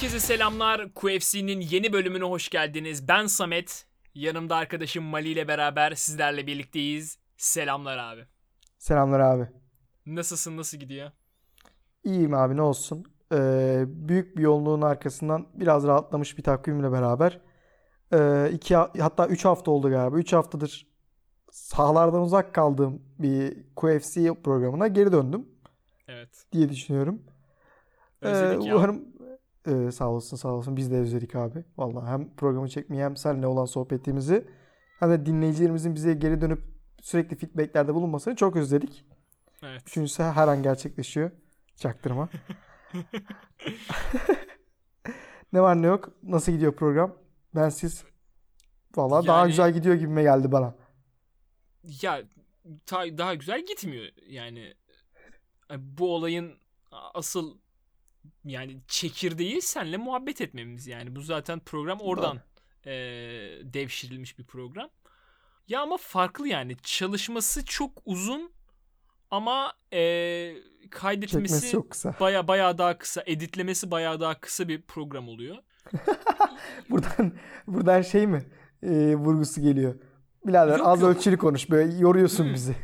Herkese selamlar. QFC'nin yeni bölümüne hoş geldiniz. Ben Samet. Yanımda arkadaşım Mali ile beraber sizlerle birlikteyiz. Selamlar abi. Selamlar abi. Nasılsın? Nasıl gidiyor? İyiyim abi ne olsun. Ee, büyük bir yoğunluğun arkasından biraz rahatlamış bir takvimle beraber ee, iki hatta 3 hafta oldu galiba. 3 haftadır sahalardan uzak kaldığım bir QFC programına geri döndüm Evet. diye düşünüyorum. Ee, Özledik ya. umarım Ee, sağ olasın sağ olasın biz de özledik abi. Vallahi hem programı çekmeyi hem seninle olan sohbetimizi hem de dinleyicilerimizin bize geri dönüp sürekli feedbacklerde bulunmasını çok özledik. Evet. Üçüncüsü her an gerçekleşiyor. Çaktırma. ne var ne yok? Nasıl gidiyor program? Ben siz Valla daha Yani- güzel gidiyor gibime geldi bana. Ya ta- daha güzel gitmiyor yani. Bu olayın asıl yani çekirdeği senle muhabbet etmemiz yani. Bu zaten program oradan eee, devşirilmiş bir program. Ya ama farklı yani. Çalışması çok uzun ama eee kaydetmesi baya baya daha kısa, editlemesi baya daha kısa bir program oluyor. Buradan buradan şey mi? Ee, vurgusu geliyor. Birader Yok, az yok. ölçülü konuş böyle yoruyorsun bizi.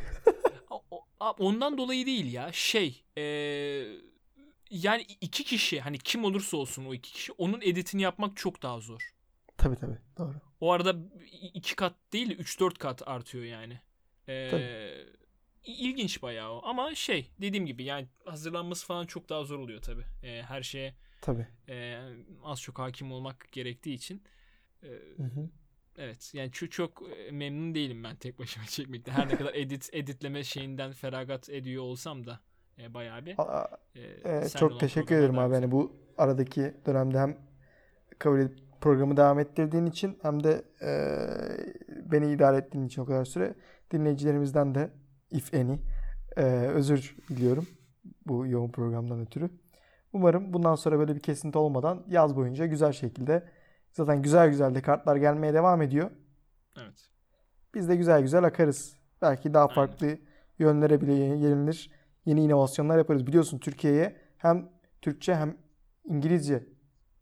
Ondan dolayı değil ya. Şey, eee, yani iki kişi hani kim olursa olsun o iki kişi onun editini yapmak çok daha zor. tabii tabii doğru. O arada iki kat değil de 3-4 kat artıyor yani. Ee, Tabii. ilginç bayağı o. Ama şey dediğim gibi yani hazırlanması falan çok daha zor oluyor tabii. Ee, her şeye Tabii. e, az çok hakim olmak gerektiği için. Ee, Hı hı. evet yani çok, çok e, memnun değilim ben tek başıma çekmekte. Her ne kadar edit editleme şeyinden feragat ediyor olsam da e, bayağı bir. Aa, e, seninle çok teşekkür ederim abi. Hani bu aradaki dönemde hem kabul edip programı devam ettirdiğin için hem de e, beni idare ettiğin için o kadar süre dinleyicilerimizden de if any e, özür diliyorum bu yoğun programdan ötürü. Umarım bundan sonra böyle bir kesinti olmadan yaz boyunca güzel şekilde zaten güzel güzel de kartlar gelmeye devam ediyor. Evet. Biz de güzel güzel akarız. Belki daha Aynen. farklı yönlere bile yenilir. Yeni inovasyonlar yaparız. Biliyorsun Türkiye'ye hem Türkçe hem İngilizce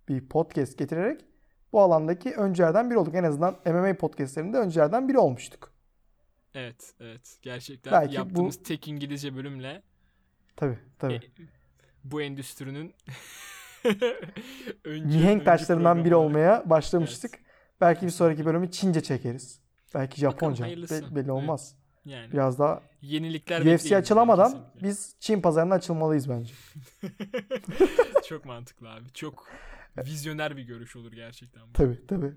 bir podcast getirerek bu alandaki öncülerden biri olduk. En azından MMA podcastlerinde öncülerden biri olmuştuk. Evet, evet. Gerçekten Belki bu- yaptığımız tek İngilizce bölümle Tabii tabii. E, bu endüstrinin öncü, Mihenk taşlarından biri olmaya başlamıştık. Belki bir sonraki bölümü Çince çekeriz. Belki Japonca. hayırlısı. Be- belli olmaz. Yani Biraz daha yenilikler UFC açılamadan kesinlikle. biz Çin pazarına açılmalıyız bence. çok mantıklı abi. Çok vizyoner bir görüş olur gerçekten. bu. Tabii tabii.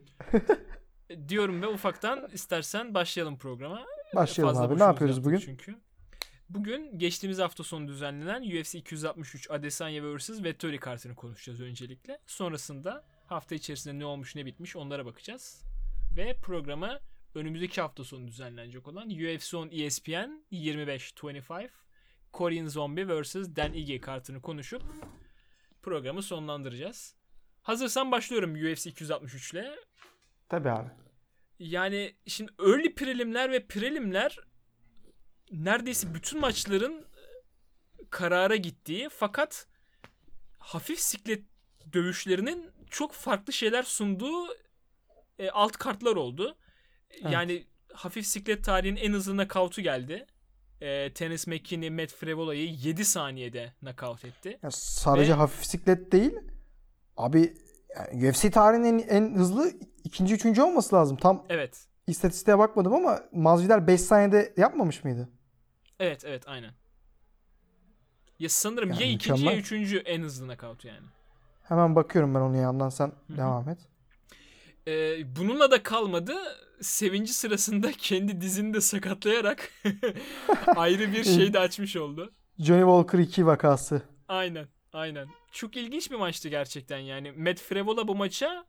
E, Diyorum ve ufaktan istersen başlayalım programa. Başlayalım Fazla abi. Ne yapıyoruz bugün? Çünkü. Bugün geçtiğimiz hafta sonu düzenlenen UFC 263 Adesanya vs. Vettori kartını konuşacağız öncelikle. Sonrasında hafta içerisinde ne olmuş ne bitmiş onlara bakacağız. Ve programı önümüzdeki hafta sonu düzenlenecek olan UFC on E ESPN 25-25 Korean Zombie vs. Dan Ige kartını konuşup programı sonlandıracağız. Hazırsan başlıyorum UFC 263 ile. Tabii abi. Yani şimdi early prelimler ve prelimler neredeyse bütün maçların karara gittiği fakat hafif siklet dövüşlerinin çok farklı şeyler sunduğu e, alt kartlar oldu. Evet. Yani hafif siklet tarihinin en hızlı nakavtu geldi. E, Tennis McKinney, Matt Frevola'yı 7 saniyede nakavt etti. Ya sadece Ve- hafif siklet değil. Abi yani UFC tarihinin en, en hızlı ikinci üçüncü olması lazım. Tam Evet. istatistiğe bakmadım ama Masvidal 5 saniyede yapmamış mıydı? Evet evet aynen. Ya sanırım Yani ya ikinci ya mükemmel. üçüncü en hızlı nakavt yani. Hemen bakıyorum ben onu yandan sen devam et. Ee, bununla da kalmadı. Sevinci sırasında kendi dizini de sakatlayarak ayrı bir şey de açmış oldu. Johnny Walker 2 vakası. Aynen. Aynen. Çok ilginç bir maçtı gerçekten yani. Matt Frevola bu maça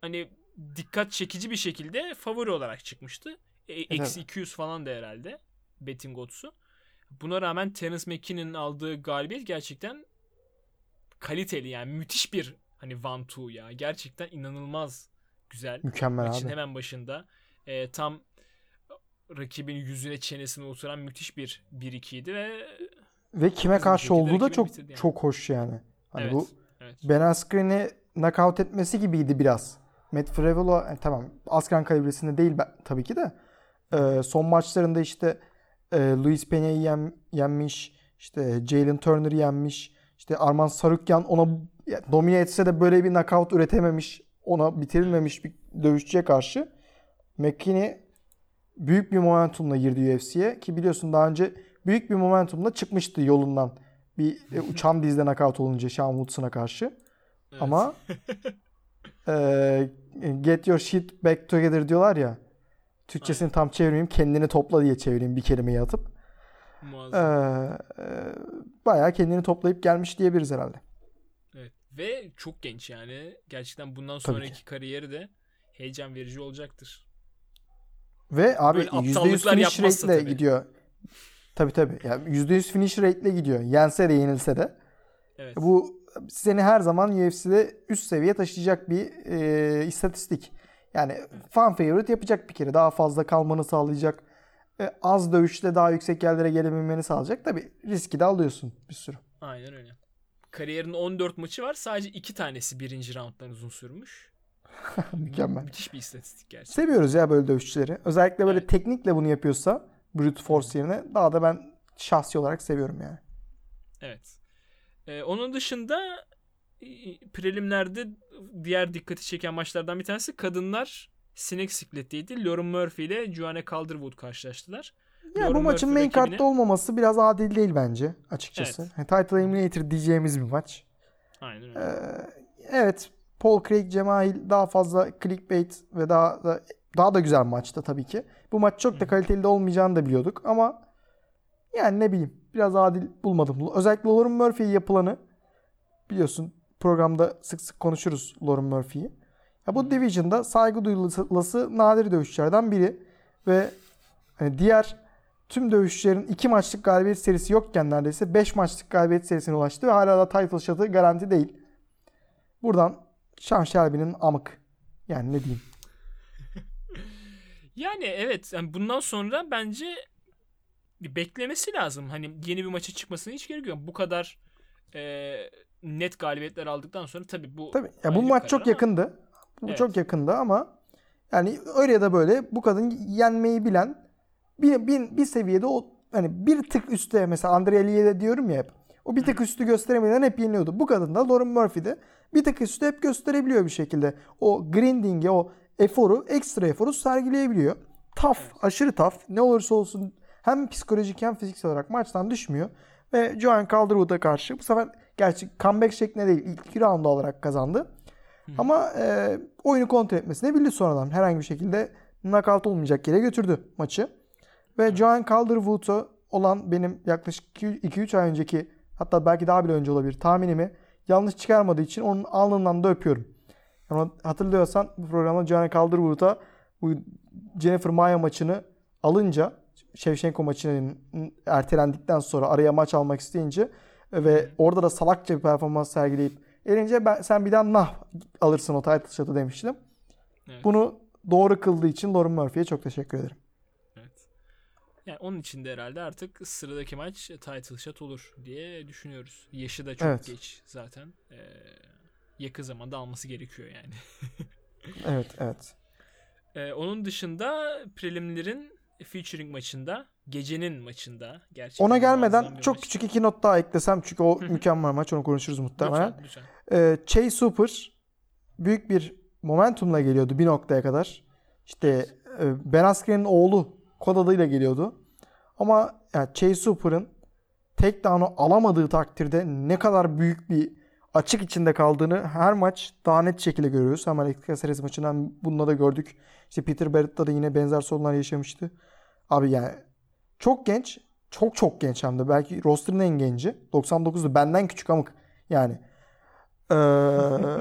hani dikkat çekici bir şekilde favori olarak çıkmıştı. E, Eksi 200 falan da herhalde. Betting oddsu. Buna rağmen Terence McKinnon'ın aldığı galibiyet gerçekten kaliteli yani müthiş bir hani one two ya. Gerçekten inanılmaz güzel. Mükemmel Maçın abi. hemen başında e, tam rakibin yüzüne çenesine oturan müthiş bir 1-2 idi ve Ve kime karşı olduğu da çok yani. çok hoş yani. Hani evet, bu evet. Ben Askren'i knockout etmesi gibiydi biraz. Matt Frevola e, tamam Askren kalibresinde değil ben, tabii ki de. E, son maçlarında işte e, Luis Peña'yı yen, yenmiş. işte Jalen Turner'ı yenmiş. işte Arman Sarukyan ona domine etse de böyle bir knockout üretememiş. Ona bitirilmemiş bir dövüşçüye karşı. McKinney büyük bir momentumla girdi UFC'ye ki biliyorsun daha önce büyük bir momentumla çıkmıştı yolundan. Bir e, uçan dizde knockout olunca Sean Woodson'a karşı. Evet. Ama e, get your shit back together diyorlar ya. Türkçesini tam çevirmeyeyim. Kendini topla diye çevireyim bir kelimeyi atıp. E, Muazzam. e, bayağı kendini toplayıp gelmiş diyebiliriz herhalde. Ve çok genç yani. Gerçekten bundan Tabii sonraki kariyeri de heyecan verici olacaktır. Ve abi Böyle %100 aptallıklar finish rate'le tabii. gidiyor. Tabii tabii. Yani %100 finish rate'le gidiyor. Yense de yenilse de. Evet. Bu seni her zaman UFC'de üst seviye taşıyacak bir e, istatistik. Yani fan favorite yapacak bir kere. Daha fazla kalmanı sağlayacak. E, az dövüşle daha yüksek yerlere gelebilmeni sağlayacak. Tabii riski de alıyorsun bir sürü. Aynen öyle. Kariyerin 14 maçı var. Sadece 2 tanesi birinci rounddan uzun sürmüş. Mükemmel. Müthiş bir istatistik gerçekten. Seviyoruz ya böyle dövüşçüleri. Özellikle böyle Evet. teknikle bunu yapıyorsa brute force yerine daha da ben şahsi olarak seviyorum yani. Evet. Ee, onun dışında e, prelimlerde diğer dikkati çeken maçlardan bir tanesi kadınlar sinek sikletiydi. Lauren Murphy ile Joanne Calderwood karşılaştılar. Yani bu maçın Murphy main card'da olmaması biraz adil değil bence açıkçası. Evet. Yani Title Eliminator diyeceğimiz bir maç. Aynen öyle. Ee, evet Paul Craig Cemahil daha fazla clickbait ve daha da daha da güzel maçta tabii ki. Bu maç çok da kaliteli de olmayacağını da biliyorduk ama yani ne bileyim biraz adil bulmadım. Özellikle Lauren Murphy'ye yapılanı biliyorsun programda sık sık konuşuruz Lauren Murphy'yi. Ya bu division'da saygı duyulması nadir dövüşçülerden biri ve hani diğer tüm dövüşçülerin 2 maçlık galibiyet serisi yokken neredeyse 5 maçlık galibiyet serisine ulaştı ve hala da title shot'ı garanti değil. Buradan Sean Shelby'nin amık. Yani ne diyeyim. Yani evet yani bundan sonra bence bir beklemesi lazım. Hani yeni bir maça çıkmasına hiç gerek yok. Bu kadar e, net galibiyetler aldıktan sonra tabii bu Tabii. Ya bu maç çok ama- yakındı. Bu Evet. çok yakındı ama yani öyle ya da böyle bu kadın yenmeyi bilen bir, bir, bir seviyede o hani bir tık üstte mesela Andre Aliye'de diyorum ya hep. O bir tık üstü gösteremeden hep yeniliyordu. Bu kadın da Lauren Murphy'de bir tık üstü hep gösterebiliyor bir şekilde. O grinding'e o eforu, ekstra eforu sergileyebiliyor. Tough, aşırı tough. Ne olursa olsun hem psikolojik hem fiziksel olarak maçtan düşmüyor. Ve Joanne Calderwood'a karşı bu sefer gerçi comeback şeklinde değil ilk iki round olarak kazandı. Ama e, oyunu kontrol etmesini bildi sonradan. Herhangi bir şekilde knockout olmayacak yere götürdü maçı. Ve Joanne Calderwood'a olan benim yaklaşık 2-3 ay önceki hatta belki daha bile önce olabilir tahminimi yanlış çıkarmadığı için onun alnından da öpüyorum. Yani hatırlıyorsan bu programda Joanne Calderwood'a bu Jennifer Maia maçını alınca Shevchenko maçının ertelendikten sonra araya maç almak isteyince ve orada da salakça bir performans sergileyip elince ben, sen bir daha nah alırsın o title shot'ı demiştim. Evet. Bunu doğru kıldığı için Lauren Murphy'ye çok teşekkür ederim. Yani onun için de herhalde artık sıradaki maç title shot olur diye düşünüyoruz. Yaşı da çok Evet. geç zaten. Ee, yakın zamanda alması gerekiyor yani. Evet, evet. Ee, onun dışında prelimlerin featuring maçında, gecenin maçında gerçekten Ona gelmeden çok maç. küçük iki not daha eklesem çünkü o mükemmel maç onu konuşuruz muhtemelen. Lütfen, lütfen. Ee, Chase Hooper büyük bir momentumla geliyordu bir noktaya kadar. İşte e, Ben Askren'in oğlu kod adıyla geliyordu. Ama yani Chase Hooper'ın takedown'u alamadığı takdirde ne kadar büyük bir açık içinde kaldığını her maç daha net şekilde görüyoruz. Hem Alex Caceres maçından bununla da gördük. İşte Peter Barrett'ta da yine benzer sorunlar yaşamıştı. Abi yani çok genç. Çok çok genç hem de. Belki roster'ın en genci. 99'du. Benden küçük amık. Yani. Ee,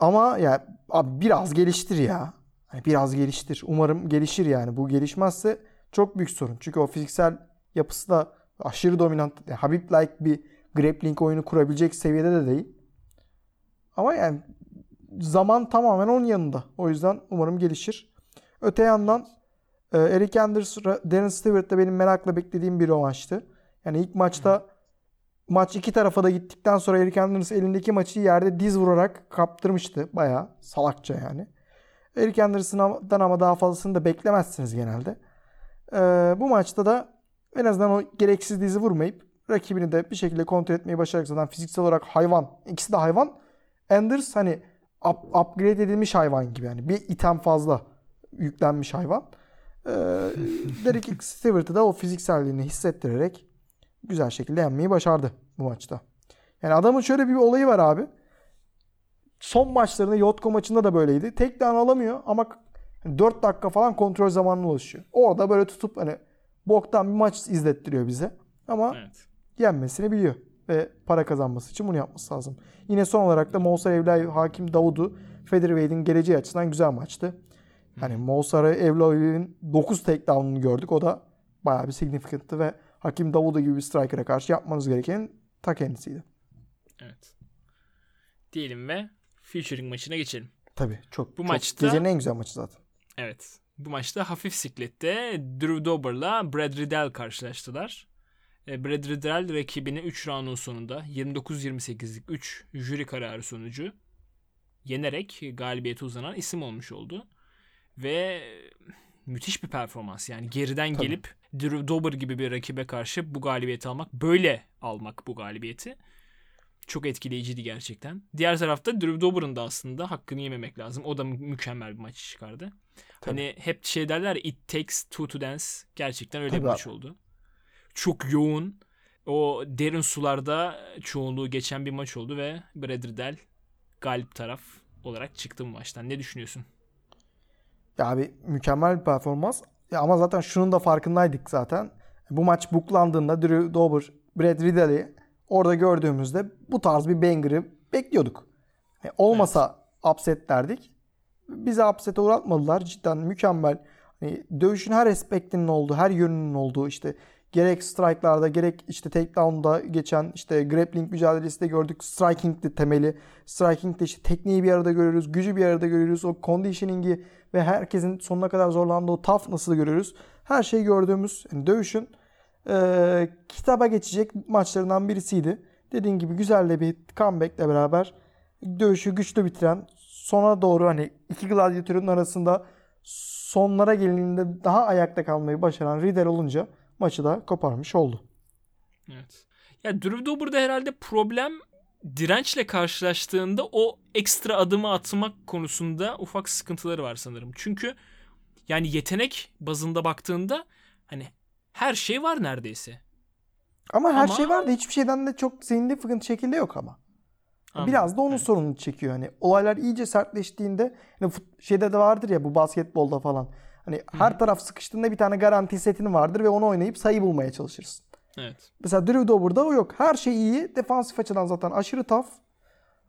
ama ya abi biraz geliştir ya. Hani biraz geliştir. Umarım gelişir yani. Bu gelişmezse çok büyük sorun. Çünkü o fiziksel yapısı da aşırı dominant. Yani Habib-like bir grappling oyunu kurabilecek seviyede de değil. Ama yani zaman tamamen onun yanında. O yüzden umarım gelişir. Öte yandan e, Eric Anders, Darren Stewart da benim merakla beklediğim bir rövanştı. Yani ilk maçta maç iki tarafa da gittikten sonra Eric Anderson elindeki maçı yerde diz vurarak kaptırmıştı. Bayağı salakça yani. Eric Anderson'dan ama daha fazlasını da beklemezsiniz genelde. Ee, bu maçta da en azından o gereksiz dizi vurmayıp rakibini de bir şekilde kontrol etmeyi başararak zaten fiziksel olarak hayvan. İkisi de hayvan. Anders hani up, upgrade edilmiş hayvan gibi yani. Bir item fazla yüklenmiş hayvan. Ee, Derek Stewart'ı da o fizikselliğini hissettirerek güzel şekilde yenmeyi başardı bu maçta. Yani adamın şöyle bir olayı var abi. Son maçlarında Yotko maçında da böyleydi. Tek down alamıyor ama 4 dakika falan kontrol zamanına ulaşıyor. Orada böyle tutup hani boktan bir maç izlettiriyor bize. Ama evet. yenmesini biliyor. Ve para kazanması için bunu yapması lazım. Yine son olarak da Moussa Evlay Hakim Davud'u Featherweight'in geleceği açısından güzel maçtı. Hani Moussa Evlay'ın 9 takedown'unu gördük. O da bayağı bir significant'tı ve Hakim Davuda gibi bir striker'a karşı yapmanız gereken ta kendisiydi. Evet. Diyelim ve featuring maçına geçelim. Tabii çok. Bu çok maçta gecenin en güzel maçı zaten. Evet. Bu maçta hafif siklette Drew Dober'la Brad Riddell karşılaştılar. E, Brad Riddell rakibini 3 roundun sonunda 29-28'lik 3 jüri kararı sonucu yenerek galibiyete uzanan isim olmuş oldu. Ve müthiş bir performans yani geriden Tabii. gelip Drew Dober gibi bir rakibe karşı bu galibiyeti almak böyle almak bu galibiyeti çok etkileyiciydi gerçekten. Diğer tarafta Drew Dober'ın da aslında hakkını yememek lazım. O da mükemmel bir maç çıkardı. Tabii. Hani hep şey derler it takes two to dance. Gerçekten öyle Tabii bir maç oldu. Çok yoğun. O derin sularda çoğunluğu geçen bir maç oldu ve Brad Riddell galip taraf olarak çıktı bu maçtan. Ne düşünüyorsun? Ya abi mükemmel bir performans. Ya ama zaten şunun da farkındaydık zaten. Bu maç buklandığında Drew Dober, Brad Riddell'i orada gördüğümüzde bu tarz bir banger'ı bekliyorduk. Yani olmasa evet. upset derdik. Bizi upset'e uğratmadılar. Cidden mükemmel. Hani dövüşün her aspektinin olduğu, her yönünün olduğu işte gerek strike'larda gerek işte takedown'da geçen işte grappling mücadelesi de gördük. Striking de temeli. Striking de işte tekniği bir arada görüyoruz. Gücü bir arada görüyoruz. O conditioning'i ve herkesin sonuna kadar zorlandığı o toughness'ı görüyoruz. Her şeyi gördüğümüz yani dövüşün e, kitaba geçecek maçlarından birisiydi. Dediğim gibi güzel de bir comeback'le beraber dövüşü güçlü bitiren sona doğru hani iki gladyatörün arasında sonlara gelindiğinde daha ayakta kalmayı başaran Riddle olunca maçı da koparmış oldu. Evet. Ya Drew Dober'da herhalde problem dirençle karşılaştığında o ekstra adımı atmak konusunda ufak sıkıntıları var sanırım. Çünkü yani yetenek bazında baktığında hani her şey var neredeyse. Ama her ama... şey var da hiçbir şeyden de çok zihinde fıkıntı şekilde yok ama. Anladım. Biraz da onun evet. sorununu çekiyor. Hani olaylar iyice sertleştiğinde hani şeyde de vardır ya bu basketbolda falan. Hani Hı-hı. her taraf sıkıştığında bir tane garanti setin vardır ve onu oynayıp sayı bulmaya çalışırsın. Evet. Mesela Drew Dober'da o yok. Her şey iyi. Defansif açıdan zaten aşırı tough.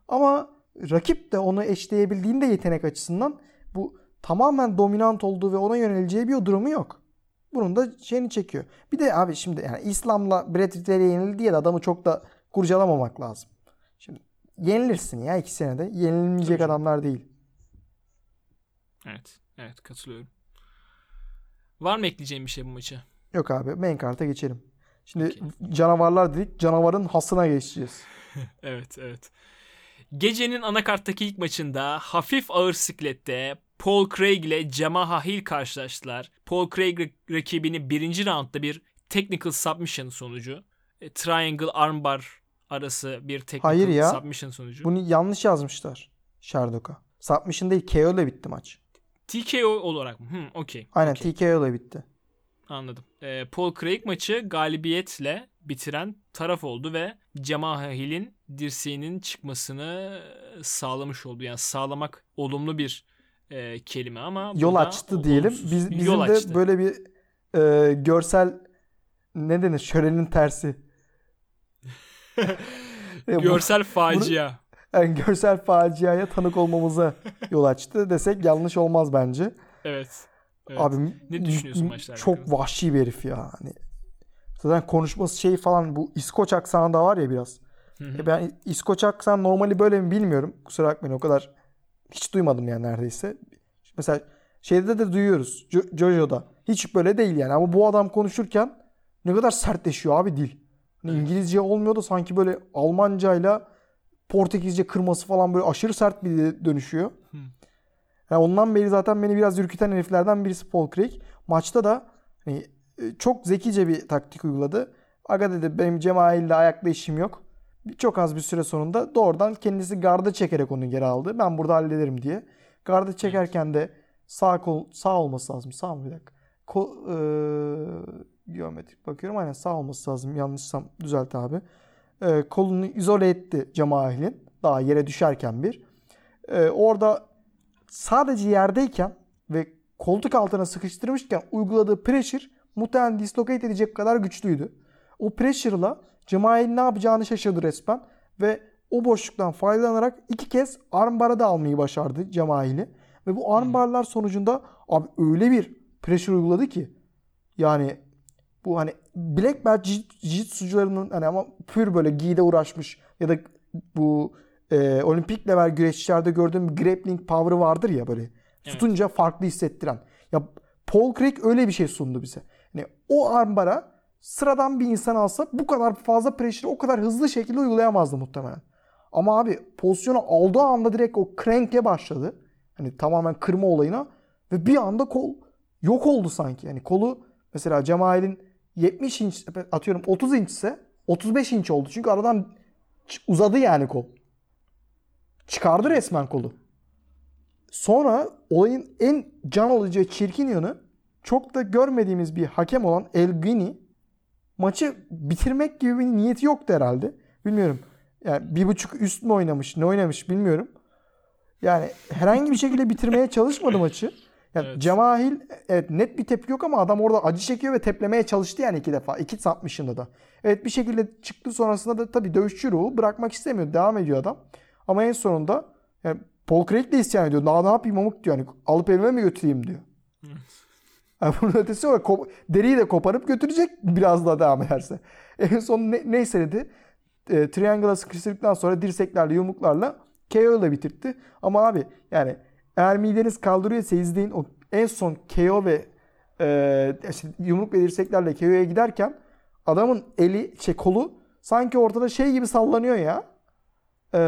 Ama rakip de onu eşleyebildiğinde yetenek açısından bu tamamen dominant olduğu ve ona yöneleceği bir durumu yok. Bunun da şeyini çekiyor. Bir de abi şimdi yani İslam'la Brad Pitt'e yenildi diye de adamı çok da kurcalamamak lazım. Şimdi yenilirsin ya iki senede. Yenilmeyecek adamlar değil. Evet. Evet katılıyorum. Var mı ekleyeceğim bir şey bu maça? Yok abi main kart'a geçelim. Şimdi okay. canavarlar dedik. Canavarın hasına geçeceğiz. evet evet. Gecenin anakarttaki ilk maçında hafif ağır siklette Paul Craig ile Jamaha Hill karşılaştılar. Paul Craig rakibini birinci roundda bir technical submission sonucu. E, triangle armbar arası bir technical Hayır ya, submission sonucu. Bunu yanlış yazmışlar Sherdog'a. Submission değil KO ile bitti maç. TKO olarak mı? Hmm, okey. Aynen okay. TKO ile bitti. Anladım. Ee, Paul Craig maçı galibiyetle bitiren taraf oldu ve Jamaha Hill'in dirseğinin çıkmasını sağlamış oldu. Yani sağlamak olumlu bir e, kelime ama yol açtı diyelim. Biz bizim yol de açtı. böyle bir e, görsel ne denir? Şölenin tersi. görsel facia. Bunu, yani görsel faciaya tanık olmamıza yol açtı desek yanlış olmaz bence. Evet. Evet. Abi ne düşünüyorsun maçlar Çok hakkında? vahşi bir herif ya. Hani zaten konuşması şey falan bu İskoç aksanı da var ya biraz. E ben İskoç aksan normali böyle mi bilmiyorum. Kusura bakmayın o kadar hiç duymadım yani neredeyse. Mesela şeyde de duyuyoruz. Jo- Jojo'da. Hiç böyle değil yani ama bu adam konuşurken ne kadar sertleşiyor abi dil. Hani İngilizce olmuyor da sanki böyle Almancayla Portekizce kırması falan böyle aşırı sert bir dile dönüşüyor. Yani ondan beri zaten beni biraz ürküten heriflerden birisi Paul Craig. Maçta da hani, e, çok zekice bir taktik uyguladı. Aga dedi benim Cemail'le ayakta işim yok. Çok az bir süre sonunda doğrudan kendisi garda çekerek onu geri aldı. Ben burada hallederim diye. Garda çekerken de sağ kol sağ olması lazım. Sağ mı bir dakika? Kol, ee, geometrik bakıyorum. Aynen sağ olması lazım. Yanlışsam düzelt abi. Ee, kolunu izole etti Cemail'in. Daha yere düşerken bir. Ee, orada sadece yerdeyken ve koltuk altına sıkıştırmışken uyguladığı pressure muhtemelen dislocate edecek kadar güçlüydü. O pressure'la Cemail ne yapacağını şaşırdı resmen ve o boşluktan faydalanarak iki kez armbara da almayı başardı Cemail'i. Ve bu armbarlar sonucunda abi öyle bir pressure uyguladı ki yani bu hani black belt jiu-jitsucularının hani ama pür böyle giyde uğraşmış ya da bu e, olimpik level güreşçilerde gördüğüm grappling power'ı vardır ya böyle. Evet. Tutunca farklı hissettiren. Ya Paul Craig öyle bir şey sundu bize. Yani o armbara sıradan bir insan alsa bu kadar fazla pressure o kadar hızlı şekilde uygulayamazdı muhtemelen. Ama abi pozisyonu aldığı anda direkt o crank'e başladı. Hani tamamen kırma olayına ve bir anda kol yok oldu sanki. Yani kolu mesela Cemal'in 70 inç atıyorum 30 inç ise 35 inç oldu. Çünkü aradan uzadı yani kol. Çıkardı resmen kolu. Sonra olayın en can alıcı çirkin yanı çok da görmediğimiz bir hakem olan El Gini maçı bitirmek gibi bir niyeti yoktu herhalde. Bilmiyorum. Yani bir buçuk üst mü oynamış ne oynamış bilmiyorum. Yani herhangi bir şekilde bitirmeye çalışmadı maçı. Yani evet. Cemahil evet net bir tepki yok ama adam orada acı çekiyor ve teplemeye çalıştı yani iki defa. İki satmışında da. Evet bir şekilde çıktı sonrasında da tabii dövüşçü ruhu bırakmak istemiyor. Devam ediyor adam. Ama en sonunda yani Paul Craig de isyan ediyor. Daha ne yapayım amık diyor. Yani alıp evime mi götüreyim diyor. Yani bunun ötesi var. Deriyi de koparıp götürecek biraz daha devam ederse. En son ne, neyse dedi. E, Triangle'a sıkıştırdıktan sonra dirseklerle yumruklarla KO ile bitirtti. Ama abi yani eğer mideniz kaldırıyorsa izleyin o en son KO ve e, işte yumruk ve dirseklerle KO'ya giderken adamın eli şey kolu sanki ortada şey gibi sallanıyor ya. Ee,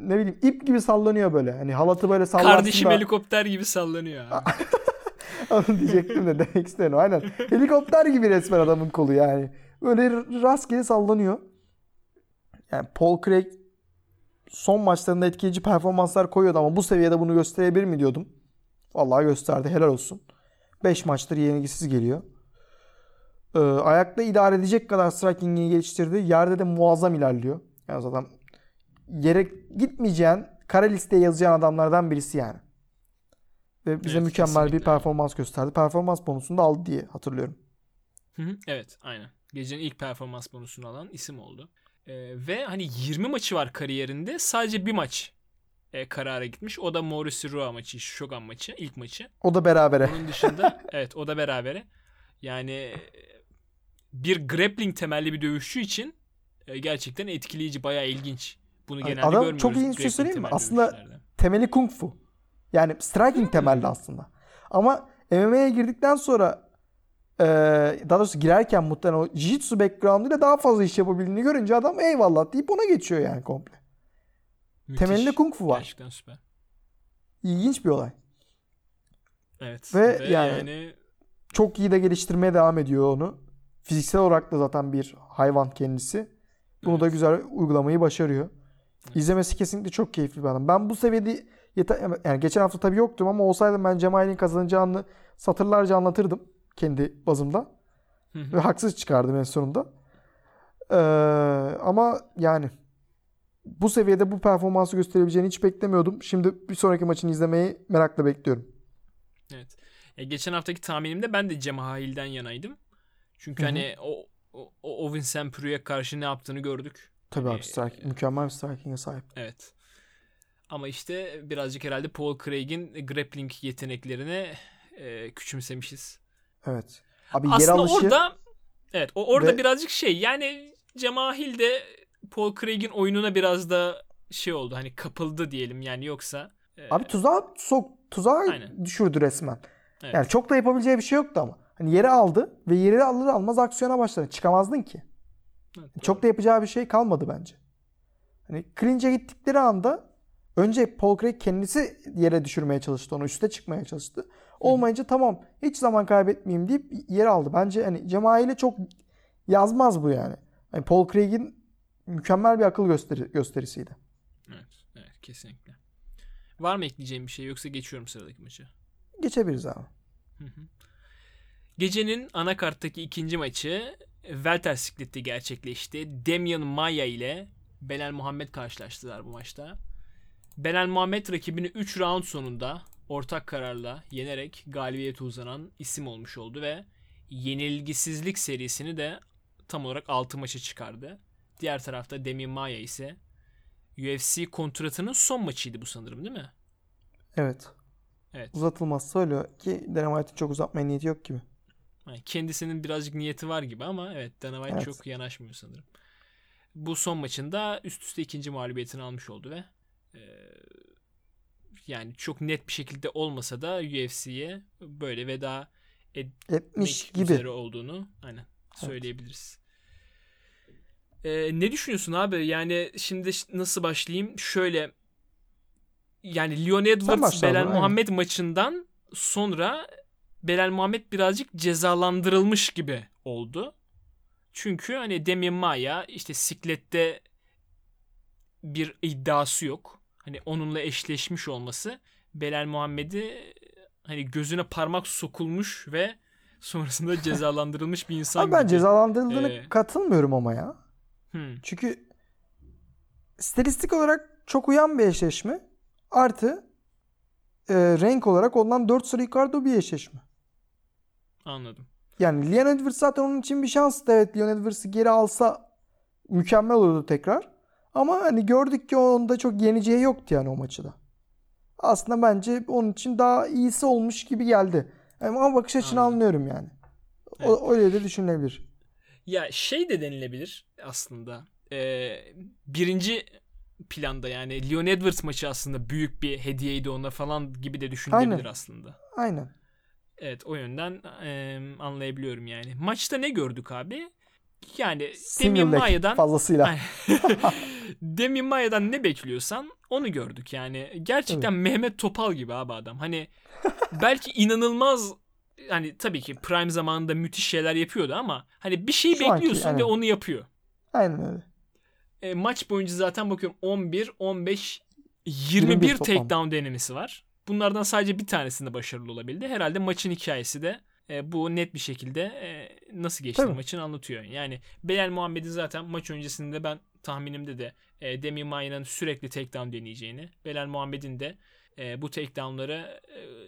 ne bileyim ip gibi sallanıyor böyle. Hani halatı böyle sallarsın Kardeşim da... helikopter gibi sallanıyor abi. Onu diyecektim de demek istedim. Aynen. Helikopter gibi resmen adamın kolu yani. Öyle rastgele sallanıyor. Yani Paul Craig son maçlarında etkileyici performanslar koyuyordu ama bu seviyede bunu gösterebilir mi diyordum. Vallahi gösterdi. Helal olsun. 5 maçtır yenilgisiz geliyor. Ee, ayakta idare edecek kadar striking'i geliştirdi. Yerde de muazzam ilerliyor. Yani zaten yere gitmeyeceğin, kara listeye yazacağın adamlardan birisi yani. Ve bize evet, mükemmel kesinlikle. bir performans gösterdi. Performans bonusunu da aldı diye hatırlıyorum. Hı hı, evet aynen. Gecenin ilk performans bonusunu alan isim oldu. Ee, ve hani 20 maçı var kariyerinde. Sadece bir maç e, karara gitmiş. O da Mauricio Rua maçı, Shogun maçı, ilk maçı. O da berabere. Onun dışında evet o da berabere. Yani e, bir grappling temelli bir dövüşçü için e, gerçekten etkileyici, bayağı ilginç. Bunu genelde Adam görmüyoruz. Çok ilginç bir şey söyleyeyim mi? Aslında temeli kung fu. Yani striking temelli aslında. Ama MMA'ye girdikten sonra daha doğrusu girerken muhtemelen o jiu-jitsu background'ıyla daha fazla iş yapabildiğini görünce adam eyvallah deyip ona geçiyor yani komple. Müthiş. Temelinde kung fu var. Gerçekten süper. İlginç bir olay. Evet. Ve, Ve yani, yani çok iyi de geliştirmeye devam ediyor onu. Fiziksel olarak da zaten bir hayvan kendisi. Bunu evet. da güzel uygulamayı başarıyor. Evet. İzlemesi kesinlikle çok keyifli bir adam. Ben bu seviyede yeter, yani geçen hafta tabii yoktum ama olsaydım ben Cemal'in kazanacağını satırlarca anlatırdım kendi bazımda. Ve haksız çıkardım en sonunda. Ee, ama yani bu seviyede bu performansı gösterebileceğini hiç beklemiyordum. Şimdi bir sonraki maçını izlemeyi merakla bekliyorum. Evet. E, geçen haftaki tahminimde ben de Cemahil'den yanaydım. Çünkü Hı-hı. hani o o, o Vincent Pru'ya karşı ne yaptığını gördük. Tabii hani, abi strike, e, mükemmel bir striking'e sahip. Evet. Ama işte birazcık herhalde Paul Craig'in grappling yeteneklerini e, küçümsemişiz. Evet. Abi Aslında yer alışı... orada evet o orada ve... birazcık şey yani Cemahil de Paul Craig'in oyununa biraz da şey oldu hani kapıldı diyelim yani yoksa. E... Abi tuzağa sok tuzağa Aynen. düşürdü resmen. Evet. Yani çok da yapabileceği bir şey yoktu ama. Hani yeri aldı ve yeri alır almaz aksiyona başladı. Çıkamazdın ki. Evet, Çok da yapacağı bir şey kalmadı bence. Hani clinch'e gittikleri anda önce Paul Craig kendisi yere düşürmeye çalıştı onu. Üste çıkmaya çalıştı. Olmayınca tamam hiç zaman kaybetmeyeyim deyip yer aldı. Bence hani Cemail'e çok yazmaz bu yani. Hani Paul Craig'in mükemmel bir akıl gösteri gösterisiydi. Evet, evet kesinlikle. Var mı ekleyeceğim bir şey yoksa geçiyorum sıradaki maçı. Geçebiliriz abi. Hı hı. Gecenin anakarttaki ikinci maçı Welter siklette gerçekleşti. Damian Maya ile Belal Muhammed karşılaştılar bu maçta. Belal Muhammed rakibini 3 round sonunda ortak kararla yenerek galibiyete uzanan isim olmuş oldu ve yenilgisizlik serisini de tam olarak 6 maça çıkardı. Diğer tarafta Damian Maya ise UFC kontratının son maçıydı bu sanırım değil mi? Evet. Evet. Uzatılmazsa öyle ki Dana White'in çok uzatmaya niyeti yok gibi. Yani kendisinin birazcık niyeti var gibi ama evet Dana White Evet. çok yanaşmıyor sanırım. Bu son maçında üst üste ikinci mağlubiyetini almış oldu ve yani çok net bir şekilde olmasa da UFC'ye böyle veda Etmiş etmek gibi. üzere olduğunu aynen söyleyebiliriz. E, ne düşünüyorsun abi? Yani şimdi nasıl başlayayım? Şöyle yani Leon Edwards Belal aynen. Muhammed maçından sonra Belal Muhammed birazcık cezalandırılmış gibi oldu. Çünkü hani Demian Maia işte siklette bir iddiası yok. Hani onunla eşleşmiş olması Belal Muhammed'i hani gözüne parmak sokulmuş ve sonrasında cezalandırılmış bir insan Abi ben gibi. cezalandırıldığını Ee, katılmıyorum ama ya. Hmm. Çünkü stilistik olarak çok uyan bir eşleşme. Artı e, renk olarak ondan 4 sıra yukarıda bir eşleşme. Anladım. Yani Leon Edwards zaten onun için bir şanstı. Evet Leon Edwards'ı geri alsa mükemmel olurdu tekrar. Ama hani gördük ki onda çok yeneceği yoktu yani o maçı da. Aslında bence onun için daha iyisi olmuş gibi geldi. Ama bakış açını Anladım. anlıyorum yani. O, öyle de düşünülebilir. Ya şey de denilebilir aslında. Ee, birinci planda yani Leon Edwards maçı aslında büyük bir hediyeydi ona falan gibi de düşünülebilir Aynen. aslında. Aynen. Evet o yönden e, anlayabiliyorum yani. Maçta ne gördük abi? Yani Single leg Maia'dan fazlasıyla. Aynen. Demian Maia'dan ne bekliyorsan onu gördük yani. Gerçekten Mehmet Topal gibi abi adam. Hani belki inanılmaz hani tabii ki prime zamanında müthiş şeyler yapıyordu ama hani bir şey anki, bekliyorsun aynen. ve onu yapıyor. Aynen öyle. E, maç boyunca zaten bakıyorum 11, 15, 21, 21 toplam. takedown denemesi var. Bunlardan sadece bir tanesinde başarılı olabildi. Herhalde maçın hikayesi de e, bu net bir şekilde e, nasıl geçti Tabii. maçın anlatıyor. Yani Belal Muhammed'in zaten maç öncesinde ben tahminimde de e, Demi Maya'nın sürekli takedown deneyeceğini, Belal Muhammed'in de e, bu takedownları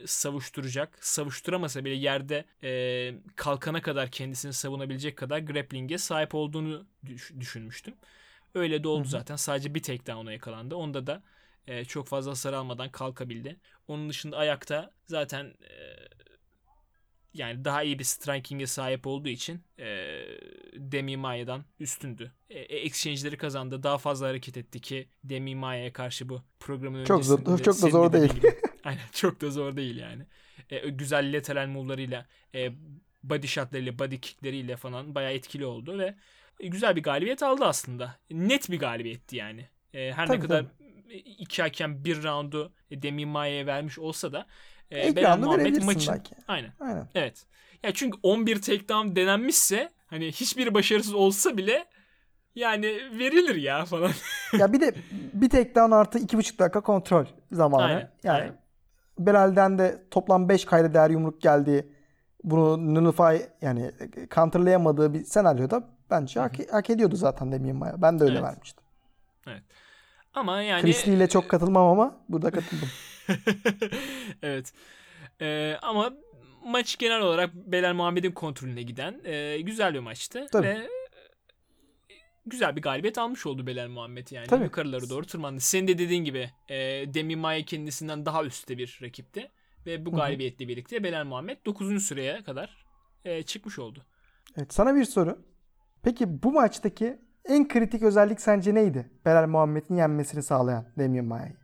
e, savuşturacak. Savuşturamasa bile yerde e, kalkana kadar kendisini savunabilecek kadar grappling'e sahip olduğunu düş- düşünmüştüm. Öyle de oldu Hı hı. zaten. Sadece bir takedown'a yakalandı. Onda da e, çok fazla hasar almadan kalkabildi. Onun dışında ayakta zaten e, yani daha iyi bir striking'e sahip olduğu için e, Demi Maia'dan üstündü. E, e, exchange'leri kazandı. Daha fazla hareket etti ki Demi Maia'ya karşı bu programın Çok zor- öncesinde çok da zor değil. gibi. Aynen çok da zor değil yani. E, güzel lateral move'larıyla e, body shotlarıyla body kickleriyle falan bayağı etkili oldu ve e, güzel bir galibiyet aldı aslında. Net bir galibiyetti yani. E, her ne Tabii, kadar iki hakem bir roundu Demi Maia'ya vermiş olsa da e, İlk Belal Muhammed maçın belki. aynen Aynen. evet. Ya çünkü 11 takedown denenmişse hani hiçbir başarısız olsa bile yani verilir ya falan. ya bir de bir takedown artı iki buçuk dakika kontrol zamanı. Aynen, Yani aynen. Belal'den de toplam 5 kayda değer yumruk geldi. Bunu nullify yani counterlayamadığı bir senaryoda bence hak, hak ediyordu zaten Demian Maia. Ben de öyle Evet. vermiştim. Ama yani Christie ile çok katılmam ama burada katıldım. evet. Ee, ama maç genel olarak Belal Muhammed'in kontrolüne giden e, güzel bir maçtı. Tabii. Ve e, güzel bir galibiyet almış oldu Belal Muhammed yani. Tabii. Yukarıları doğru tırmandı. Senin de dediğin gibi e, Demi Maia kendisinden daha üstte bir rakipti. Ve bu galibiyetle birlikte Belal Muhammed 9. sıraya kadar e, çıkmış oldu. Evet sana bir soru. Peki bu maçtaki en kritik özellik sence neydi? Belal Muhammed'in yenmesini sağlayan Demian Maia'yı.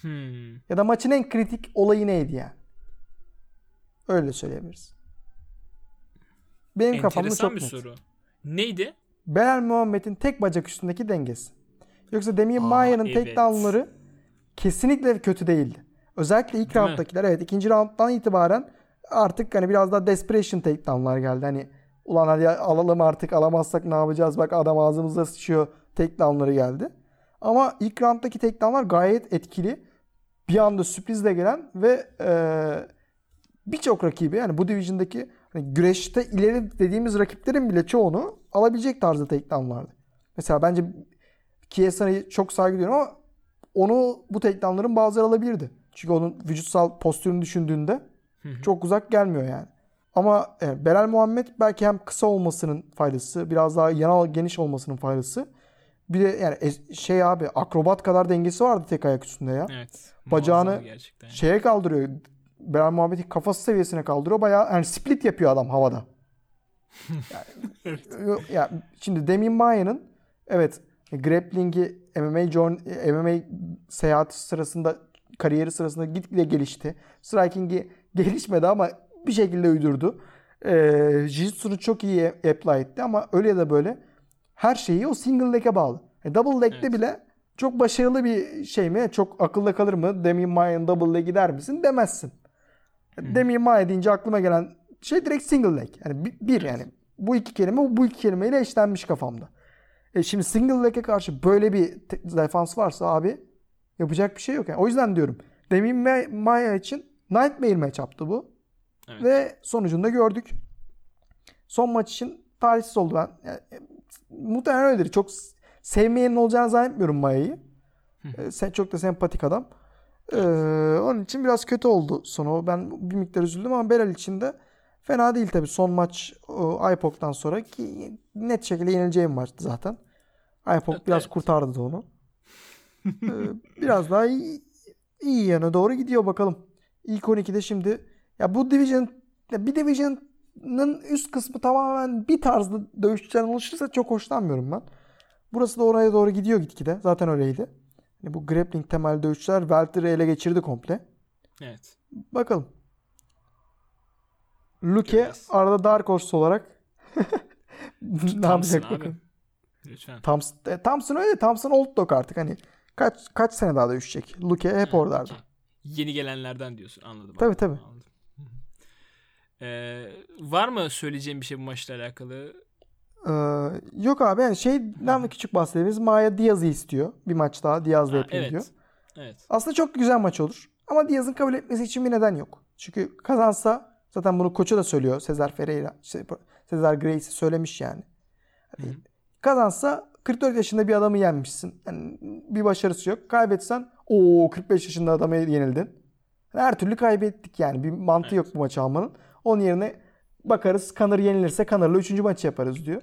Hmm. Ya da maçın en kritik olayı neydi yani? Öyle söyleyebiliriz. Benim kafamda çok bir net. soru. Neydi? Belal Muhammed'in tek bacak üstündeki dengesi. Yoksa Demian Aa, Maia'nın evet. takedownları kesinlikle kötü değildi. Özellikle ilk Değil mi? rounddakiler evet ikinci rounddan itibaren artık hani biraz daha desperation takedownlar geldi. Hani ulan hadi alalım artık alamazsak ne yapacağız bak adam ağzımıza sıçıyor takedownları geldi. Ama ilk rounddaki takedownlar gayet etkili. Bir anda sürprizle gelen ve eee, birçok rakibi yani bu division'daki hani güreşte ileri dediğimiz rakiplerin bile çoğunu alabilecek tarzda takedownlardı. Mesela bence Kiesa'yı çok saygı duyuyorum ama onu bu takedownların bazıları alabilirdi. Çünkü onun vücutsal postürünü düşündüğünde çok uzak gelmiyor yani. Ama evet, Belal Muhammed belki hem kısa olmasının faydası, biraz daha yanal geniş olmasının faydası. Bir de yani şey abi akrobat kadar dengesi vardı tek ayak üstünde ya. Evet. Bacağını gerçekten. Şeye kaldırıyor. Belal Muhammed'i kafası seviyesine kaldırıyor. Bayağı yani split yapıyor adam havada. Yani, ya şimdi Demian Maia'nın evet grappling'i MMA journ- MMA seyahati sırasında kariyeri sırasında gitgide gelişti. Striking'i gelişmedi ama bir şekilde uydurdu. Ee, Jiu-Jitsu'nu çok iyi apply etti ama öyle ya da böyle her şeyi o single leg'e bağlı. E, double leg'de Evet. bile çok başarılı bir şey mi? Çok akılda kalır mı? Demian Maia'nın double leg'i der misin? Demezsin. Demian Maia deyince aklıma gelen şey direkt single leg. Yani bir, bir yani. Bu iki kelime bu iki kelimeyle eşlenmiş kafamda. E şimdi single leg'e karşı böyle bir defans varsa abi yapacak bir şey yok. Yani. O yüzden diyorum. Demian Ma- Maia için Nightmare match yaptı bu. Evet. Ve sonucunda gördük. Son maç için talihsiz oldu ben. Yani, e, muhtemelen öyledir. Çok sevmeyenin olacağını zannetmiyorum Maia'yı. E, sen çok da sempatik adam. Ee, onun için biraz kötü oldu sonu. Ben bir miktar üzüldüm ama Belal için de fena değil tabii. Son maç o, IPOC'tan sonra ki net şekilde yenileceği bir maçtı zaten. IPOC Evet, biraz evet. kurtardı da onu. Ee, biraz daha iyi, iyi yana doğru gidiyor bakalım. İlk 12'de şimdi ya bu division ya bir division'ın üst kısmı tamamen bir tarzda dövüşçüden oluşursa çok hoşlanmıyorum ben. Burası da oraya doğru gidiyor gitgide. Zaten öyleydi. Yani bu grappling temelli dövüşçüler Welter'ı ele geçirdi komple. Evet. Bakalım. Luke Göreceğiz. arada Dark Horse olarak ne yapacak abi. bakalım. Lütfen. Thompson, e, Thompson öyle. Thompson old dog artık. Hani kaç kaç sene daha dövüşecek. Luke hep Ha, oralarda. okey. Yeni gelenlerden diyorsun. Anladım. Tabii, anladım, tabii. anladım. Ee, var mı söyleyeceğim bir şey bu maçla alakalı? Ee, yok abi yani şeyden de küçük bahsedebiliriz. Maya Diaz'ı istiyor. Bir maç daha Diaz'la yapayım evet. diyor. Evet. Aslında çok güzel maç olur. Ama Diaz'ın kabul etmesi için bir neden yok. Çünkü kazansa zaten bunu koçu da söylüyor. Cesar Ferreira, şey, Cesar Gracie söylemiş yani. Hani kazansa 44 yaşında bir adamı yenmişsin. Yani bir başarısı yok. Kaybetsen o 45 yaşında adamı yenildin. Her türlü kaybettik yani. Bir mantığı yok bu maçı almanın. Onun yerine bakarız Kanır yenilirse Kanır'la 3. maçı yaparız diyor.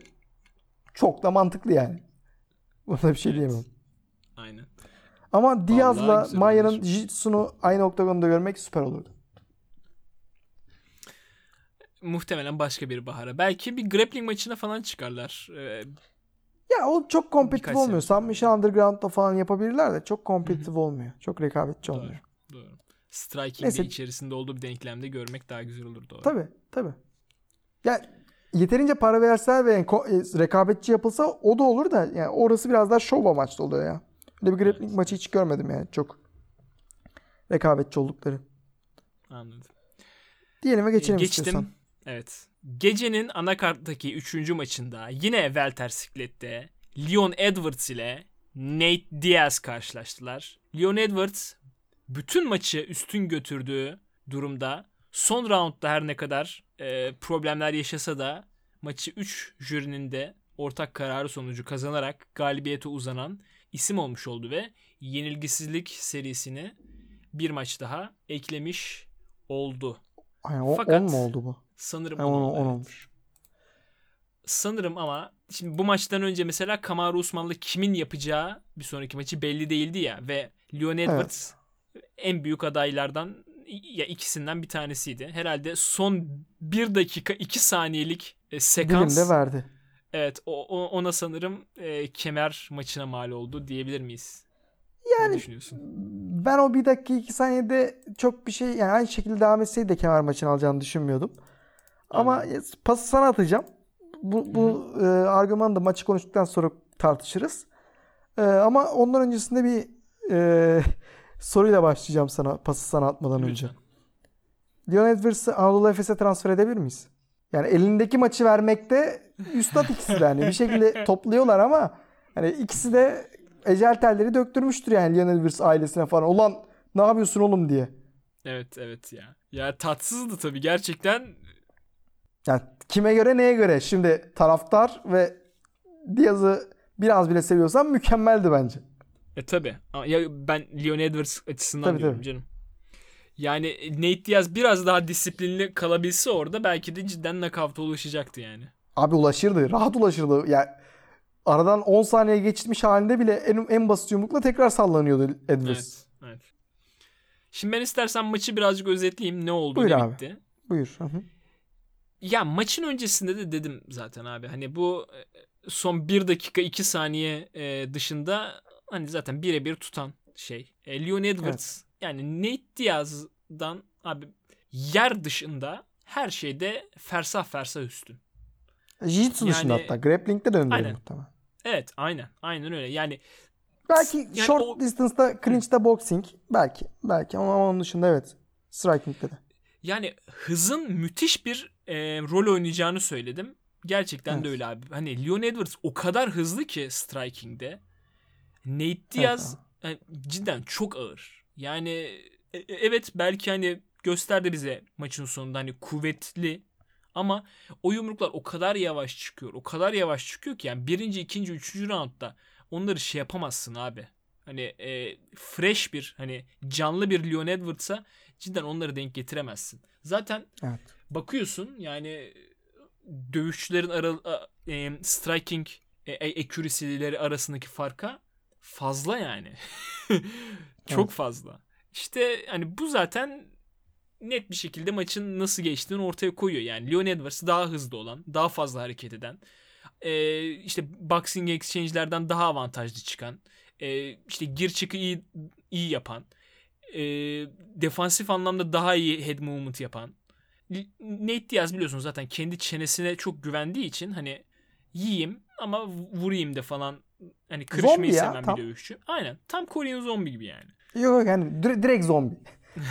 Çok da mantıklı yani. Buna bir şey Evet. diyemem. Aynen. Ama Diaz'la Maya'nın. Jiu-Jitsu'nu aynı oktagonda görmek süper olurdu. Muhtemelen başka bir bahara. Belki bir grappling maçına falan çıkarlar. Ee, Ya o çok kompetitif olmuyor. Submission Underground'da falan yapabilirler de çok kompetitif olmuyor. Çok rekabetçi Doğru. olmuyor. Doğru. Striking Neyse. içerisinde olduğu bir denklemde görmek daha güzel olur doğru. Tabii tabii. Ya yeterince para verseler ve yani e, rekabetçi yapılsa o da olur da yani orası biraz daha şov amaçlı oluyor ya. Öyle bir grappling Evet. maçı hiç görmedim yani çok rekabetçi oldukları. Anladım. Diyelim ve geçelim Geçtim. istiyorsan. Evet. Gecenin anakarttaki 3. maçında yine Welter Siklet'te Leon Edwards ile Nate Diaz karşılaştılar. Leon Edwards bütün maçı üstün götürdüğü durumda son roundda her ne kadar e, problemler yaşasa da maçı 3 jürinin de ortak kararı sonucu kazanarak galibiyete uzanan isim olmuş oldu ve yenilgisizlik serisini bir maç daha eklemiş oldu. Aynen, o, Fakat- 10 mu oldu bu? Sanırım Ha, on on- oldu, on evet. olmuş. Sanırım ama şimdi bu maçtan önce mesela Kamaru Usman'la kimin yapacağı bir sonraki maçı belli değildi ya ve Leon Edwards en büyük adaylardan ya ikisinden bir tanesiydi. Herhalde son bir dakika iki saniyelik e, sekans Dilimde verdi. evet o, o- ona sanırım e, kemer maçına mal oldu diyebilir miyiz? Yani ne düşünüyorsun? Ben o bir dakika iki saniyede çok bir şey yani aynı şekilde devam etseydi de kemer maçını alacağını düşünmüyordum. Ama pası sana atacağım. bu, bu e, argümanı da maçı konuştuktan sonra tartışırız. E, ama ondan öncesinde bir e, soruyla başlayacağım sana pası sana atmadan Lütfen. önce. Leon Edwards'ı Anadolu Efes'e transfer edebilir miyiz? Yani elindeki maçı vermekte üstad ikisi de hani bir şekilde topluyorlar ama hani ikisi de ecel telleri döktürmüştür yani Leon Edwards ailesine falan. Ulan ne yapıyorsun oğlum diye. Evet evet ya. Ya tatsızdı tabii gerçekten. Yani kime göre neye göre? Şimdi taraftar ve Diaz'ı biraz bile seviyorsan mükemmeldi bence. E tabi. Ya ben Leon Edwards açısından Tabii, diyorum tabii. canım. Yani Nate Diaz biraz daha disiplinli kalabilse orada belki de cidden nakavta ulaşacaktı yani. Abi ulaşırdı. Rahat ulaşırdı. Yani aradan 10 saniye geçmiş halinde bile en, en basit yumrukla tekrar sallanıyordu Edwards. Evet. evet. Şimdi ben istersen maçı birazcık özetleyeyim. Ne oldu Buyur ne abi. bitti. Buyur. Hı hı. Ya maçın öncesinde de dedim zaten abi. Hani bu e, son 1 dakika 2 saniye e, dışında hani zaten birebir tutan şey. E, Leon Edwards yani Nate Diaz'dan abi yer dışında her şeyde fersah fersah üstün. Jiu-Jitsu dışında Yani- hatta. Grappling'de de önde Aynen. muhtemelen. Evet aynen aynen öyle. Yani Belki Yani short o- distance'da clinch'te boxing. Belki. Belki ama onun dışında evet. Striking'de de. yani hızın müthiş bir e, rol oynayacağını söyledim. Gerçekten de Evet. öyle abi. Hani Leon Edwards o kadar hızlı ki striking'de. Nate Diaz yani cidden çok ağır. Yani e- e- evet belki hani gösterdi bize maçın sonunda hani kuvvetli ama o yumruklar o kadar yavaş çıkıyor. O kadar yavaş çıkıyor ki yani birinci, ikinci, üçüncü roundda onları şey yapamazsın abi. Hani e, fresh bir hani canlı bir Leon Edwards'a cidden onları denk getiremezsin. Zaten Evet. bakıyorsun yani dövüşçülerin ara, e, striking e, accuracy'leri arasındaki farka fazla yani. Çok Evet. fazla. İşte hani bu zaten net bir şekilde maçın nasıl geçtiğini ortaya koyuyor. Yani Leon Edwards daha hızlı olan, daha fazla hareket eden, e, işte boxing exchange'lerden daha avantajlı çıkan, e, işte gir çıkı iyi iyi yapan, e, defansif anlamda daha iyi head movement yapan. Nate Diaz biliyorsun zaten kendi çenesine çok güvendiği için hani yiyeyim ama vurayım da falan hani kırışmayı Zombi ya, seven tam. bir dövüşçü. Aynen. Tam Korean zombi gibi yani. Yok yok yani dire- direkt zombi.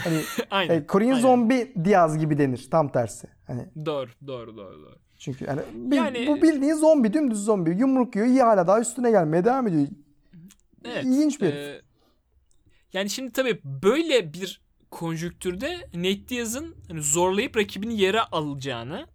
Hani Aynen. e, Korean aynen. zombi Diaz gibi denir. Tam tersi. Hani Doğru, doğru, doğru, doğru. çünkü yani, bil- Yani- bu bildiğin zombi, dümdüz zombi. Yumruk yiyor, iyi hala daha üstüne gelmeye devam ediyor. Evet. İlginç bir e, yani şimdi tabii böyle bir konjüktürde Nate Diaz'ın hani zorlayıp rakibini yere alacağını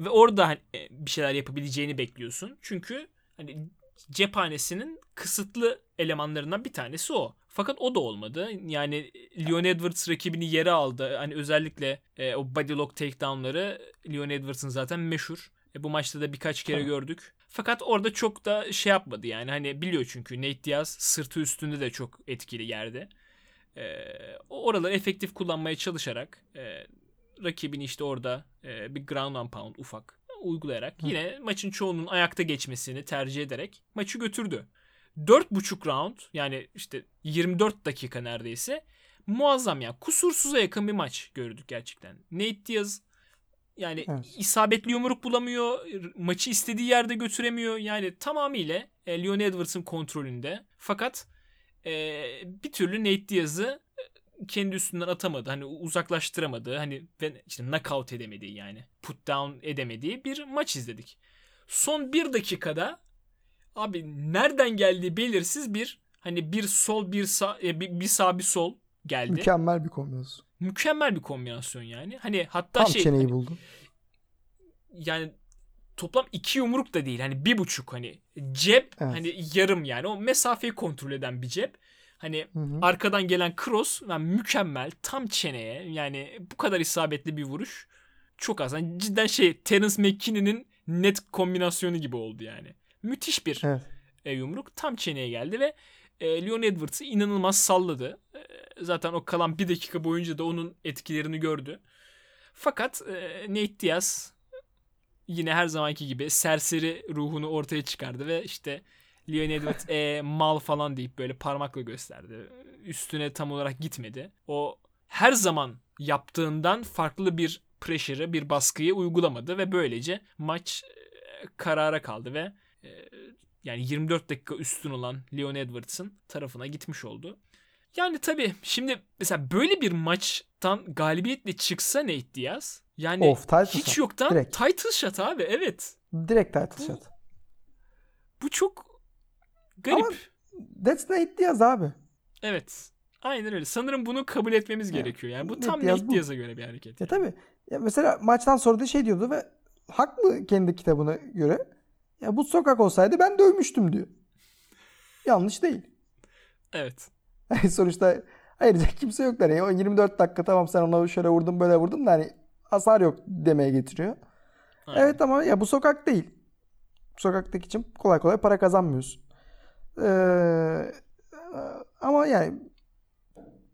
ve orada hani, e, bir şeyler yapabileceğini bekliyorsun. Çünkü hani cephanesinin kısıtlı elemanlarından bir tanesi o. Fakat o da olmadı. Yani Leon Edwards rakibini yere aldı. Hani özellikle e, o body lock takedown'ları Leon Edwards'ın zaten meşhur. E, bu maçta da birkaç kere gördük. Fakat orada çok da şey yapmadı yani. Hani biliyor çünkü Nate Diaz sırtı üstünde de çok etkili yerde. E, oraları efektif kullanmaya çalışarak e, rakibini işte orada e, bir ground and pound ufak uygulayarak yine maçın çoğunun ayakta geçmesini tercih ederek maçı götürdü. 4,5 round yani işte 24 dakika neredeyse muazzam ya. Kusursuza yakın bir maç gördük gerçekten. Nate Diaz yani Evet. isabetli yumruk bulamıyor. Maçı istediği yerde götüremiyor. Yani tamamıyla e, Leon Edwards'ın kontrolünde. Fakat e, bir türlü Nate Diaz'ı e, kendi üstünden atamadı. Hani uzaklaştıramadı. Hani ve işte knockout edemediği yani. Put down edemediği bir maç izledik. Son bir dakikada abi nereden geldiği belirsiz bir hani bir sol bir sağ e, bir, bir sağ bir sol geldi. Mükemmel bir kombinasyon. Mükemmel bir kombinasyon yani. Hani hatta Tam şey çeneyi hani buldu. yani toplam iki yumruk da değil. Hani bir buçuk hani cep Evet. hani yarım yani o mesafeyi kontrol eden bir cep. Hani Hı hı. arkadan gelen cross yani mükemmel tam çeneye yani bu kadar isabetli bir vuruş çok az. Yani cidden şey Terence McKinnon'in net kombinasyonu gibi oldu yani. Müthiş bir Evet. e, yumruk tam çeneye geldi ve e, Leon Edwards'ı inanılmaz salladı. E, zaten o kalan bir dakika boyunca da onun etkilerini gördü. Fakat e, Nate Diaz yine her zamanki gibi serseri ruhunu ortaya çıkardı ve işte Leon Edwards e, mal falan deyip böyle parmakla gösterdi. Üstüne tam olarak gitmedi. O her zaman yaptığından farklı bir pressure'ı, bir baskıyı uygulamadı ve böylece maç karara kaldı ve e, yani 24 dakika üstün olan Leon Edwards'ın tarafına gitmiş oldu. Yani tabii şimdi mesela böyle bir maçtan galibiyetle çıksa Nate Diaz yani Of, hiç shot. yoktan Direkt. title shot abi evet. Direkt title Bu- shot. Bu çok garip. Ama- That's Nate Diaz abi. Evet. Aynen öyle. Sanırım bunu kabul etmemiz Evet. gerekiyor. Yani bu Nate tam Diaz Nate bu. Diaz'a göre bir hareket. Ya tabii. Ya mesela maçtan sonra da şey diyordu ve haklı kendi kitabına göre. Ya bu sokak olsaydı ben dövmüştüm diyor. Yanlış değil. Evet. Sonuçta ayıracak kimse yok. Yani o 24 dakika tamam sen ona şöyle vurdun böyle vurdun da hani hasar yok demeye getiriyor. Aynen. Evet ama ya bu sokak değil. Sokaktaki için kolay kolay para kazanmıyorsun. Ee, ama yani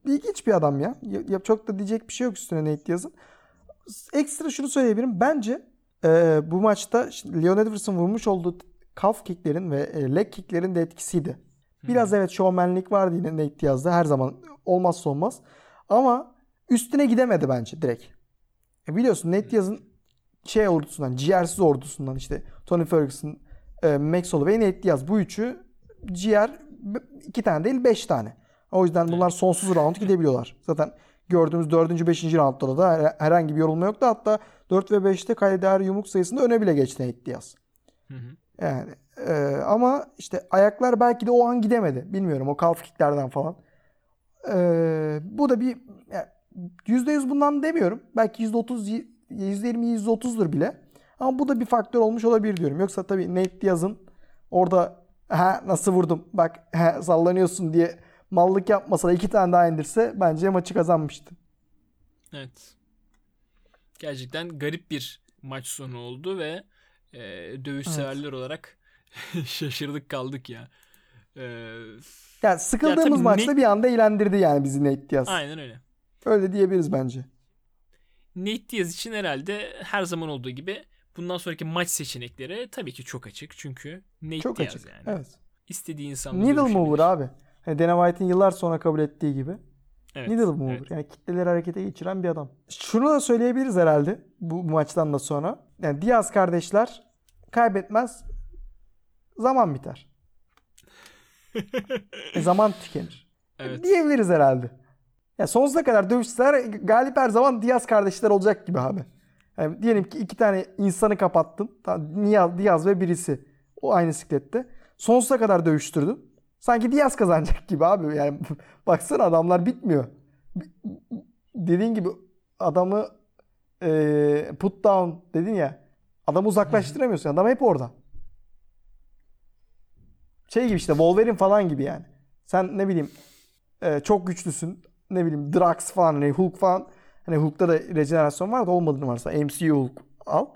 ilginç bir adam ya. ya. Çok da diyecek bir şey yok üstüne Nate Diaz'ın. Ekstra şunu söyleyebilirim. Bence e, bu maçta Leon Edwards'ın vurmuş olduğu calf kicklerin ve e, leg kicklerin de etkisiydi. Biraz evet şovmenlik vardı yine Nate Diaz'da her zaman olmazsa olmaz. Ama üstüne gidemedi bence direkt. E biliyorsun Nate Diaz'ın şey ordusundan, ciğersiz ordusundan işte Tony Ferguson, e, Max Holloway, Nate Diaz bu üçü ciğer iki tane değil beş tane. O yüzden bunlar sonsuz round gidebiliyorlar. Zaten gördüğümüz dördüncü, beşinci roundda da her- herhangi bir yorulma yoktu. Hatta 4 ve 5'te kale değer yumruk sayısında öne bile geçti Nate Diaz. Hı hı. Yani e, ama işte ayaklar belki de o an gidemedi. Bilmiyorum o calf kicklerden falan. E, bu da bir yani %100 bundan demiyorum. Belki %30, %20, %30'dur bile. Ama bu da bir faktör olmuş olabilir diyorum. Yoksa tabii Nate Diaz'ın orada ha nasıl vurdum bak ha, sallanıyorsun diye mallık yapmasa da iki tane daha indirse bence maçı kazanmıştı. Evet. Gerçekten garip bir maç sonu oldu ve e, dövüş Evet. severler olarak şaşırdık kaldık ya. E, Yani sıkıldığımız tabii maçta Nate- bir anda eğlendirdi yani bizi Nate Diaz. aynen öyle. Öyle diyebiliriz bence. Nate Diaz için herhalde her zaman olduğu gibi bundan sonraki maç seçenekleri tabii ki çok açık. Çünkü Nate Çok Diaz açık. yani. Evet. İstediği insanla Needle mover abi. Hani Dana White'in yıllar sonra kabul ettiği gibi. Evet, Needle mover. evet. Yani kitleleri harekete geçiren bir adam. Şunu da söyleyebiliriz herhalde bu maçtan da sonra. Yani Diaz kardeşler kaybetmez zaman biter. E, zaman tükenir. Evet. Diyebiliriz herhalde. Ya sonsuza kadar dövüşseler galip her zaman Diaz kardeşler olacak gibi abi. Yani diyelim ki iki tane insanı kapattın. Niaz, Diaz ve birisi. O aynı siklette. Sonsuza kadar dövüştürdün. Sanki Diaz kazanacak gibi abi. Yani baksana adamlar bitmiyor. Dediğin gibi adamı e, put down dedin ya. Adamı uzaklaştıramıyorsun. Adam hep orada. Şey gibi işte Wolverine falan gibi yani. Sen ne bileyim e, çok güçlüsün. Ne bileyim Drax falan hani Hulk falan. Hani Hulk'ta da rejenerasyon var da olmadığını varsa MCU Hulk al.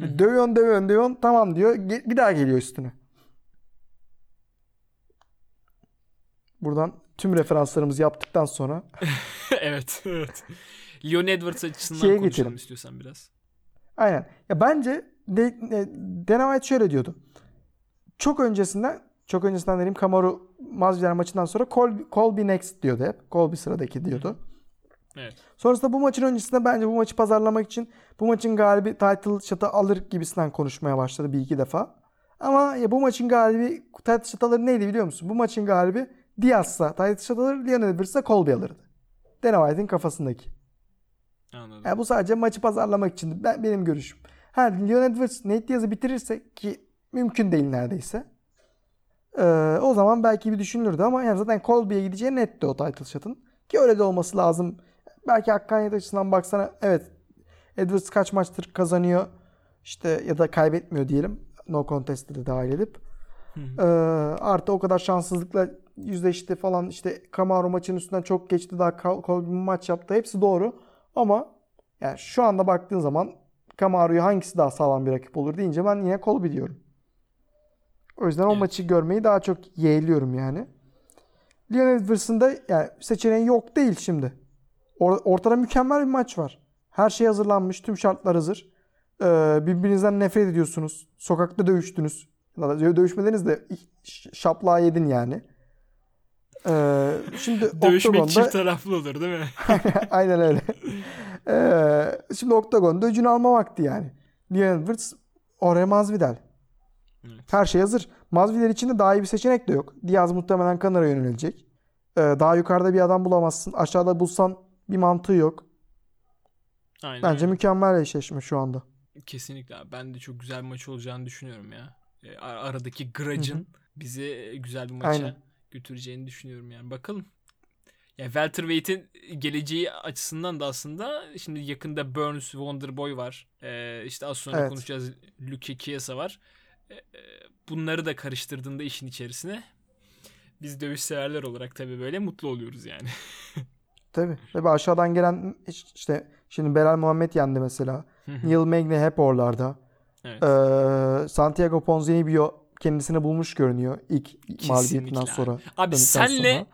Dövüyorsun dövüyorsun dövüyorsun tamam diyor. Bir daha geliyor üstüne. Buradan tüm referanslarımızı yaptıktan sonra evet, evet. Leon Edwards açısından Şeye konuşalım geçelim. istiyorsan biraz. Aynen. Ya bence de, de, Dana White şöyle diyordu. Çok öncesinden çok öncesinden dediğim Kamaru Masvidal maçından sonra Colby, Colby next diyordu hep. Colby sıradaki diyordu. Evet. Sonrasında bu maçın öncesinde bence bu maçı pazarlamak için bu maçın galibi title shot'ı alır gibisinden konuşmaya başladı bir iki defa. Ama ya bu maçın galibi title shot alır neydi biliyor musun? Bu maçın galibi Diaz'sa title shot alır, Leon Edwards'sa Colby alırdı. Dana White'in kafasındaki. Anladım. Yani bu sadece maçı pazarlamak için ben, benim görüşüm. Ha Leon Edwards Nate Diaz'ı bitirirse ki mümkün değil neredeyse. Ee, o zaman belki bir düşünülürdü ama yani zaten Colby'ye gideceği netti o title shot'ın. Ki öyle de olması lazım. Belki hakkaniyet açısından baksana evet Edwards kaç maçtır kazanıyor işte ya da kaybetmiyor diyelim. No contest'te de dahil edip. Hı Ee, artı o kadar şanssızlıkla yüzleşti falan işte Kamaru maçın üstünden çok geçti daha Col- Colby maç yaptı. Hepsi doğru. Ama yani şu anda baktığın zaman Kamaru'ya hangisi daha sağlam bir rakip olur deyince ben yine Colby diyorum. O yüzden o Evet. maçı görmeyi daha çok yeğliyorum yani. Leon Edwards'ın da yani seçeneği yok değil şimdi. Or- ortada mükemmel bir maç var. Her şey hazırlanmış. Tüm şartlar hazır. Ee, birbirinizden nefret ediyorsunuz. Sokakta dövüştünüz. Dövüşmediniz de ş- şaplağı yedin yani. Ee, şimdi Dövüşmek Oktagon'da çift taraflı olur değil mi? Aynen öyle. Ee, şimdi Oktagon'da öcünü alma vakti yani. Leon Edwards Oraya Masvidal. Evet. Her şey hazır. Masvidal için de daha iyi bir seçenek de yok. Diaz muhtemelen Kanar'a yönelecek. Ee, daha yukarıda bir adam bulamazsın. Aşağıda bulsan bir mantığı yok. Aynen Bence mükemmel eşleşme şu anda. Kesinlikle abi. Ben de çok güzel bir maç olacağını düşünüyorum ya. E, ar- aradaki grudge'ın bizi e, güzel bir maça Aynen. götüreceğini düşünüyorum yani. Bakalım. Ya welterweight'in geleceği açısından da aslında şimdi yakında Burns Wonderboy var. Ee, işte az sonra Evet. konuşacağız. Luke Chiesa var. Ee, bunları da karıştırdığında işin içerisine biz dövüş severler olarak tabii böyle mutlu oluyoruz yani. Tabii. Tabii aşağıdan gelen işte şimdi Belal Muhammed yendi mesela. Neil Magny hep oralarda. evet. Ee, Santiago Ponzinibbio kendisini bulmuş görünüyor ilk mağlubiyetinden Kesinlikle sonra. Abi senle sonra.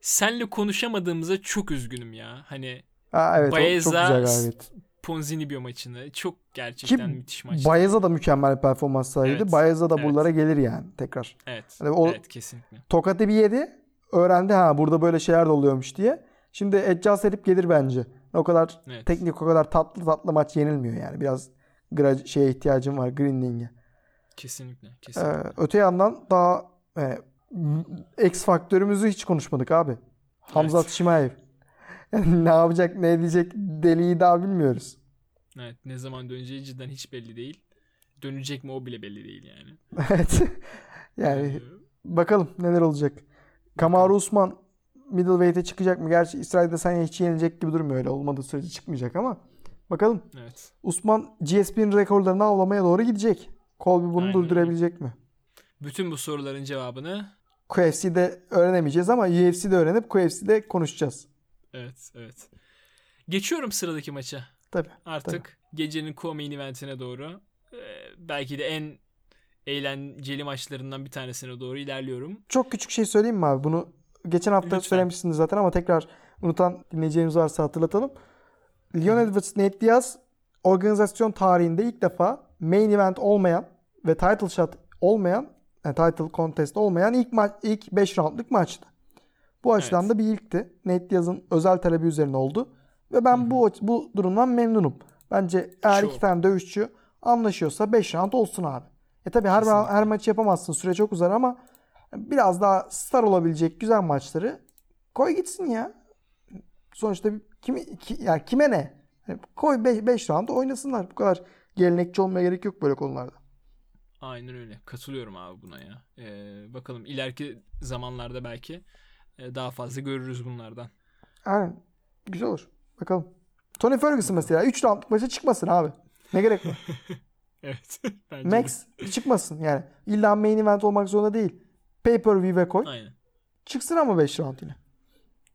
senle konuşamadığımıza çok üzgünüm ya. Hani Ha, evet o çok Baeza güzel galibiyet. Ponzinibio maçını çok gerçekten Ki müthiş maçtı. Baeza da mükemmel bir performans sergiledi. Evet, Baeza da evet. buralara gelir yani tekrar. evet. Hani o evet kesinlikle. tokatı bir yedi. Öğrendi ha burada böyle şeyler de oluyormuş diye. Şimdi adjust edip gelir bence. O kadar Evet. teknik o kadar tatlı tatlı maç yenilmiyor yani. Biraz gra- şeye ihtiyacım var grinding'e. Kesinlikle. Ee, Kesinlikle. öte yandan daha e, X faktörümüzü hiç konuşmadık abi. Evet. Şimayev. Yani ne yapacak ne edecek deliği daha bilmiyoruz. evet. Ne zaman döneceği cidden hiç belli değil. Dönecek mi o bile belli değil yani. evet. yani Ee, bakalım neler olacak. Kamaru Usman middleweight'e çıkacak mı? Gerçi İsrail'de sen hiç yenilecek gibi durmuyor öyle olmadığı sürece çıkmayacak ama bakalım. evet. Usman GSP'nin rekorlarını avlamaya doğru gidecek. Colby bunu Aynen durdurabilecek mi? Bütün bu soruların cevabını QFC'de öğrenemeyeceğiz ama UFC'de öğrenip QFC'de konuşacağız. evet evet. Geçiyorum sıradaki maça. Tabii. Artık gecenin co-main eventine doğru e, belki de en eğlenceli maçlarından bir tanesine doğru ilerliyorum. Çok küçük şey söyleyeyim mi abi? Bunu geçen hafta Lütfen. söylemişsiniz zaten ama tekrar unutan dinleyeceğimiz varsa hatırlatalım. Leon Edwards, Nate Diaz organizasyon tarihinde ilk defa main event olmayan ve title shot olmayan, yani title contest olmayan ilk maç ilk 5 roundluk maçtı. Bu açıdan Evet. da bir ilkti. Nate Diaz'ın özel talebi üzerine oldu. Ve ben bu bu durumdan memnunum. Bence eğer Çok. iki tane dövüşçü anlaşıyorsa 5 round olsun abi. E tabi her, Kesinlikle. her maç yapamazsın. Süre çok uzar ama biraz daha star olabilecek güzel maçları koy gitsin ya. Sonuçta kimi, ki, yani kime ne? Yani koy 5 round oynasınlar. Bu kadar gelenekçi olmaya gerek yok böyle konularda. Aynen öyle. Katılıyorum abi buna ya. Ee, bakalım ileriki zamanlarda belki e, daha fazla görürüz bunlardan. Aynen. Güzel olur. Bakalım. Tony Ferguson mesela 3 roundluk maça çıkmasın abi. Ne gerek var? Evet. Bence de. Max çıkmasın yani. İlla main event olmak zorunda değil. Pay per view'e koy. Aynen. Çıksın ama 5 round yine.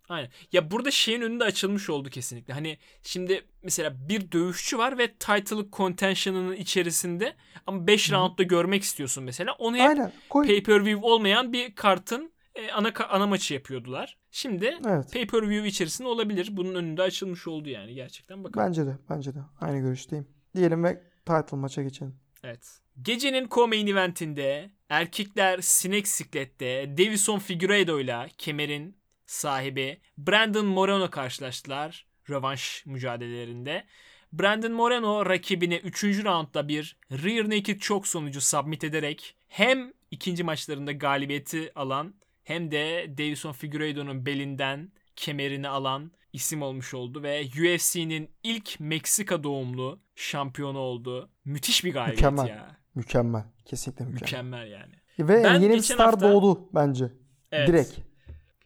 Aynen. Ya burada şeyin önünde açılmış oldu kesinlikle. Hani şimdi mesela bir dövüşçü var ve title contention'ının içerisinde ama 5 roundda görmek istiyorsun mesela. Onu hep Aynen. Koy. pay-per-view olmayan bir kartın e, ana ana maçı yapıyordular. Şimdi Evet. pay-per-view içerisinde olabilir. Bunun önünde açılmış oldu yani gerçekten bakalım. Bence de. Bence de. Aynı görüşteyim. Diyelim ve title maça geçelim. Evet. Gecenin co-main eventinde erkekler sinek siklette Davison Figueiredo ile kemerin sahibi Brandon Moreno karşılaştılar rövanş mücadelelerinde. Brandon Moreno rakibine 3. roundda bir rear naked choke sonucu submit ederek hem ikinci maçlarında galibiyeti alan hem de Davison Figueiredo'nun belinden kemerini alan isim olmuş oldu ve UFC'nin ilk Meksika doğumlu şampiyonu oldu. Müthiş bir galibiyet Mükemmel. ya. Mükemmel. Kesinlikle mükemmel. Mükemmel yani. Ve Ben yeni bir star hafta- doğdu bence. Evet. Direkt.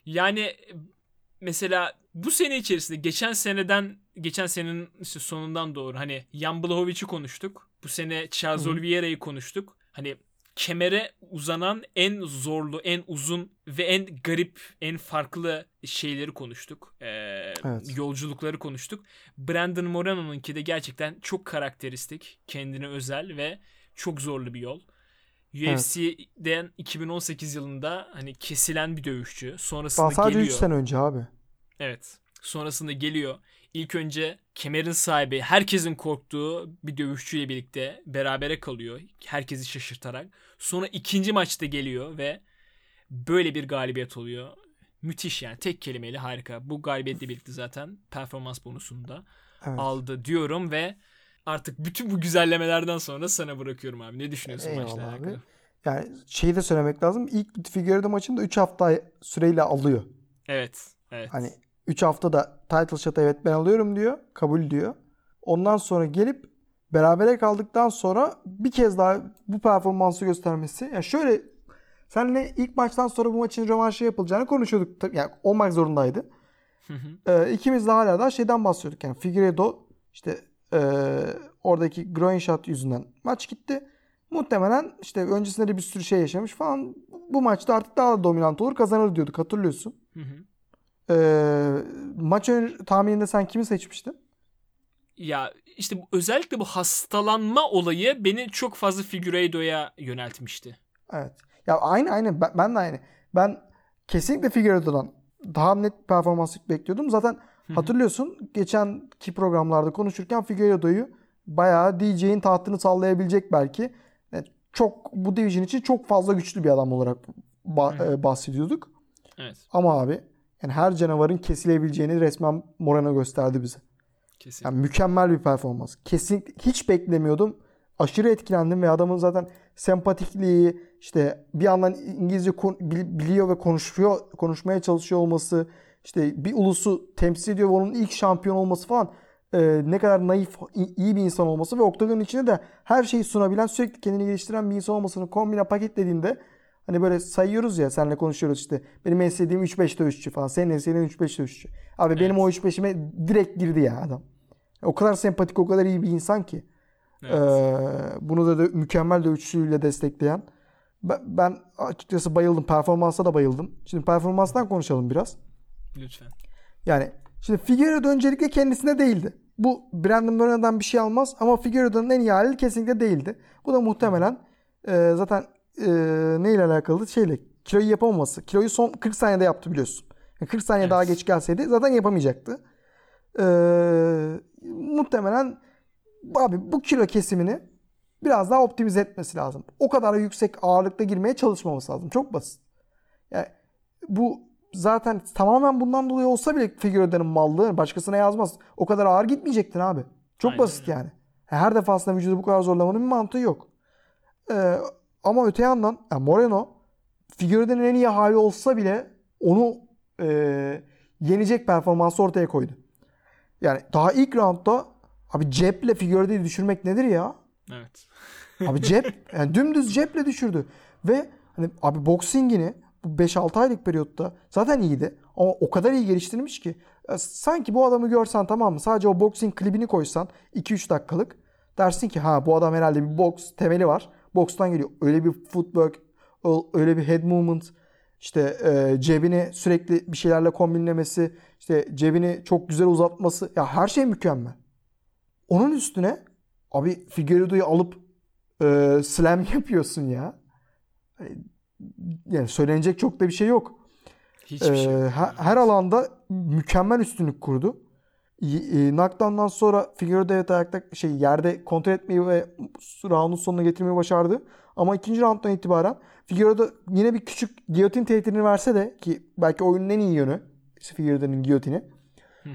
Yani mesela bu sene içerisinde geçen seneden geçen senenin işte sonundan doğru hani Jan Blachowic'i konuştuk. Bu sene Charles. Oliveira'yı konuştuk. Hani kemere uzanan en zorlu, en uzun ve en garip, en farklı şeyleri konuştuk. Ee, Evet. Yolculukları konuştuk. Brandon Moreno'nunki de gerçekten çok karakteristik, kendine özel ve çok zorlu bir yol. UFC'den 2018 yılında hani kesilen bir dövüşçü. Sonrasında Daha sadece 3 geliyor. sene önce abi. Evet. Sonrasında geliyor. İlk önce kemerin sahibi, herkesin korktuğu bir dövüşçüyle birlikte berabere kalıyor. Herkesi şaşırtarak. Sonra ikinci maçta geliyor ve böyle bir galibiyet oluyor. Müthiş yani. Tek kelimeyle harika. Bu galibiyetle birlikte zaten performans bonusunu da Evet. aldı diyorum ve artık bütün bu güzellemelerden sonra sana bırakıyorum abi. Ne düşünüyorsun Eyvallah maçla abi. alakalı? Yani şeyi de söylemek lazım. İlk Figueredo maçında 3 hafta süreyle alıyor. Evet. Evet. Hani 3 haftada title shot evet ben alıyorum diyor. Kabul diyor. Ondan sonra gelip berabere kaldıktan sonra bir kez daha bu performansı göstermesi. Yani şöyle senle ilk maçtan sonra bu maçın rövanşı yapılacağını konuşuyorduk. Yani olmak zorundaydı. Ee, ikimiz de hala da şeyden bahsediyorduk. Yani Figueredo işte ee, oradaki groin shot yüzünden maç gitti. Muhtemelen işte öncesinde de bir sürü şey yaşamış falan. Bu maçta artık daha da dominant olur kazanır diyorduk hatırlıyorsun. Hı hı. Ee, maç ön tahmininde sen kimi seçmiştin? Ya işte özellikle bu hastalanma olayı beni çok fazla Figueiredo'ya yöneltmişti. Evet. Ya aynı aynı ben, ben de aynı. Ben kesinlikle Figueiredo'dan daha net performans bekliyordum. Zaten hatırlıyorsun geçenki programlarda konuşurken Figueiredo'yu bayağı DJ'in tahtını sallayabilecek belki. Yani çok bu division için çok fazla güçlü bir adam olarak ba- e, bahsediyorduk. Evet. Ama abi yani her canavarın kesilebileceğini resmen Moreno gösterdi bize. Kesin. Yani mükemmel bir performans. Kesin hiç beklemiyordum. Aşırı etkilendim ve adamın zaten sempatikliği işte bir yandan İngilizce biliyor ve konuşuyor konuşmaya çalışıyor olması işte bir ulusu temsil ediyor ve onun ilk şampiyon olması falan e, ne kadar naif iyi bir insan olması ve oktagonun içinde de her şeyi sunabilen sürekli kendini geliştiren bir insan olmasını kombine paketlediğinde hani böyle sayıyoruz ya seninle konuşuyoruz işte benim en sevdiğim 3-5 dövüşçü falan senin en sevdiğin 3-5 dövüşçü. Abi benim o 3-5'ime direkt girdi ya adam. O kadar sempatik, o kadar iyi bir insan ki. Evet. Ee, bunu da, da mükemmel dövüşçülüğüyle destekleyen. Ben, ben açıkçası bayıldım. Performansa da bayıldım. Şimdi performanstan konuşalım biraz. Lütfen. Yani şimdi Figueiredo öncelikle kendisine değildi. Bu Brandon Moreno'dan bir şey almaz ama Figueiredo'nun en iyi hali kesinlikle değildi. Bu da muhtemelen e, zaten e, neyle alakalı? Şeyle kiloyu yapamaması. Kiloyu son 40 saniyede yaptı biliyorsun. Yani 40 saniye Evet. daha geç gelseydi zaten yapamayacaktı. Ee, muhtemelen abi bu kilo kesimini biraz daha optimize etmesi lazım. O kadar yüksek ağırlıkta girmeye çalışmaması lazım. Çok basit. Yani bu zaten tamamen bundan dolayı olsa bile Figueiredo'nun mallığı başkasına yazmaz. O kadar ağır gitmeyecektin abi. Çok Aynen basit yani. Her defasında vücudu bu kadar zorlamanın bir mantığı yok. Ee, ama öte yandan yani Moreno Figueiredo'nun en iyi hali olsa bile onu e, yenecek performansı ortaya koydu. Yani daha ilk roundda abi ceple Figueiredo'yu düşürmek nedir ya? Evet. Abi cep yani dümdüz ceple düşürdü. Ve hani abi boksingini bu 5-6 aylık periyotta zaten iyiydi. Ama o kadar iyi geliştirmiş ki e, sanki bu adamı görsen tamam mı? Sadece o boxing klibini koysan 2-3 dakikalık dersin ki ha bu adam herhalde bir boks temeli var. Bokstan geliyor. Öyle bir footwork, öyle bir head movement, işte e, cebini sürekli bir şeylerle kombinlemesi, işte cebini çok güzel uzatması. Ya her şey mükemmel. Onun üstüne abi Figueiredo'yu alıp e, slam yapıyorsun ya. Hani, Yani söylenecek çok da bir şey yok. Hiçbir şey Ee, yok. her, her alanda mükemmel üstünlük kurdu. E, knockdown'dan sonra Figueiredo evet ayakta şey yerde kontrol etmeyi ve roundun sonuna getirmeyi başardı. Ama ikinci rounddan itibaren Figueiredo yine bir küçük giyotin tehdidini verse de ki belki oyunun en iyi yönü Figueiredo'nun giyotini.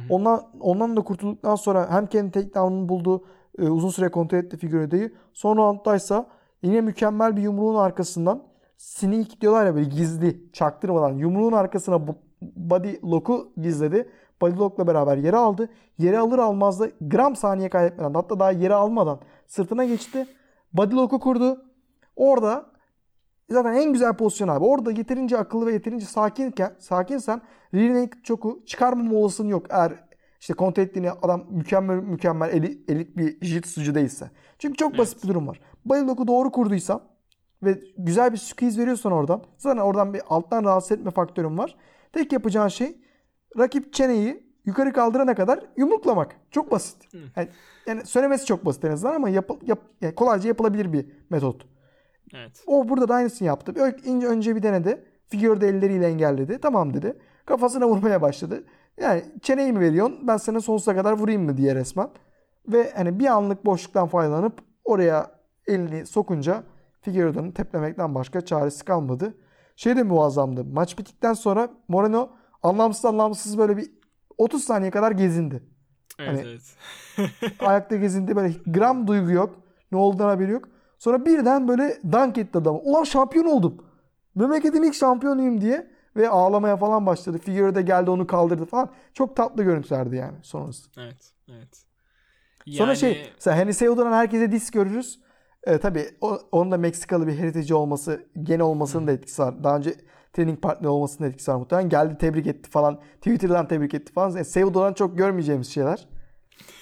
Ondan, ondan da kurtulduktan sonra hem kendi takedown'unu buldu e, uzun süre kontrol etti Figueiredo'yu. Son rounddaysa yine mükemmel bir yumruğun arkasından sneak diyorlar ya böyle gizli çaktırmadan yumruğun arkasına body lock'u gizledi. Body lock'la beraber yere aldı. Yere alır almaz da gram saniye kaybetmeden hatta daha yere almadan sırtına geçti. Body lock'u kurdu. Orada zaten en güzel pozisyon abi. Orada yeterince akıllı ve yeterince sakinken, sakinsen rear naked choke'u çıkarmama olasılığın yok. Eğer işte kontrol ettiğini adam mükemmel mükemmel elit, elit bir jiu-jitsucu değilse. Çünkü çok basit bir durum var. Body lock'u doğru kurduysan ve güzel bir squeeze veriyorsan oradan zaten oradan bir alttan rahatsız etme faktörün var. Tek yapacağın şey rakip çeneyi yukarı kaldırana kadar yumruklamak. Çok basit. Yani, yani söylemesi çok basit en azından ama yap, yap, yani kolayca yapılabilir bir metot. Evet. O burada da aynısını yaptı. Önce, önce bir denedi. Figürde elleriyle engelledi. Tamam dedi. Kafasına vurmaya başladı. Yani çeneyi mi veriyorsun? Ben sana sonsuza kadar vurayım mı diye resmen. Ve hani bir anlık boşluktan faydalanıp oraya elini sokunca Figueiredo'nun teplemekten başka çaresi kalmadı. Şey de muazzamdı. Maç bittikten sonra Moreno anlamsız anlamsız böyle bir 30 saniye kadar gezindi. Evet Hani- evet. Ayakta gezinti böyle gram duygu yok. Ne olduğundan haberi yok. Sonra birden böyle dank etti adamı. Ulan şampiyon oldum. Memleketin ilk şampiyonuyum diye. Ve ağlamaya falan başladı. Figürü de geldi onu kaldırdı falan. Çok tatlı görüntülerdi yani sonrası. Evet. Evet. Sonra Yani- şey mesela Henry Cejudo'dan herkese diss görürüz. Ee, tabii o, onun da Meksikalı bir heritage olması, gene olmasının da etkisi var. Daha önce training partner olmasının da etkisi var muhtemelen. Geldi tebrik etti falan. Twitter'dan tebrik etti falan. Yani Cejudo'dan çok görmeyeceğimiz şeyler.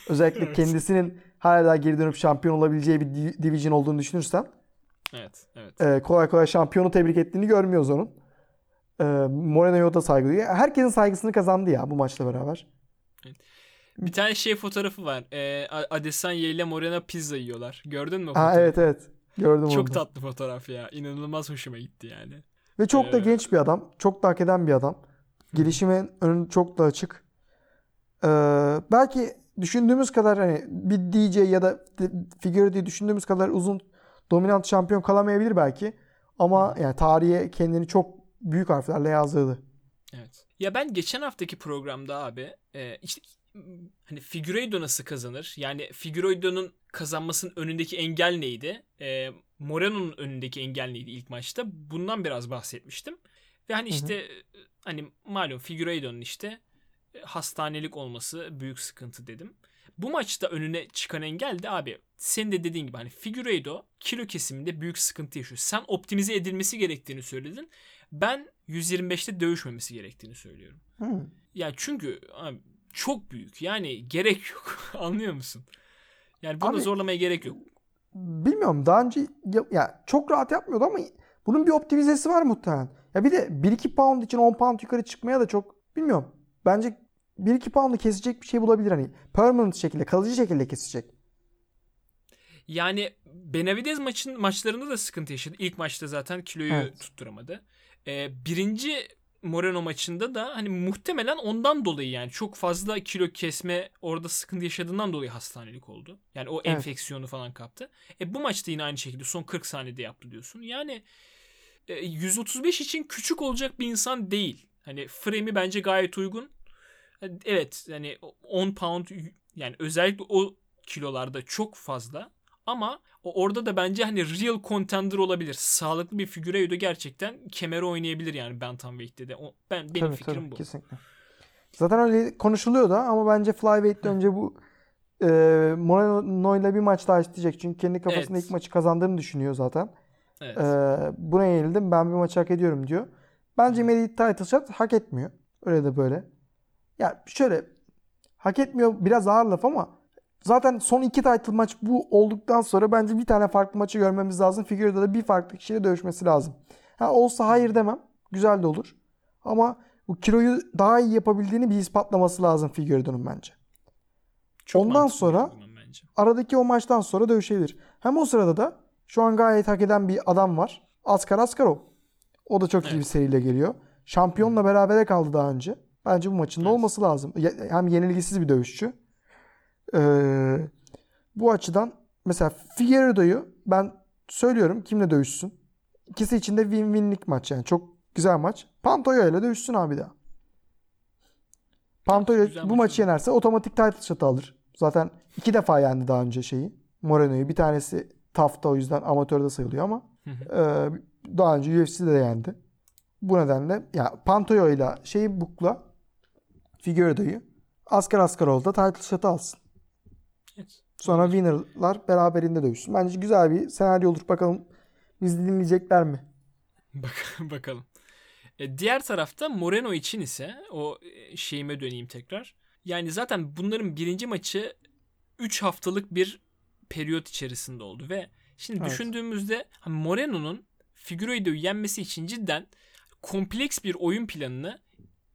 Özellikle Evet. kendisinin hala geri dönüp şampiyon olabileceği bir di- division olduğunu düşünürsen Evet. Evet. e, kolay kolay şampiyonu tebrik ettiğini görmüyoruz onun. E, Moreno'ya da saygı duyuyor. Herkesin saygısını kazandı ya bu maçla beraber. Bir tane şey fotoğrafı var. Ee, A- Adesanya ile Moreno pizza yiyorlar. Gördün mü o Ha fotoğrafı? evet evet. Gördüm Çok onu. da. tatlı fotoğraf ya. İnanılmaz hoşuma gitti yani. Ve çok da Ee, genç bir adam. Çok da hak eden bir adam. Gelişimin önü çok da açık. Ee, belki düşündüğümüz kadar hani bir DJ ya da figür diye düşündüğümüz kadar uzun dominant şampiyon kalamayabilir belki. Ama yani tarihe kendini çok büyük harflerle yazdırdı. Evet. Ya ben geçen haftaki programda abi e, işte hani Figueiredo nasıl kazanır? Yani Figueiredo'nun kazanmasının önündeki engel neydi? E, Moreno'nun önündeki engel neydi ilk maçta? Bundan biraz bahsetmiştim. Ve hani Hı hı. işte e, hani malum Figueiredo'nun işte e, hastanelik olması büyük sıkıntı dedim. Bu maçta önüne çıkan engel de abi senin de dediğin gibi hani Figueiredo kilo kesiminde büyük sıkıntı yaşıyor. Sen optimize edilmesi gerektiğini söyledin. Ben 125'te dövüşmemesi gerektiğini söylüyorum. Hmm. Yani çünkü abi, çok büyük. Yani gerek yok. Anlıyor musun? Yani bunu Abi- zorlamaya gerek yok. Bilmiyorum daha önce ya, ya çok rahat yapmıyordu ama bunun bir optimizesi var muhtemelen. Ya bir de 1-2 pound için 10 pound yukarı çıkmaya da çok bilmiyorum. Bence 1-2 pound'u kesecek bir şey bulabilir hani. Permanent şekilde, kalıcı şekilde kesecek. Yani Benavidez maçın maçlarında da sıkıntı yaşadı. İlk maçta zaten kiloyu Evet. tutturamadı. Ee, birinci Moreno maçında da hani muhtemelen ondan dolayı yani çok fazla kilo kesme orada sıkıntı yaşadığından dolayı hastanelik oldu. Yani o Evet. enfeksiyonu falan kaptı. E bu maçta yine aynı şekilde son 40 saniyede yaptı diyorsun. Yani e, 135 için küçük olacak bir insan değil. Hani frame'i bence gayet uygun. E, Evet yani 10 pound yani özellikle o kilolarda çok fazla. Ama orada da bence hani real contender olabilir. Sağlıklı bir Figueiredo gerçekten kemeri oynayabilir yani bantamweight'te de. O, ben benim Tabii, fikrim tabii, bu. Kesinlikle. Zaten öyle konuşuluyordu ama bence Flyweight'te önce bu e, Moreno'yla bir maç daha isteyecek. Çünkü kendi kafasında Evet. ilk maçı kazandığını düşünüyor zaten. Evet. E, buna yenildim ben bir maç hak ediyorum diyor. Bence Melih title shot hak etmiyor. Öyle de böyle. Ya şöyle hak etmiyor biraz ağır laf ama zaten son iki title maç bu olduktan sonra bence bir tane farklı maçı görmemiz lazım. Figueiredo da bir farklı kişiyle dövüşmesi lazım. Ha olsa hayır demem. Güzel de olur. Ama bu kiloyu daha iyi yapabildiğini bir ispatlaması lazım Figueiredo'nun bence. Çok ondan sonra- bence. Aradaki o maçtan sonra dövüşebilir. Hem o sırada da şu an gayet hak eden bir adam var. Askar Askarov. O da çok iyi Evet. bir seriyle geliyor. Şampiyonla berabere kaldı daha önce. Bence bu maçın da Evet. olması lazım. Hem yenilgisiz bir dövüşçü. Ee, bu açıdan mesela Figueiredo'yu ben söylüyorum kimle dövüşsün. İkisi için de win-win'lik maç yani. Çok güzel maç. Pantoja ile dövüşsün abi daha. Pantoja Güzel bu maç maçı olur. yenerse otomatik title shot alır. Zaten iki defa yendi daha önce şeyi. Moreno'yu. Bir tanesi TAF'ta o yüzden amatörde sayılıyor ama e, daha önce UFC'de de yendi. Bu nedenle ya Pantoja ile şeyi bukla Figueiredo'yu Askar Askarov da title shot alsın. Sonra winner'lar beraberinde dövüşsün. Bence güzel bir senaryo olur. Bakalım bizi dinleyecekler mi? Bak bakalım. E, diğer tarafta Moreno için ise o e, şeyime döneyim tekrar. Yani zaten bunların birinci maçı 3 haftalık bir periyot içerisinde oldu ve şimdi Evet. düşündüğümüzde hani Moreno'nun Figueiredo'yu yenmesi için cidden kompleks bir oyun planını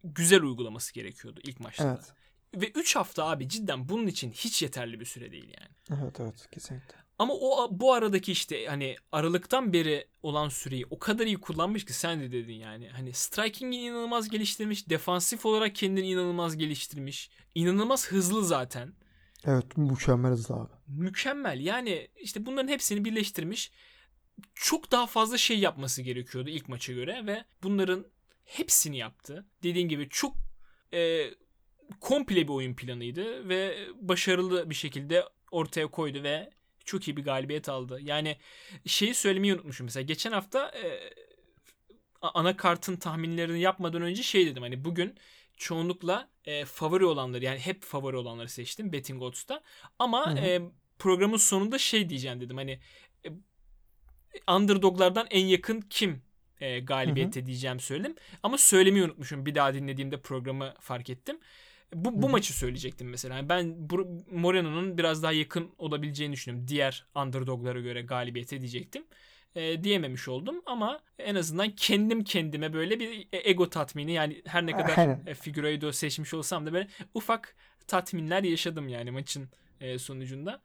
güzel uygulaması gerekiyordu ilk maçta. Evet. Ve 3 hafta abi cidden bunun için hiç yeterli bir süre değil yani. Evet evet kesinlikle. Ama o bu aradaki işte hani Aralık'tan beri olan süreyi o kadar iyi kullanmış ki sen de dedin yani. Hani striking'i inanılmaz geliştirmiş, defansif olarak kendini inanılmaz geliştirmiş. inanılmaz hızlı zaten. Evet mükemmel hızlı abi. Mükemmel. Yani işte bunların hepsini birleştirmiş. Çok daha fazla şey yapması gerekiyordu ilk maça göre ve bunların hepsini yaptı. Dediğin gibi çok e, komple bir oyun planıydı ve başarılı bir şekilde ortaya koydu ve çok iyi bir galibiyet aldı. Yani şeyi söylemeyi unutmuşum mesela. Geçen hafta e, anakartın tahminlerini yapmadan önce şey dedim. Hani bugün çoğunlukla e, favori olanları yani hep favori olanları seçtim Betting Odds'ta. Ama hı hı. E, programın sonunda şey diyeceğim dedim. Hani e, underdoglardan en yakın kim e, galibiyete hı hı. diyeceğim söyledim. Ama söylemeyi unutmuşum. Bir daha dinlediğimde programı fark ettim. Bu, bu maçı söyleyecektim mesela. Yani ben Moreno'nun biraz daha yakın olabileceğini düşünüyorum. Diğer underdoglara göre galibiyete diyecektim. E, diyememiş oldum ama en azından kendim kendime böyle bir e, ego tatmini yani her ne kadar Aynen. e, Figueiredo seçmiş olsam da böyle ufak tatminler yaşadım yani maçın e, sonucunda.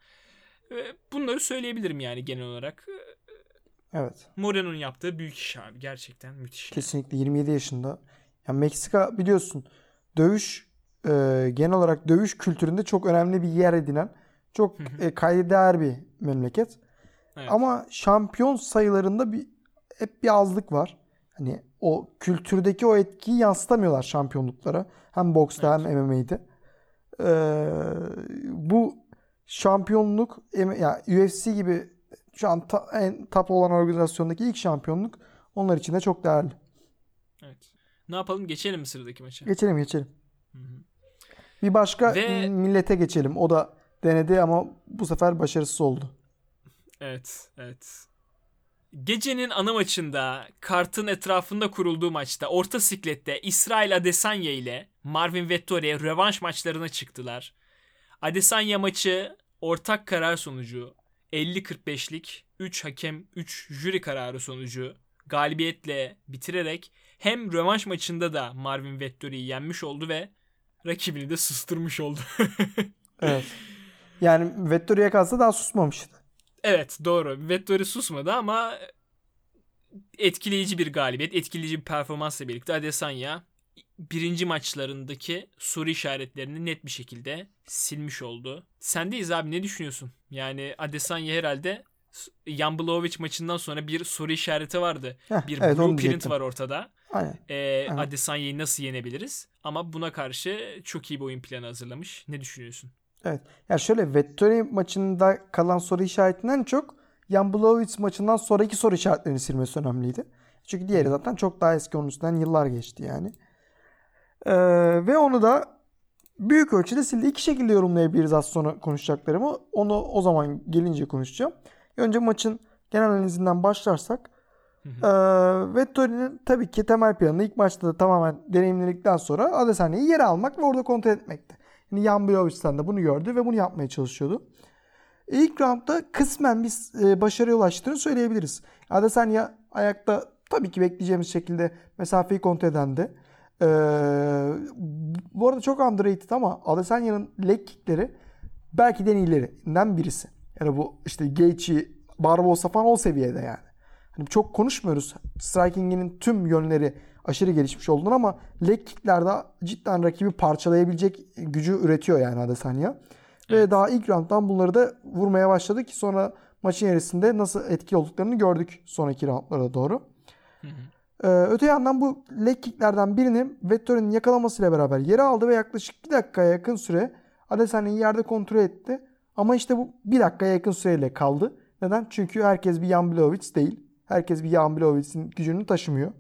E, bunları söyleyebilirim yani genel olarak. Evet. Moreno'nun yaptığı büyük iş abi. Gerçekten müthiş. Kesinlikle 27 yaşında. Yani Meksika biliyorsun dövüş e, genel olarak dövüş kültüründe çok önemli bir yer edinen çok e, kayda değer bir memleket. Evet. Ama şampiyon sayılarında bir hep bir azlık var. Hani o kültürdeki o etkiyi yansıtamıyorlar şampiyonluklara. Hem boksta evet. hem MMA'de. Ee, bu şampiyonluk ya UFC gibi şu an ta, en top olan organizasyondaki ilk şampiyonluk onlar için de çok değerli. Evet. Ne yapalım? Geçelim mi sıradaki maça? Geçelim geçelim. Hı hı. Bir başka Ve... millete geçelim. O da denedi ama bu sefer başarısız oldu. Evet, evet. Gecenin ana maçında kartın etrafında kurulduğu maçta orta siklette İsrail Adesanya ile Marvin Vettori rövanş maçlarına çıktılar. Adesanya maçı ortak karar sonucu 50-45'lik 3 hakem 3 jüri kararı sonucu galibiyetle bitirerek hem rövanş maçında da Marvin Vettori'yi yenmiş oldu ve rakibini de susturmuş oldu. evet. Yani Vettori'ye kalsa daha susmamıştı. Evet doğru. Vettori susmadı ama etkileyici bir galibiyet, etkileyici bir performansla birlikte Adesanya birinci maçlarındaki soru işaretlerini net bir şekilde silmiş oldu. Sendeyiz abi ne düşünüyorsun? Yani Adesanya herhalde Jan Blachowicz maçından sonra bir soru işareti vardı. Heh, bir evet, blueprint var ortada. Aynen. Ee, Aynen. Adesanya'yı nasıl yenebiliriz? Ama buna karşı çok iyi bir oyun planı hazırlamış. Ne düşünüyorsun? Evet. Ya yani şöyle Vettori maçında kalan soru işaretinden çok Jan Blachowicz maçından sonraki soru işaretlerini silmesi önemliydi. Çünkü diğeri zaten çok daha eski onun üstünden yıllar geçti yani. Ee, ve onu da büyük ölçüde sildi. İki şekilde yorumlayabiliriz az sonra konuşacaklarımı. Onu o zaman gelince konuşacağım. Önce maçın genel analizinden başlarsak e, Vettori'nin tabii ki temel planı ilk maçta da tamamen deneyimledikten sonra Adesanye'yi yere almak ve orada kontrol etmekti. Yani Jan Blachowicz de bunu gördü ve bunu yapmaya çalışıyordu. İlk roundda kısmen bir e, başarıya ulaştığını söyleyebiliriz. Adesanya ayakta tabii ki bekleyeceğimiz şekilde mesafeyi kontrol edendi. Ee, bu arada çok underrated ama Adesanya'nın leg kickleri belki de en iyilerinden birisi. Yani bu işte Gaethje, Barbosa falan o seviyede yani. Hani çok konuşmuyoruz striking'inin tüm yönleri aşırı gelişmiş olduğunu ama leg kicklerde cidden rakibi parçalayabilecek gücü üretiyor yani Adesanya. Evet. Ve daha ilk rounddan bunları da vurmaya başladı ki sonra maçın içerisinde nasıl etkili olduklarını gördük sonraki roundlara doğru. Hı hı. Ee, öte yandan bu leg kicklerden birini Vettori'nin yakalamasıyla beraber yere aldı ve yaklaşık 1 dakikaya yakın süre Adesanya'yı yerde kontrol etti. Ama işte bu 1 dakikaya yakın süreyle kaldı. Neden? Çünkü herkes bir Jan Blachowicz değil. Herkes bir Jan Blachowicz'in gücünü taşımıyor.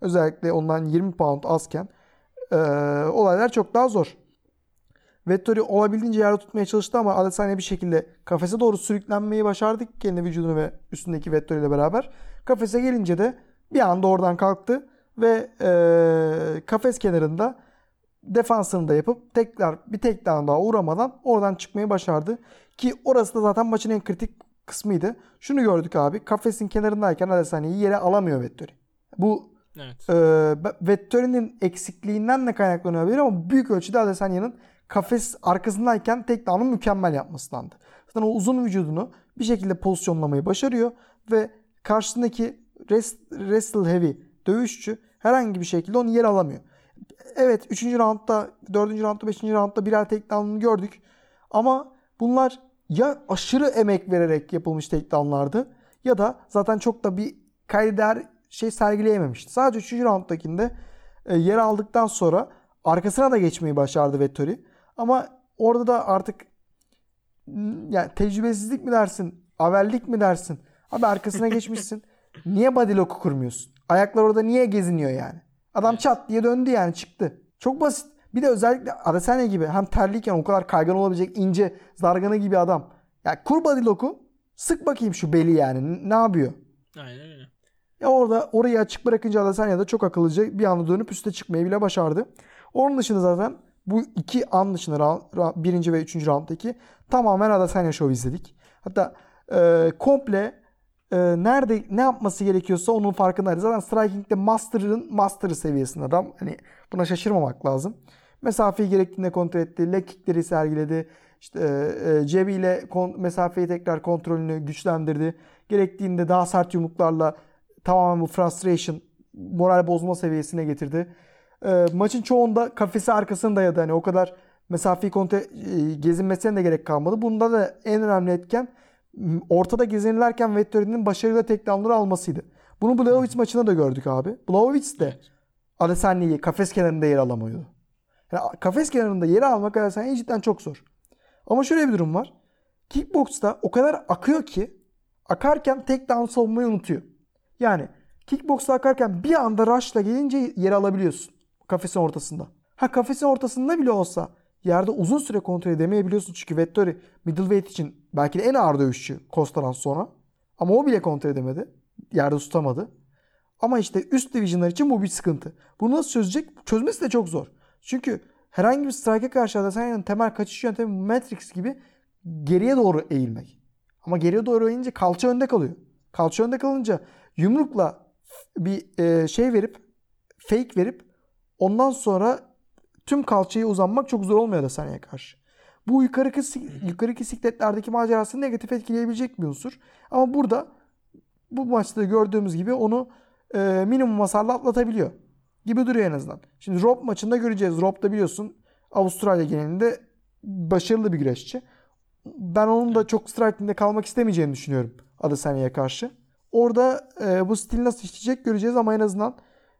Özellikle ondan 20 pound azken e, olaylar çok daha zor. Vettori olabildiğince yerde tutmaya çalıştı ama Adesanya bir şekilde kafese doğru sürüklenmeyi başardı kendi vücudunu ve üstündeki Vettori ile beraber. Kafese gelince de bir anda oradan kalktı ve e, kafes kenarında defansını da yapıp tekrar bir tek daha uğramadan oradan çıkmayı başardı. Ki orası da zaten maçın en kritik kısmıydı. Şunu gördük abi. Kafesin kenarındayken Adesanya'yı yere alamıyor Vettori. Bu evet. e, Vettori'nin eksikliğinden de kaynaklanıyor ama büyük ölçüde Adesanya'nın kafes arkasındayken tek down'u mükemmel yapmasındandı. Zaten o uzun vücudunu bir şekilde pozisyonlamayı başarıyor ve karşısındaki rest, wrestle heavy dövüşçü herhangi bir şekilde onu yer alamıyor. Evet 3. roundda, 4. roundda, 5. roundda birer takedown'ını gördük. Ama bunlar ya aşırı emek vererek yapılmış takedown'lardı ya da zaten çok da bir kayder şey sergileyememişti. Sadece 3. rounddakinde e, yer aldıktan sonra Arkasına da geçmeyi başardı Vettori. Ama orada da artık yani tecrübesizlik mi dersin? Avellik mi dersin? Abi arkasına geçmişsin. niye body lock'u kurmuyorsun? Ayaklar orada niye geziniyor yani? Adam çat diye döndü yani çıktı. Çok basit. Bir de özellikle Adesanya gibi hem terliyken o kadar kaygan olabilecek ince zargana gibi adam. Yani kur body lock'u sık bakayım şu beli yani. Ne yapıyor? Aynen öyle. Ya orada orayı açık bırakınca Adesanya da çok akıllıca bir anda dönüp üste çıkmayı bile başardı. Onun dışında zaten bu iki an dışında round, birinci ve üçüncü rounddaki tamamen Adesanya show izledik. Hatta e, komple e, nerede ne yapması gerekiyorsa onun farkındaydı. Zaten striking'de master'ın master'ı seviyesinde adam. Hani buna şaşırmamak lazım. Mesafeyi gerektiğinde kontrol etti. Leg kickleri sergiledi. İşte e, e cebiyle kon, mesafeyi tekrar kontrolünü güçlendirdi. Gerektiğinde daha sert yumruklarla tamamen bu frustration, moral bozma seviyesine getirdi. E, maçın çoğunda kafesi arkasına dayadı. Hani o kadar mesafeyi kontrol e, gezinmesine de gerek kalmadı. Bunda da en önemli etken ortada gezinirlerken Vettori'nin başarıyla takedown'ları almasıydı. Bunu Blaovic maçında da gördük abi. Blaovic de Adesanya'yı kafes kenarında yer alamıyordu. Yani kafes kenarında yer almak Adesanya'ya cidden çok zor. Ama şöyle bir durum var. Kickbox'ta o kadar akıyor ki akarken takedown savunmayı unutuyor. Yani kickbox'ta akarken bir anda rush'la gelince yer alabiliyorsun. Kafesin ortasında. Ha kafesin ortasında bile olsa yerde uzun süre kontrol edemeyebiliyorsun. Çünkü Vettori middleweight için belki de en ağır dövüşçü Costa'dan sonra. Ama o bile kontrol edemedi. Yerde tutamadı. Ama işte üst divisionlar için bu bir sıkıntı. Bunu nasıl çözecek? Çözmesi de çok zor. Çünkü herhangi bir strike'e karşı Adesanya'nın temel kaçış yöntemi Matrix gibi geriye doğru eğilmek. Ama geriye doğru eğilince kalça önde kalıyor. Kalça önde kalınca yumrukla bir e, şey verip fake verip ondan sonra tüm kalçayı uzanmak çok zor olmuyor Adesanya'ya karşı. Bu yukarı yukarı sikletlerdeki macerasını negatif etkileyebilecek bir unsur. Ama burada bu maçta gördüğümüz gibi onu e, minimum hasarla atlatabiliyor. Gibi duruyor en azından. Şimdi Rob maçında göreceğiz. Rob da biliyorsun Avustralya genelinde başarılı bir güreşçi. Ben onun da çok striking'de kalmak istemeyeceğini düşünüyorum Adesanya'ya karşı. Orada e, bu stil nasıl işleyecek göreceğiz ama en azından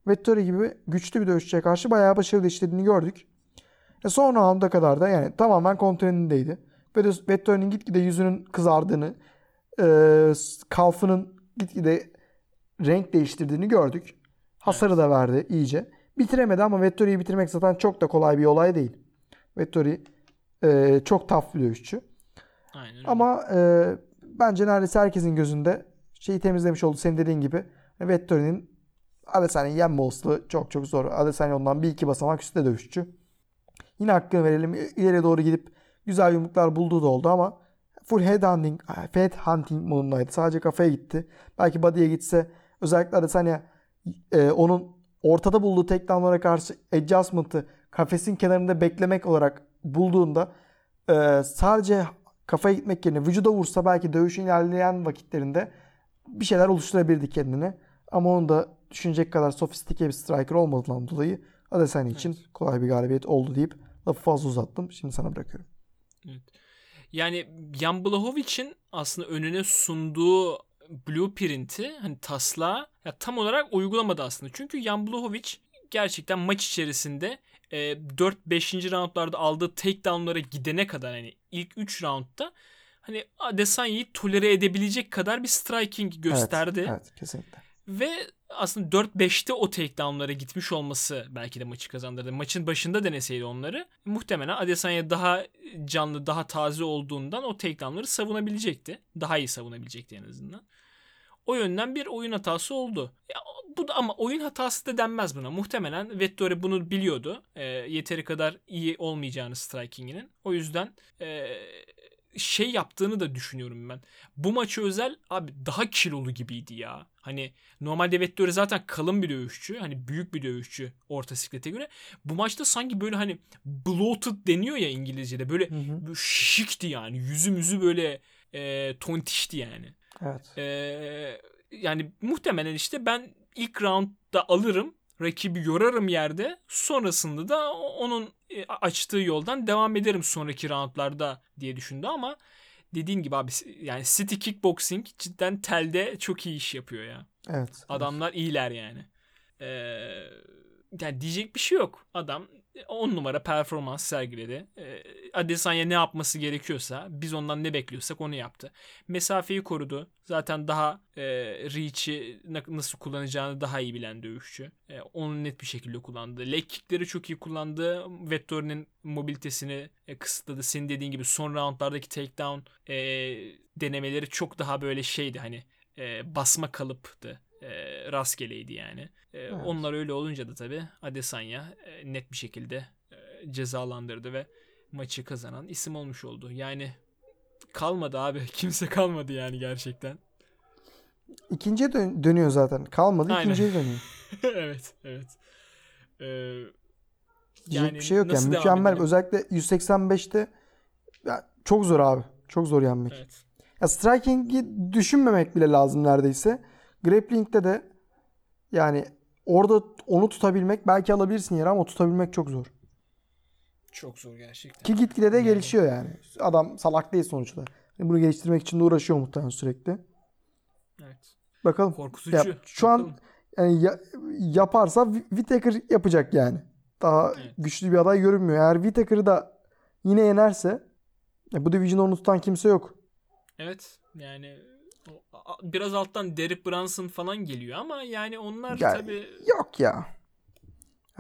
Vettori gibi güçlü bir dövüşçüye karşı bayağı başarılı işlediğini gördük. E son rounda kadar da yani tamamen kontrolündeydi. Ve Vettori'nin gitgide yüzünün kızardığını, e, kalfının gitgide renk değiştirdiğini gördük. Hasarı evet. da verdi iyice. Bitiremedi ama Vettori'yi bitirmek zaten çok da kolay bir olay değil. Vettori e, çok tough bir dövüşçü. Aynen Ama e, bence neredeyse herkesin gözünde şeyi temizlemiş oldu. Senin dediğin gibi Vettori'nin Adesanya'yı yenme olasılığı çok çok zor. Adesanya ondan bir iki basamak üstte dövüşçü. Yine hakkını verelim. İleriye doğru gidip güzel yumruklar bulduğu da oldu ama full head hunting, head hunting modundaydı. Sadece kafaya gitti. Belki body'ye gitse özellikle Adesanya e, onun ortada bulduğu takedownlara karşı adjustment'ı kafesin kenarında beklemek olarak bulduğunda e, sadece kafaya gitmek yerine vücuda vursa belki dövüşün ilerleyen vakitlerinde bir şeyler oluşturabilirdi kendine. Ama onu da düşünecek kadar sofistike bir striker olmadığından dolayı Adesanya için evet. kolay bir galibiyet oldu deyip lafı fazla uzattım. Şimdi sana bırakıyorum. Evet. Yani Jan Blachowic'in aslında önüne sunduğu blueprint'i hani taslağı ya tam olarak uygulamadı aslında. Çünkü Jan Blachowicz gerçekten maç içerisinde e, 4-5. roundlarda aldığı takedown'lara gidene kadar hani ilk 3 roundda hani Adesanya'yı tolere edebilecek kadar bir striking gösterdi. Evet, evet kesinlikle. Ve aslında 4-5'te o takedown'lara gitmiş olması belki de maçı kazandırdı. Maçın başında deneseydi onları muhtemelen Adesanya daha canlı, daha taze olduğundan o takedown'ları savunabilecekti. Daha iyi savunabilecekti en azından. O yönden bir oyun hatası oldu. Ya, bu da ama oyun hatası da denmez buna. Muhtemelen Vettori bunu biliyordu. E, yeteri kadar iyi olmayacağını striking'inin. O yüzden e, şey yaptığını da düşünüyorum ben. Bu maçı özel abi daha kilolu gibiydi ya. Hani normalde Vettori zaten kalın bir dövüşçü. Hani büyük bir dövüşçü orta siklete göre. Bu maçta sanki böyle hani bloated deniyor ya İngilizce'de. Böyle, hı hı. böyle şişikti yani. Yüzü müzü böyle e, tontişti yani. Evet. E, yani muhtemelen işte ben ilk roundda alırım rakibi yorarım yerde. Sonrasında da onun e, açtığı yoldan devam ederim sonraki roundlarda diye düşündü ama dediğin gibi abi yani City Kickboxing cidden telde çok iyi iş yapıyor ya. Evet. Adamlar evet. iyiler yani. Ee, yani diyecek bir şey yok. Adam 10 numara performans sergiledi. E, Adesanya ne yapması gerekiyorsa biz ondan ne bekliyorsak onu yaptı. Mesafeyi korudu. Zaten daha e, reach'i nasıl kullanacağını daha iyi bilen dövüşçü. E, onu net bir şekilde kullandı. Leg kickleri çok iyi kullandı. Vettori'nin mobilitesini e, kısıtladı. Senin dediğin gibi son roundlardaki takedown e, denemeleri çok daha böyle şeydi hani e, basma kalıptı. E, rastgeleydi yani. E, evet. Onlar öyle olunca da tabii Adesanya e, net bir şekilde e, cezalandırdı ve maçı kazanan isim olmuş oldu. Yani kalmadı abi. Kimse kalmadı yani gerçekten. İkinciye dön- dönüyor zaten. Kalmadı Aynen. ikinciye dönüyor. evet, evet. Ee, yani bir şey yok yani. Mükemmel. Özellikle 185'te ya, çok zor abi. Çok zor yenmek. Evet. Ya striking'i düşünmemek bile lazım neredeyse. Grappling'de de yani orada onu tutabilmek belki alabilirsin yere ama tutabilmek çok zor. Çok zor gerçekten. Ki gitgide de gelişiyor yani. Adam salak değil sonuçta. Bunu geliştirmek için de uğraşıyor muhtemelen sürekli. Evet. Bakalım. Korkutucu. Ya, şu Bakalım. an yani ya, yaparsa Whittaker yapacak yani. Daha evet. güçlü bir aday görünmüyor. Eğer Whittaker'ı da yine yenerse ya bu division'ı onu tutan kimse yok. Evet. Yani biraz alttan Derek Brunson falan geliyor ama yani onlar yani, tabii yok ya.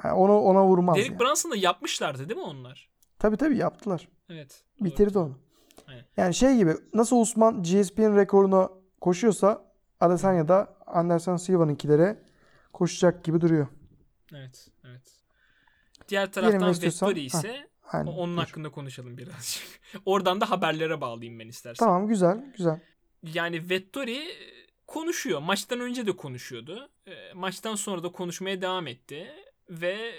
Yani ona ona vurmaz. Derek yani. Brunson'da yapmışlardı değil mi onlar? Tabii tabii yaptılar. Evet. Bitirdi doğru. onu. Aynen. Yani şey gibi nasıl Osman GSP'nin rekoruna koşuyorsa Adesanya da Anderson Silva'nınkilere koşacak gibi duruyor. Evet, evet. Diğer taraftan Vettori ise ha, aynen, onun hakkında konuşalım birazcık. Oradan da haberlere bağlayayım ben istersen. Tamam güzel, güzel yani Vettori konuşuyor. Maçtan önce de konuşuyordu. E, maçtan sonra da konuşmaya devam etti ve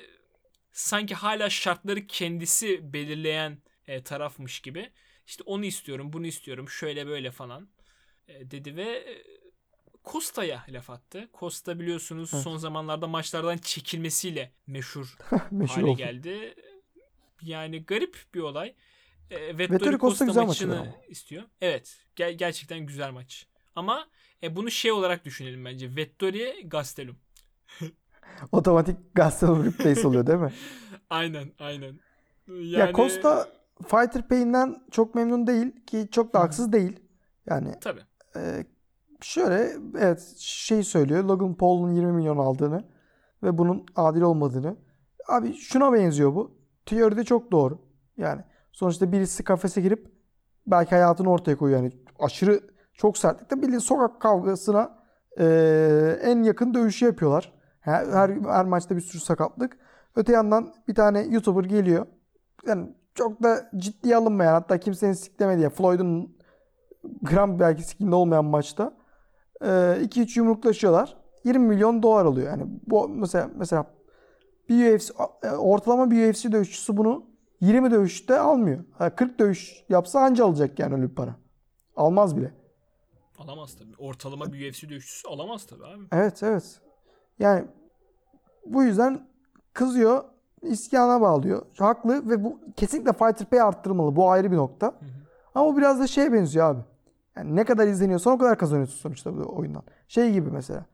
sanki hala şartları kendisi belirleyen e, tarafmış gibi. İşte onu istiyorum, bunu istiyorum, şöyle böyle falan e, dedi ve Costa'ya laf attı. Costa biliyorsunuz evet. son zamanlarda maçlardan çekilmesiyle meşhur, meşhur hale oldu. geldi. Yani garip bir olay. E, Vettori, Vettori Costa, Costa maçını istiyor. Evet. Ger- gerçekten güzel maç. Ama e, bunu şey olarak düşünelim bence. Vettori Gastelum. Otomatik Gastelum replace oluyor değil mi? aynen aynen. Yani... Ya Costa Fighter Pay'inden çok memnun değil ki çok da haksız değil. Yani Tabii. E, şöyle evet şey söylüyor. Logan Paul'un 20 milyon aldığını ve bunun adil olmadığını. Abi şuna benziyor bu. Teoride çok doğru. Yani Sonuçta birisi kafese girip belki hayatını ortaya koyuyor. Yani aşırı çok sertlikte bildiğin sokak kavgasına e, en yakın dövüşü yapıyorlar. Her, her, her maçta bir sürü sakatlık. Öte yandan bir tane YouTuber geliyor. Yani çok da ciddiye alınmayan hatta kimsenin siklemediği Floyd'un gram belki sikimde olmayan maçta 2-3 e, yumruklaşıyorlar. 20 milyon dolar alıyor. Yani bu mesela mesela bir UFC ortalama bir UFC dövüşçüsü bunu 20 dövüşte almıyor. 40 dövüş yapsa anca alacak yani öyle bir para. Almaz bile. Alamaz tabii. Ortalama bir UFC dövüşçüsü alamaz tabii abi. Evet evet. Yani bu yüzden kızıyor, isyana bağlıyor. Haklı ve bu kesinlikle fighter pay arttırmalı. Bu ayrı bir nokta. Hı hı. Ama bu biraz da şeye benziyor abi. Yani ne kadar izleniyorsan o kadar kazanıyorsun sonuçta bu oyundan. Şey gibi mesela.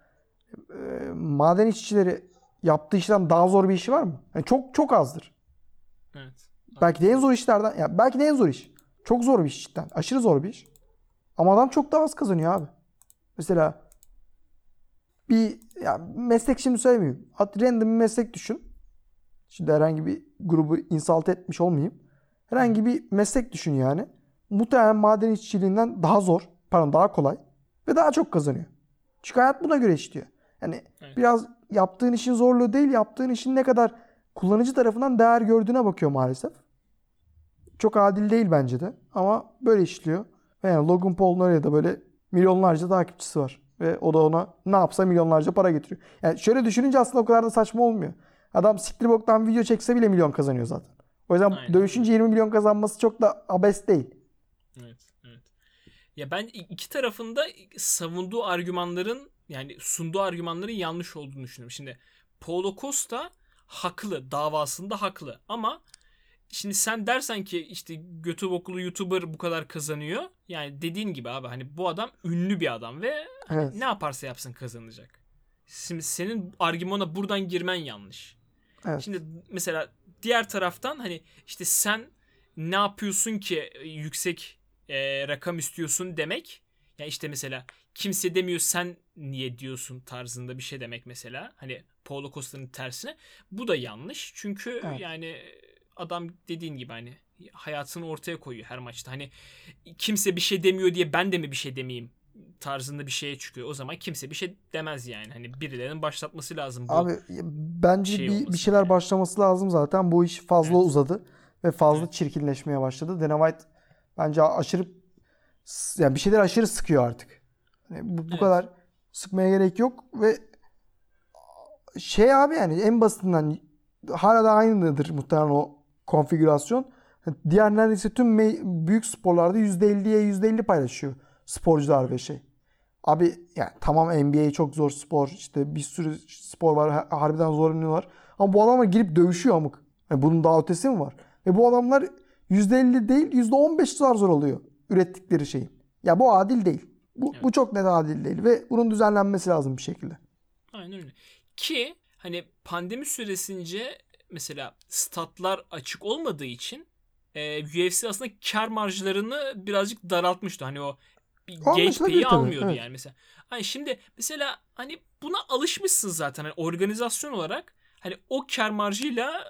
E, maden işçileri yaptığı işten daha zor bir işi var mı? Yani çok çok azdır. Evet. Belki de en zor işlerden. Ya belki de en zor iş. Çok zor bir iş cidden. Aşırı zor bir iş. Ama adam çok daha az kazanıyor abi. Mesela bir ya meslek şimdi söylemeyeyim. At random bir meslek düşün. Şimdi herhangi bir grubu insalt etmiş olmayayım. Herhangi bir meslek düşün yani. Muhtemelen maden işçiliğinden daha zor. Pardon daha kolay. Ve daha çok kazanıyor. Çünkü hayat buna göre işliyor. Yani evet. biraz yaptığın işin zorluğu değil, yaptığın işin ne kadar kullanıcı tarafından değer gördüğüne bakıyor maalesef. Çok adil değil bence de ama böyle işliyor. Ve yani Logan Paul'un öyle de böyle milyonlarca takipçisi var. Ve o da ona ne yapsa milyonlarca para getiriyor. Yani şöyle düşününce aslında o kadar da saçma olmuyor. Adam siktir boktan video çekse bile milyon kazanıyor zaten. O yüzden Aynen. dövüşünce 20 milyon kazanması çok da abes değil. Evet, evet. Ya ben iki tarafında savunduğu argümanların yani sunduğu argümanların yanlış olduğunu düşünüyorum. Şimdi Paulo Costa haklı. Davasında haklı. Ama Şimdi sen dersen ki işte götü okulu YouTuber bu kadar kazanıyor. Yani dediğin gibi abi hani bu adam ünlü bir adam ve evet. ne yaparsa yapsın kazanacak. Şimdi senin argümana buradan girmen yanlış. Evet. Şimdi mesela diğer taraftan hani işte sen ne yapıyorsun ki yüksek e, rakam istiyorsun demek. Ya yani işte mesela kimse demiyor sen niye diyorsun tarzında bir şey demek mesela. Hani Paulo Costa'nın tersine. Bu da yanlış. Çünkü evet. yani adam dediğin gibi hani hayatını ortaya koyuyor her maçta. Hani kimse bir şey demiyor diye ben de mi bir şey demeyeyim tarzında bir şeye çıkıyor. O zaman kimse bir şey demez yani. Hani birilerinin başlatması lazım. Bu Abi bence şey bir, bir şeyler yani. başlaması lazım zaten. Bu iş fazla evet. uzadı ve fazla evet. çirkinleşmeye başladı. Dana White bence aşırı yani bir şeyler aşırı sıkıyor artık. Yani bu, bu evet. kadar sıkmaya gerek yok ve şey abi yani en basitinden hala da aynıdır muhtemelen o konfigürasyon. Diğer neredeyse tüm büyük sporlarda %50'ye %50 paylaşıyor sporcular ve şey. Abi yani tamam NBA çok zor spor. işte bir sürü spor var. Harbiden zorlanıyorlar. Ama bu adamlar girip dövüşüyor amık. Yani bunun daha ötesi mi var? Ve bu adamlar %50 değil %15 zar zor oluyor ürettikleri şeyin. Ya bu adil değil. Bu, evet. bu çok net adil değil ve bunun düzenlenmesi lazım bir şekilde. Aynen öyle. Ki hani pandemi süresince mesela statlar açık olmadığı için e, UFC aslında kar marjlarını birazcık daraltmıştı. Hani o bir gate pay'i almıyordu evet. yani mesela. Hani şimdi mesela hani buna alışmışsın zaten hani organizasyon olarak hani o kar marjıyla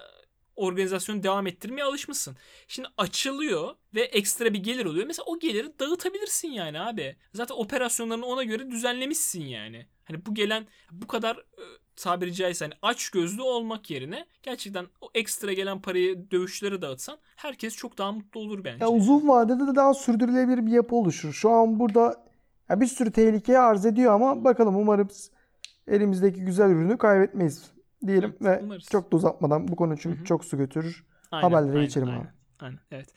organizasyonu devam ettirmeye alışmışsın. Şimdi açılıyor ve ekstra bir gelir oluyor. Mesela o geliri dağıtabilirsin yani abi. Zaten operasyonlarını ona göre düzenlemişsin yani. Hani bu gelen bu kadar e, tabiri caizse hani aç gözlü olmak yerine gerçekten o ekstra gelen parayı dövüşlere dağıtsan herkes çok daha mutlu olur bence. Ya uzun vadede de daha sürdürülebilir bir yapı oluşur. Şu an burada ya bir sürü tehlikeye arz ediyor ama bakalım umarım elimizdeki güzel ürünü kaybetmeyiz diyelim evet, ve umarız. çok da uzatmadan bu konu çünkü Hı-hı. çok su götürür. Aynen, Haberlere aynen, geçelim aynen, abi. Aynen, evet.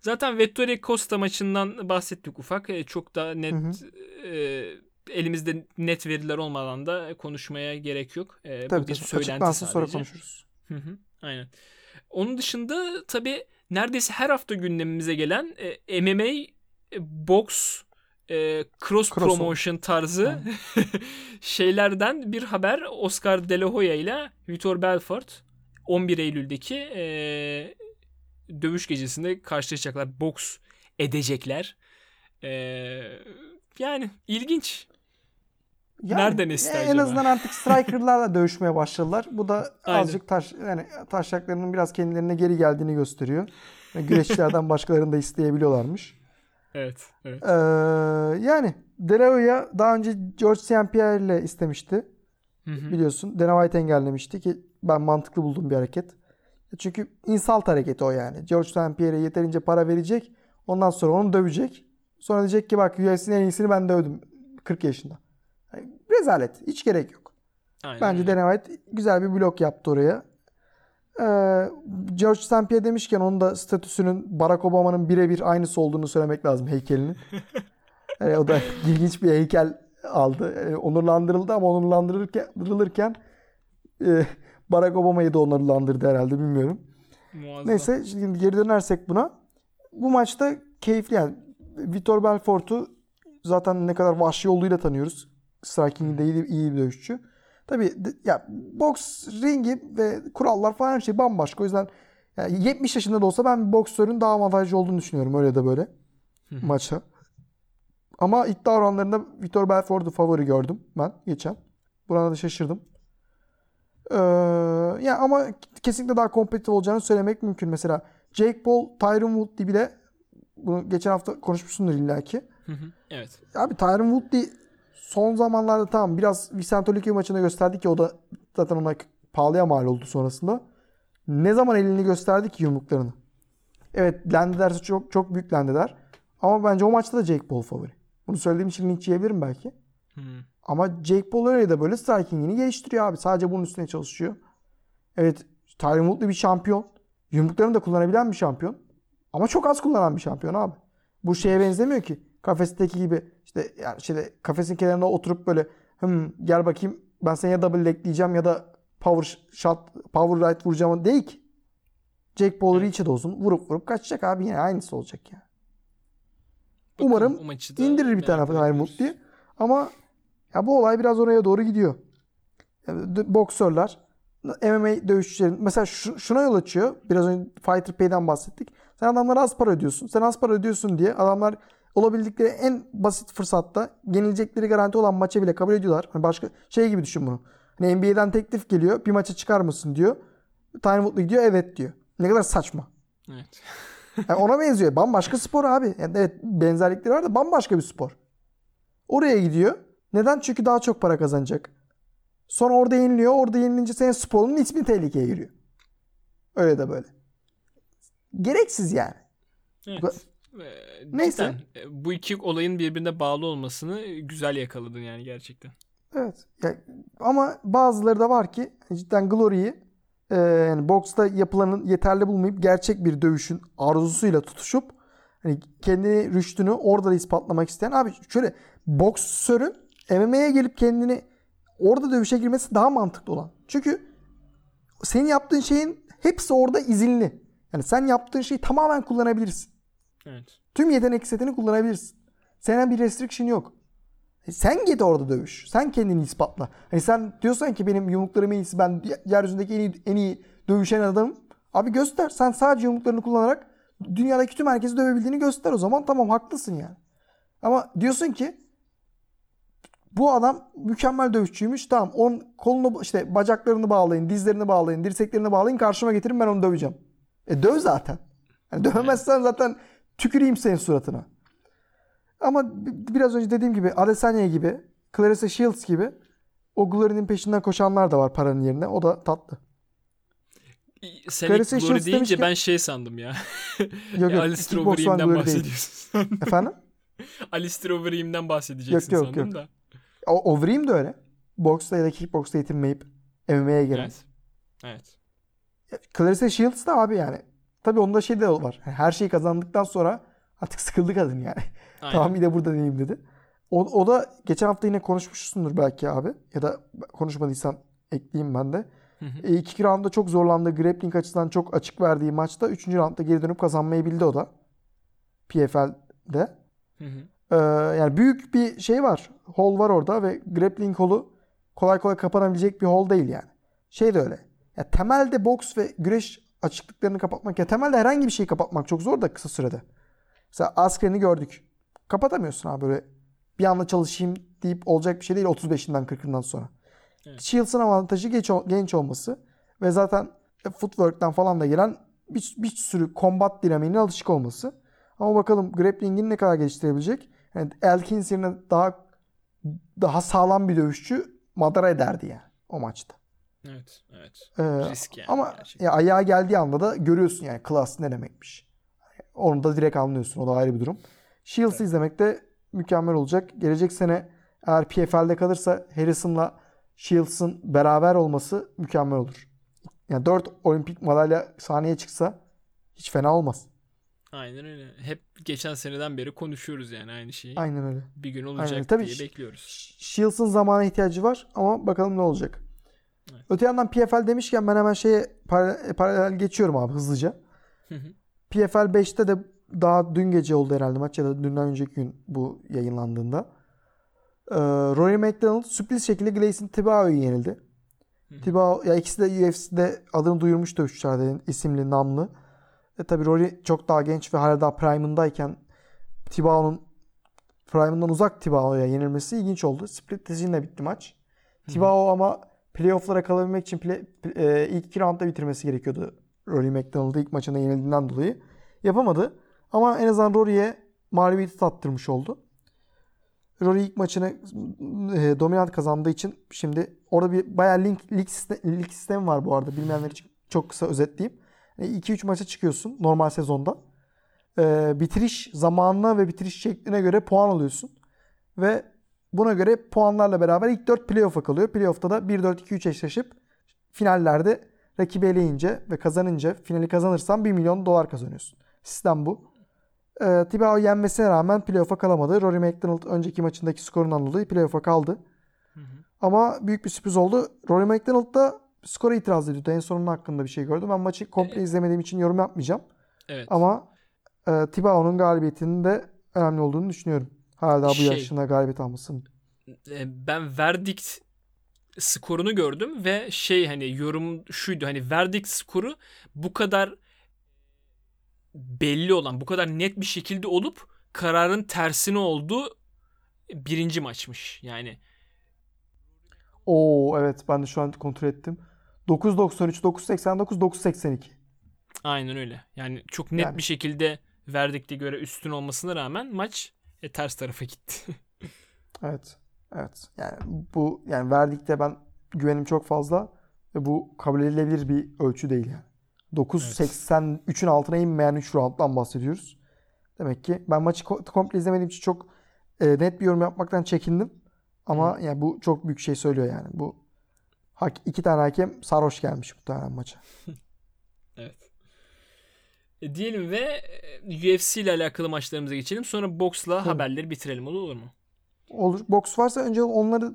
Zaten Vettori Costa maçından bahsettik ufak. E, çok da net e, elimizde net veriler olmadan da konuşmaya gerek yok. E, tabii, bu bir tabii. söylenti sadece. sonra konuşuruz. Hı hı, aynen. Onun dışında tabii neredeyse her hafta gündemimize gelen e, MMA, e, boks, e, cross, cross promotion tarzı şeylerden bir haber Oscar De La Hoya ile Vitor Belfort 11 Eylül'deki e, dövüş gecesinde karşılaşacaklar. Boks edecekler. E, yani ilginç. Yani, Nereden esti en acaba? azından artık strikerlarla dövüşmeye başladılar. Bu da azıcık taş yani taşaklarının biraz kendilerine geri geldiğini gösteriyor. Yani güreşçilerden başkalarını da isteyebiliyorlarmış. Evet. evet. Ee, yani Delahoya daha önce George St. Pierre ile istemişti. Hı hı. Biliyorsun. Dana White engellemişti ki ben mantıklı buldum bir hareket. Çünkü insalt hareketi o yani. George St. Pierre'e yeterince para verecek. Ondan sonra onu dövecek. Sonra diyecek ki bak UFC'nin en iyisini ben dövdüm. 40 yaşında. Yani rezalet. Hiç gerek yok. Aynen. Bence Dana White güzel bir blok yaptı oraya. Ee, George St. Pierre demişken onun da statüsünün Barack Obama'nın birebir aynısı olduğunu söylemek lazım heykelinin. yani o da ilginç bir heykel aldı. Yani onurlandırıldı ama onurlandırılırken e, Barack Obama'yı da onurlandırdı herhalde bilmiyorum. Muazzam. Neyse şimdi geri dönersek buna. Bu maçta keyifli yani. Vitor Belfort'u zaten ne kadar vahşi olduğuyla tanıyoruz. Striking'de iyi, iyi bir dövüşçü. Tabii ya boks ringi ve kurallar falan her şey bambaşka. O yüzden yani 70 yaşında da olsa ben bir boksörün daha avantajlı olduğunu düşünüyorum öyle de böyle maça. Ama iddia oranlarında Vitor Belfort'u favori gördüm ben geçen. Buna da şaşırdım. Ee, yani ama kesinlikle daha kompetitif olacağını söylemek mümkün. Mesela Jake Paul, Tyron Woodley bile bunu geçen hafta konuşmuşsundur illaki. evet. Abi Tyron Woodley son zamanlarda tamam biraz Vicente Luque maçında gösterdi ki o da zaten ona pahalıya mal oldu sonrasında. Ne zaman elini gösterdi ki yumruklarını. Evet Lendelerse çok çok büyük Lendeler. Ama bence o maçta da Jake Paul favori. Bunu söylediğim için linç yiyebilirim belki. Hmm. Ama Jake Paul öyle de böyle striking'ini geliştiriyor abi. Sadece bunun üstüne çalışıyor. Evet Tyron Woodley bir şampiyon. Yumruklarını da kullanabilen bir şampiyon. Ama çok az kullanan bir şampiyon abi. Bu şeye benzemiyor ki. Kafesteki gibi işte yani şeyde kafesin kenarına oturup böyle hım gel bakayım ben seni ya double leg diyeceğim ya da power shot, power right vuracağım değil ki. Jack Paul. Reach'e de olsun vurup vurup kaçacak abi yine aynısı olacak ya. Bakalım, Umarım indirir bir tane Diamond diye. Ama ya bu olay biraz oraya doğru gidiyor. Yani boksörler MMA dövüşçülerin mesela şu, şuna yol açıyor. Biraz önce Fighter Pay'den bahsettik. Sen adamlara az para ödüyorsun. Sen az para ödüyorsun diye adamlar olabildikleri en basit fırsatta yenilecekleri garanti olan maça bile kabul ediyorlar. Hani başka şey gibi düşün bunu. Hani NBA'den teklif geliyor. Bir maça çıkar mısın diyor. Tyron Woodley diyor evet diyor. Ne kadar saçma. Evet. Yani ona benziyor. Bambaşka spor abi. Yani evet benzerlikleri var da bambaşka bir spor. Oraya gidiyor. Neden? Çünkü daha çok para kazanacak. Sonra orada yeniliyor. Orada yenilince senin sporunun ismi tehlikeye giriyor. Öyle de böyle. Gereksiz yani. Evet. Ee, Neyse. cidden, e, bu iki olayın birbirine bağlı olmasını güzel yakaladın yani gerçekten. Evet. Ya, ama bazıları da var ki cidden Glory'yi e, yani boksta yapılanın yeterli bulmayıp gerçek bir dövüşün arzusuyla tutuşup hani kendini rüştünü orada da ispatlamak isteyen abi şöyle boksörün MMA'ye gelip kendini orada dövüşe girmesi daha mantıklı olan. Çünkü senin yaptığın şeyin hepsi orada izinli. Yani sen yaptığın şeyi tamamen kullanabilirsin. Evet. Tüm yetenek setini kullanabilirsin. Senin bir restriction yok. E sen git orada dövüş. Sen kendini ispatla. Hani sen diyorsan ki benim yumruklarım iyisi ben yeryüzündeki en iyi, en iyi dövüşen adamım. Abi göster. Sen sadece yumruklarını kullanarak dünyadaki tüm herkesi dövebildiğini göster o zaman. Tamam haklısın yani. Ama diyorsun ki bu adam mükemmel dövüşçüymüş. Tamam onun kolunu işte bacaklarını bağlayın, dizlerini bağlayın, dirseklerini bağlayın karşıma getirin ben onu döveceğim. E döv zaten. Yani dövemezsen zaten tüküreyim senin suratına. Ama biraz önce dediğim gibi Adesanya gibi, Clarissa Shields gibi o Glory'nin peşinden koşanlar da var paranın yerine. O da tatlı. Sen Clarissa Glory deyince ki, ben şey sandım ya. Yok yok. Alistair Overeem'den bahsediyorsun. Efendim? Alistair Overeem'den bahsedeceksin yok, yok, sandım yok. da. O Overeem de öyle. Boksla ya da kickboksla yetinmeyip MMA'ye gelen. Evet. Evet. Clarissa Shields da abi yani. Tabii onda şey de var. Her şeyi kazandıktan sonra artık sıkıldı kadın yani. Tamam bir de burada deneyim dedi. O, o da geçen hafta yine konuşmuşsundur belki abi. Ya da konuşmadıysan ekleyeyim ben de. Hı hı. E, iki roundda çok zorlandığı grappling açısından çok açık verdiği maçta 3. roundda geri dönüp kazanmayı bildi o da. PFL'de. Hı hı. Ee, yani büyük bir şey var. Hol var orada ve grappling holu kolay kolay kapanabilecek bir hol değil yani. Şey de öyle. Ya temelde boks ve güreş açıklıklarını kapatmak ya temelde herhangi bir şeyi kapatmak çok zor da kısa sürede. Mesela Askren'i gördük. Kapatamıyorsun abi böyle bir anda çalışayım deyip olacak bir şey değil 35'inden 40'ından sonra. Evet. Shields'ın avantajı genç, genç olması ve zaten footwork'tan falan da gelen bir, bir sürü combat dinamiğine alışık olması. Ama bakalım grappling'ini ne kadar geliştirebilecek. Yani Elkins yerine daha daha sağlam bir dövüşçü madara ederdi yani o maçta. Evet, evet. Ee, Risk yani. Ama ya ayağa geldiği anda da görüyorsun yani klas ne demekmiş. Onu da direkt anlıyorsun. O da ayrı bir durum. Shields'ı evet. izlemek de mükemmel olacak. Gelecek sene eğer PFL'de kalırsa Harrison'la Shields'ın beraber olması mükemmel olur. Yani 4 olimpik madalya sahneye çıksa hiç fena olmaz. Aynen öyle. Hep geçen seneden beri konuşuyoruz yani aynı şeyi. Aynen öyle. Bir gün olacak Aynen. Tabii diye bekliyoruz. Shields'ın zamana ihtiyacı var ama bakalım ne olacak. Evet. Öte yandan PFL demişken ben hemen şeye paralel, paralel geçiyorum abi hızlıca. PFL 5'te de daha dün gece oldu herhalde maç ya da dünden önceki gün bu yayınlandığında. Ee, Rory McDonald sürpriz şekilde Gleison Tibao'yu yenildi. Tibao ya ikisi de UFC'de adını duyurmuş dövüşçülerden isimli namlı. E tabi Rory çok daha genç ve hala daha prime'ındayken Tibao'nun prime'ından uzak Tibao'ya yenilmesi ilginç oldu. Split decision'la bitti maç. Tibao ama playoff'lara kalabilmek için play, e, ilk iki roundda bitirmesi gerekiyordu. Rory McDonald'ı ilk maçında yenildiğinden dolayı. Yapamadı. Ama en azından Rory'e mağlubiyeti tattırmış oldu. Rory ilk maçını e, dominant kazandığı için şimdi orada bir bayağı link, lig, sistem, lig sistemi var bu arada. Bilmeyenler için çok kısa özetleyeyim. 2-3 e, maça çıkıyorsun normal sezonda. E, bitiriş zamanına ve bitiriş şekline göre puan alıyorsun. Ve buna göre puanlarla beraber ilk 4 playoff'a kalıyor. Playoff'ta da 1-4-2-3 eşleşip finallerde rakibi eleyince ve kazanınca finali kazanırsan 1 milyon dolar kazanıyorsun. Sistem bu. E, Tibao yenmesine rağmen playoff'a kalamadı. Rory McDonald önceki maçındaki skorundan dolayı playoff'a kaldı. Hı hı. Ama büyük bir sürpriz oldu. Rory McDonald da skora itiraz ediyordu. En sonunun hakkında bir şey gördüm. Ben maçı komple izlemediğim için yorum yapmayacağım. Evet. Ama e, Tibao'nun galibiyetinin de önemli olduğunu düşünüyorum. Hala bu şey, yaşında galibiyet almasın. E, ben verdikt skorunu gördüm ve şey hani yorum şuydu hani verdict skoru bu kadar belli olan bu kadar net bir şekilde olup kararın tersine olduğu birinci maçmış. Yani Oo evet ben de şu an kontrol ettim. 9.93, 9.89, 9.82. Aynen öyle. Yani çok net Yani. bir şekilde verdikte göre üstün olmasına rağmen maç e, ters tarafa gitti. Evet. Evet. Yani bu yani verdikte ben güvenim çok fazla ve bu kabul edilebilir bir ölçü değil yani. 9.83'ün altına inmeyen 3 rounddan bahsediyoruz. Demek ki ben maçı ko- komple izlemediğim için çok e, net bir yorum yapmaktan çekindim. Ama yani bu çok büyük şey söylüyor yani. Bu hak, iki tane hakem sarhoş gelmiş muhtemelen maça. evet. E, diyelim ve e, UFC ile alakalı maçlarımıza geçelim. Sonra boksla Tabii. haberleri bitirelim olur, olur mu? Olur. Boks varsa önce onları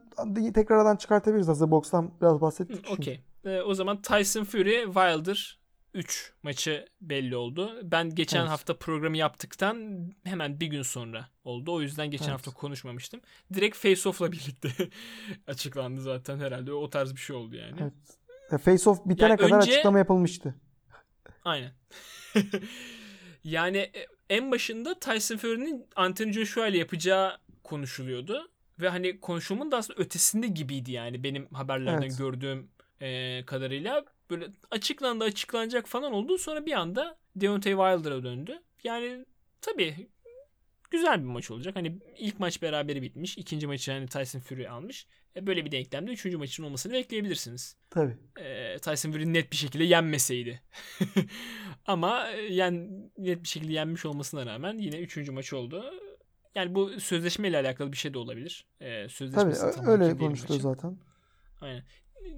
tekrardan çıkartabiliriz. Hazır bokstan biraz bahsettik. Okey. E, o zaman Tyson Fury Wilder 3 maçı belli oldu. Ben geçen Evet. hafta programı yaptıktan hemen bir gün sonra oldu. O yüzden geçen Evet. hafta konuşmamıştım. Direkt Face Off'la birlikte açıklandı zaten herhalde. O tarz bir şey oldu yani. Evet. Face Off bitene Yani kadar önce- açıklama yapılmıştı. Aynen. yani e, en başında Tyson Fury'nin Anthony Joshua ile yapacağı konuşuluyordu. Ve hani konuşumun da aslında ötesinde gibiydi yani benim haberlerden Evet. gördüğüm e, kadarıyla. Böyle açıklandı açıklanacak falan oldu. Sonra bir anda Deontay Wilder'a döndü. Yani tabii güzel bir maç olacak. Hani ilk maç berabere bitmiş. ikinci maçı hani Tyson Fury almış. E, böyle bir denklemde üçüncü maçın olmasını bekleyebilirsiniz Tabii. e, Tyson Fury net bir şekilde yenmeseydi. Ama e, yen, net bir şekilde yenmiş olmasına rağmen yine üçüncü maç oldu. Yani bu sözleşmeyle alakalı bir şey de olabilir. E, Tabii sözleşmesi tam öyle konuşuluyor zaten. Aynen.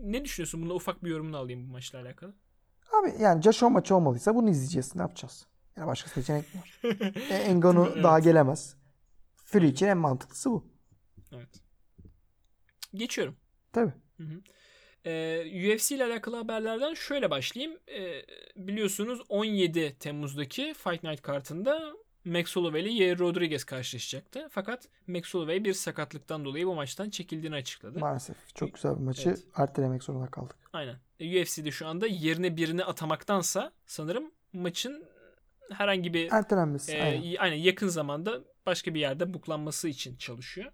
Ne düşünüyorsun? Bunda ufak bir yorumunu alayım bu maçla alakalı. Abi yani Joshua maçı olmalıysa bunu izleyeceğiz. Ne yapacağız? Yani başka seçenek mi var? E, Engano Evet. daha gelemez. Fury için en mantıklısı bu. Evet. Geçiyorum. Tabii. Hı hı. Ee, UFC ile alakalı haberlerden şöyle başlayayım. Ee, biliyorsunuz 17 Temmuz'daki Fight Night kartında Max Holloway ile Yair Rodriguez karşılaşacaktı. Fakat Max Holloway bir sakatlıktan dolayı bu maçtan çekildiğini açıkladı. Maalesef. Çok güzel bir maçı Evet. ertelemek zorunda kaldık. Aynen. E, UFC'de şu anda yerine birini atamaktansa sanırım maçın herhangi bir Ertelenmesi. e, aynen. aynen yakın zamanda başka bir yerde buklanması için çalışıyor.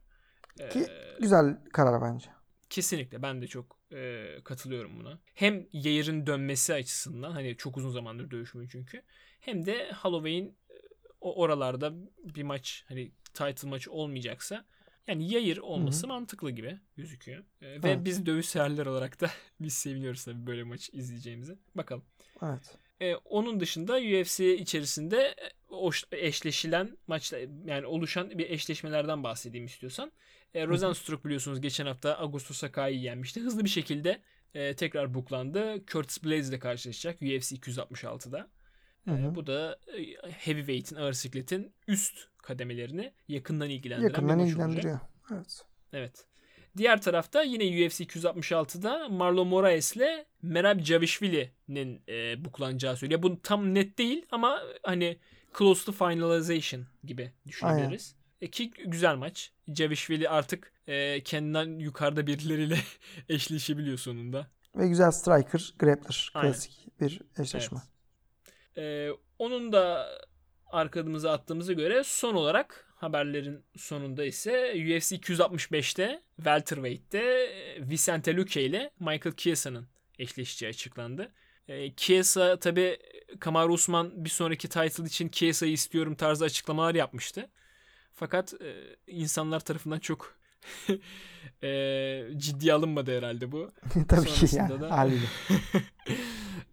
Ee, Ki güzel karar bence. Kesinlikle ben de çok e, katılıyorum buna. Hem Yair'in dönmesi açısından hani çok uzun zamandır dövüşmüyor çünkü. Hem de Holloway'in e, o oralarda bir maç hani title maçı olmayacaksa yani Yair olması mantıklı gibi gözüküyor. E, ve Evet. biz dövüş severler olarak da biz seviniyoruz tabii böyle maç izleyeceğimizi. Bakalım. Evet. E, onun dışında UFC içerisinde e, eşleşilen maçla yani oluşan bir eşleşmelerden bahsedeyim istiyorsan. E, Rosenstruck biliyorsunuz geçen hafta Augusto Sakai'yi yenmişti. Hızlı bir şekilde e, tekrar buklandı. Curtis Blades ile karşılaşacak UFC 266'da. E, Hı bu da e, heavyweight'in, ağır sikletin üst kademelerini yakından ilgilendiren Yakından bir maç olacak. ilgilendiriyor. Evet. Evet. Diğer tarafta yine UFC 266'da Marlon Moraes ile Merab Javishvili'nin e, buklanacağı söyleniyor. Bu tam net değil ama hani close to finalization gibi düşünebiliriz. E, ki güzel maç. Javishvili artık e, kendinden yukarıda birileriyle eşleşebiliyor sonunda. Ve güzel striker, grappler. Aynen. Klasik bir eşleşme. E, onun da arkamıza attığımıza göre son olarak haberlerin sonunda ise UFC 265'te welterweight'te e, Vicente Luque ile Michael Chiesa'nın eşleşeceği açıklandı. E, Chiesa tabi Kamaru Usman bir sonraki title için Chiesa'yı istiyorum tarzı açıklamalar yapmıştı. Fakat e, insanlar tarafından çok e, ciddiye alınmadı herhalde bu. Tabii ki yani. da- Haliyle.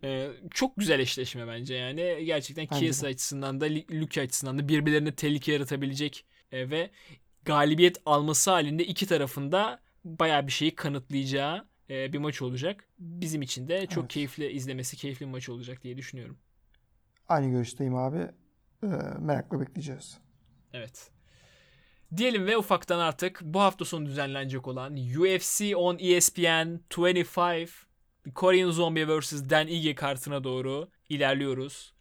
Ee, çok güzel eşleşme bence yani. Gerçekten de. açısından da Luke açısından da birbirlerine tehlike yaratabilecek e, ve galibiyet alması halinde iki tarafında bayağı bir şeyi kanıtlayacağı e, bir maç olacak. Bizim için de çok Evet. keyifli izlemesi, keyifli bir maç olacak diye düşünüyorum. Aynı görüşteyim abi. Ee, merakla bekleyeceğiz. Evet. Diyelim ve ufaktan artık bu hafta sonu düzenlenecek olan UFC on ESPN 25 Korean Zombie vs. Dan Ige kartına doğru ilerliyoruz.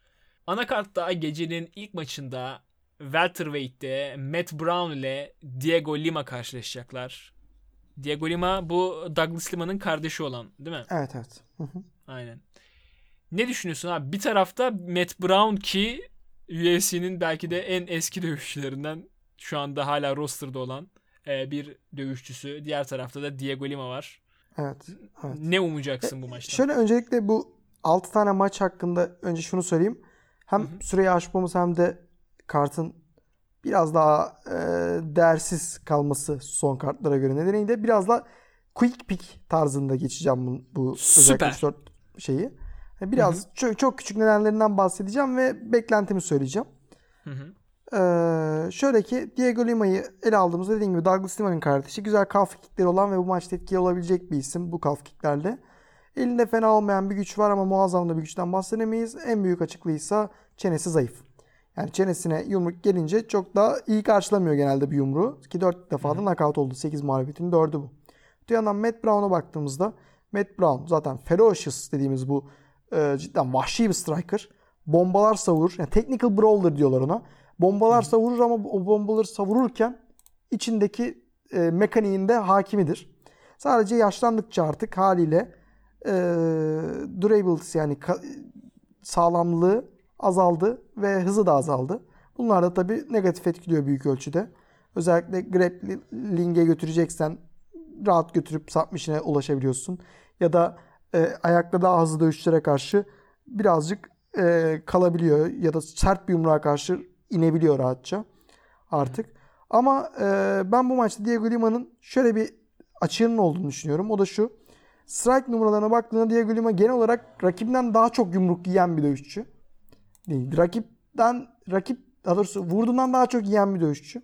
Anakartta gecenin ilk maçında Welterweight'te Matt Brown ile Diego Lima karşılaşacaklar. Diego Lima bu Douglas Lima'nın kardeşi olan değil mi? Evet evet. Hı hı. Aynen. Ne düşünüyorsun abi? Bir tarafta Matt Brown ki UFC'nin belki de en eski dövüşçülerinden şu anda hala roster'da olan e, bir dövüşçüsü. Diğer tarafta da Diego Lima var. Evet. evet. Ne umacaksın bu maçtan? Şöyle öncelikle bu 6 tane maç hakkında önce şunu söyleyeyim. Hem Hı hı. süreyi aşmamız hem de kartın biraz daha e, değersiz kalması son kartlara göre nedeniyle biraz da quick pick tarzında geçeceğim bu, bu Süper. özellikle 4 şeyi. Biraz çok, çok küçük nedenlerinden bahsedeceğim ve beklentimi söyleyeceğim. Hı hı. Ee, şöyle ki Diego Lima'yı ele aldığımızda dediğim gibi Douglas Lima'nın kardeşi. Güzel calf kickleri olan ve bu maçta etkili olabilecek bir isim bu calf kicklerle. Elinde fena olmayan bir güç var ama muazzam da bir güçten bahsedemeyiz. En büyük açıklığıysa çenesi zayıf. Yani çenesine yumruk gelince çok da iyi karşılamıyor genelde bir yumruğu. Ki 4 defa da knockout oldu. 8 mağlubiyetin 4'ü bu. Öte yandan Matt Brown'a baktığımızda Matt Brown zaten ferocious dediğimiz bu e, cidden vahşi bir striker. Bombalar savurur. Yani technical brawler diyorlar ona. Bombalar savurur ama o bombaları savururken içindeki e, mekaniğinde hakimidir. Sadece yaşlandıkça artık haliyle e, durability yani sağlamlığı azaldı ve hızı da azaldı. Bunlar da tabii negatif etkiliyor büyük ölçüde. Özellikle grappling'e götüreceksen rahat götürüp submission'e ulaşabiliyorsun. Ya da e, ayakta daha hızlı dövüşçülere karşı birazcık e, kalabiliyor ya da sert bir yumruğa karşı inebiliyor rahatça artık. Ama e, ben bu maçta Diego Lima'nın şöyle bir açığının olduğunu düşünüyorum. O da şu. Strike numaralarına baktığında Diego Lima genel olarak rakibinden daha çok yumruk yiyen bir dövüşçü. Değil. Rakipten rakip daha doğrusu vurduğundan daha çok yiyen bir dövüşçü.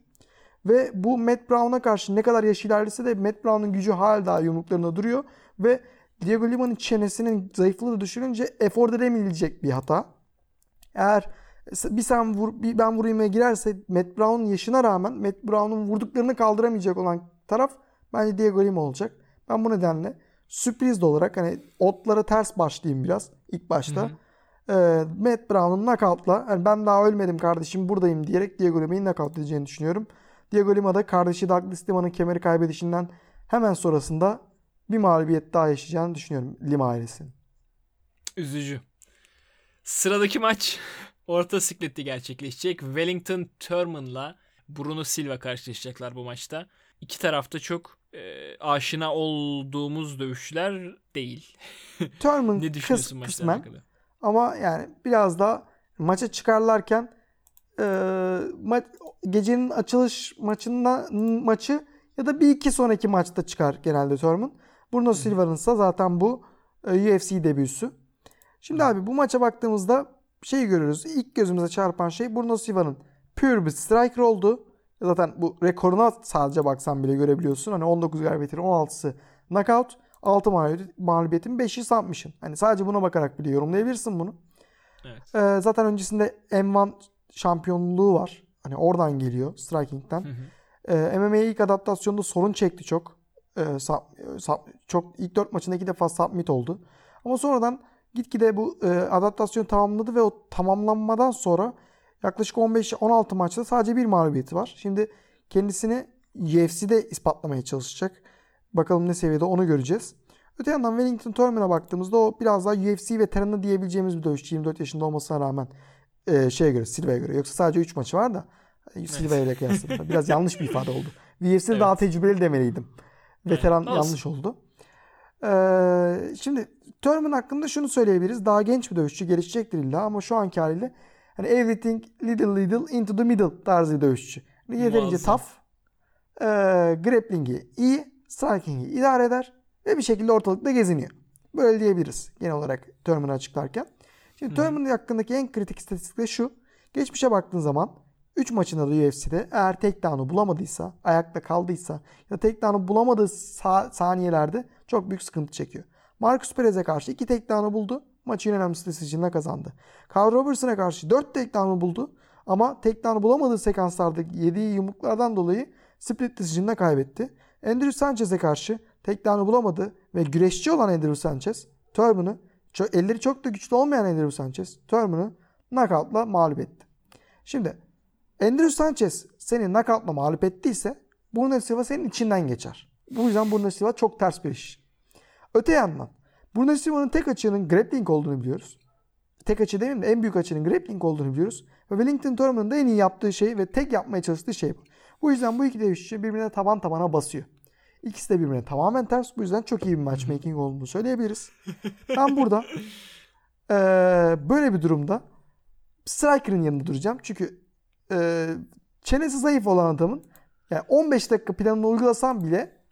Ve bu Matt Brown'a karşı ne kadar yaş ilerlese de Matt Brown'un gücü hala daha yumruklarında duruyor. Ve Diego Lima'nın çenesinin zayıflığı da düşürünce efor edemeyecek bir hata. Eğer bir sen vur, bir ben vurayım'a girerse Matt Brown'un yaşına rağmen Matt Brown'un vurduklarını kaldıramayacak olan taraf bence Diego Lima olacak. Ben bu nedenle sürpriz de olarak hani otlara ters başlayayım biraz ilk başta. Hı hı. Ee, Matt Brown'un knockout'la yani ben daha ölmedim kardeşim buradayım diyerek Diego Lima'yı knockout edeceğini düşünüyorum. Diego Lima da kardeşi Douglas Lima'nın kemeri kaybedişinden hemen sonrasında bir mağlubiyet daha yaşayacağını düşünüyorum Lima ailesinin. Üzücü. Sıradaki maç orta siklette gerçekleşecek. Wellington Turman'la Bruno Silva karşılaşacaklar bu maçta. İki tarafta çok e, aşina olduğumuz dövüşçüler değil. Turman ne kıs, düşünüyorsun maçla kısmen alakalı? ama yani biraz da maça çıkarlarken e, ma- gecenin açılış maçında maçı ya da bir iki sonraki maçta çıkar genelde Turman. Bruno Silva'nın ise zaten bu e, UFC debüsü. Şimdi abi bu maça baktığımızda şey görüyoruz. İlk gözümüze çarpan şey Bruno Silva'nın pure bir striker oldu. Zaten bu rekoruna sadece baksan bile görebiliyorsun. Hani 19 galibiyetin 16'sı knockout. 6 mağlubiyet, mağlubiyetin 5'i submission. Hani sadece buna bakarak bile yorumlayabilirsin bunu. Evet. Ee, zaten öncesinde M1 şampiyonluğu var. Hani oradan geliyor striking'den. Hı hı. Ee, MMA'ye ilk adaptasyonda sorun çekti çok. Ee, sub- sub- çok ilk 4 maçında iki defa submit oldu. Ama sonradan gitgide bu e, adaptasyonu tamamladı ve o tamamlanmadan sonra yaklaşık 15-16 maçta sadece bir mağlubiyeti var. Şimdi kendisini UFC'de ispatlamaya çalışacak. Bakalım ne seviyede onu göreceğiz. Öte yandan Wellington Turman'a baktığımızda o biraz daha UFC veteranı diyebileceğimiz bir dövüşçü. 24 yaşında olmasına rağmen e, şeye göre Silva'ya göre. Yoksa sadece 3 maçı var da e, Silva ile kıyasladığımda biraz yanlış bir ifade oldu. UFC'de Evet. daha tecrübeli demeliydim. Veteran Evet, yanlış oldu. Ee, şimdi Turman hakkında şunu söyleyebiliriz. Daha genç bir dövüşçü gelişecektir illa ama şu anki haliyle hani everything little little into the middle tarzı bir dövüşçü. Yani Yeterince Muazzam. tough. E, grappling'i iyi. Striking'i idare eder. Ve bir şekilde ortalıkta geziniyor. Böyle diyebiliriz genel olarak Turman'ı açıklarken. Şimdi Turman hakkındaki en kritik istatistik de şu. Geçmişe baktığın zaman 3 maçında da UFC'de eğer takedown'u bulamadıysa, ayakta kaldıysa ya da takedown'u bulamadığı sa- saniyelerde çok büyük sıkıntı çekiyor. Marcus Perez'e karşı 2 takedown'u buldu. Maçı en önemli decision'la kazandı. Carl Robertson'a karşı 4 takedown'u buldu. Ama takedown'u bulamadığı sekanslarda yediği yumruklardan dolayı split decision'la kaybetti. Andrew Sanchez'e karşı takedown'u bulamadı ve güreşçi olan Andrew Sanchez, Turman'ı, ço- elleri çok da güçlü olmayan Andrew Sanchez, Turman'ı knockout'la mağlup etti. Şimdi Andrew Sanchez seni knockout'la mağlup ettiyse Bruno Silva senin içinden geçer. Bu yüzden Bruno Silva çok ters bir iş. Öte yandan Bruno Silva'nın tek açığının grappling olduğunu biliyoruz. Tek açı demeyeyim de en büyük açının grappling olduğunu biliyoruz. Ve Wellington Turman'ın da en iyi yaptığı şey ve tek yapmaya çalıştığı şey bu. Bu yüzden bu iki dövüşçü birbirine taban tabana basıyor. İkisi de birbirine tamamen ters. Bu yüzden çok iyi bir matchmaking olduğunu söyleyebiliriz. Ben burada e, böyle bir durumda striker'ın yanında duracağım. Çünkü e, çenesi zayıf olan adamın yani 15 dakika planını uygulasam bile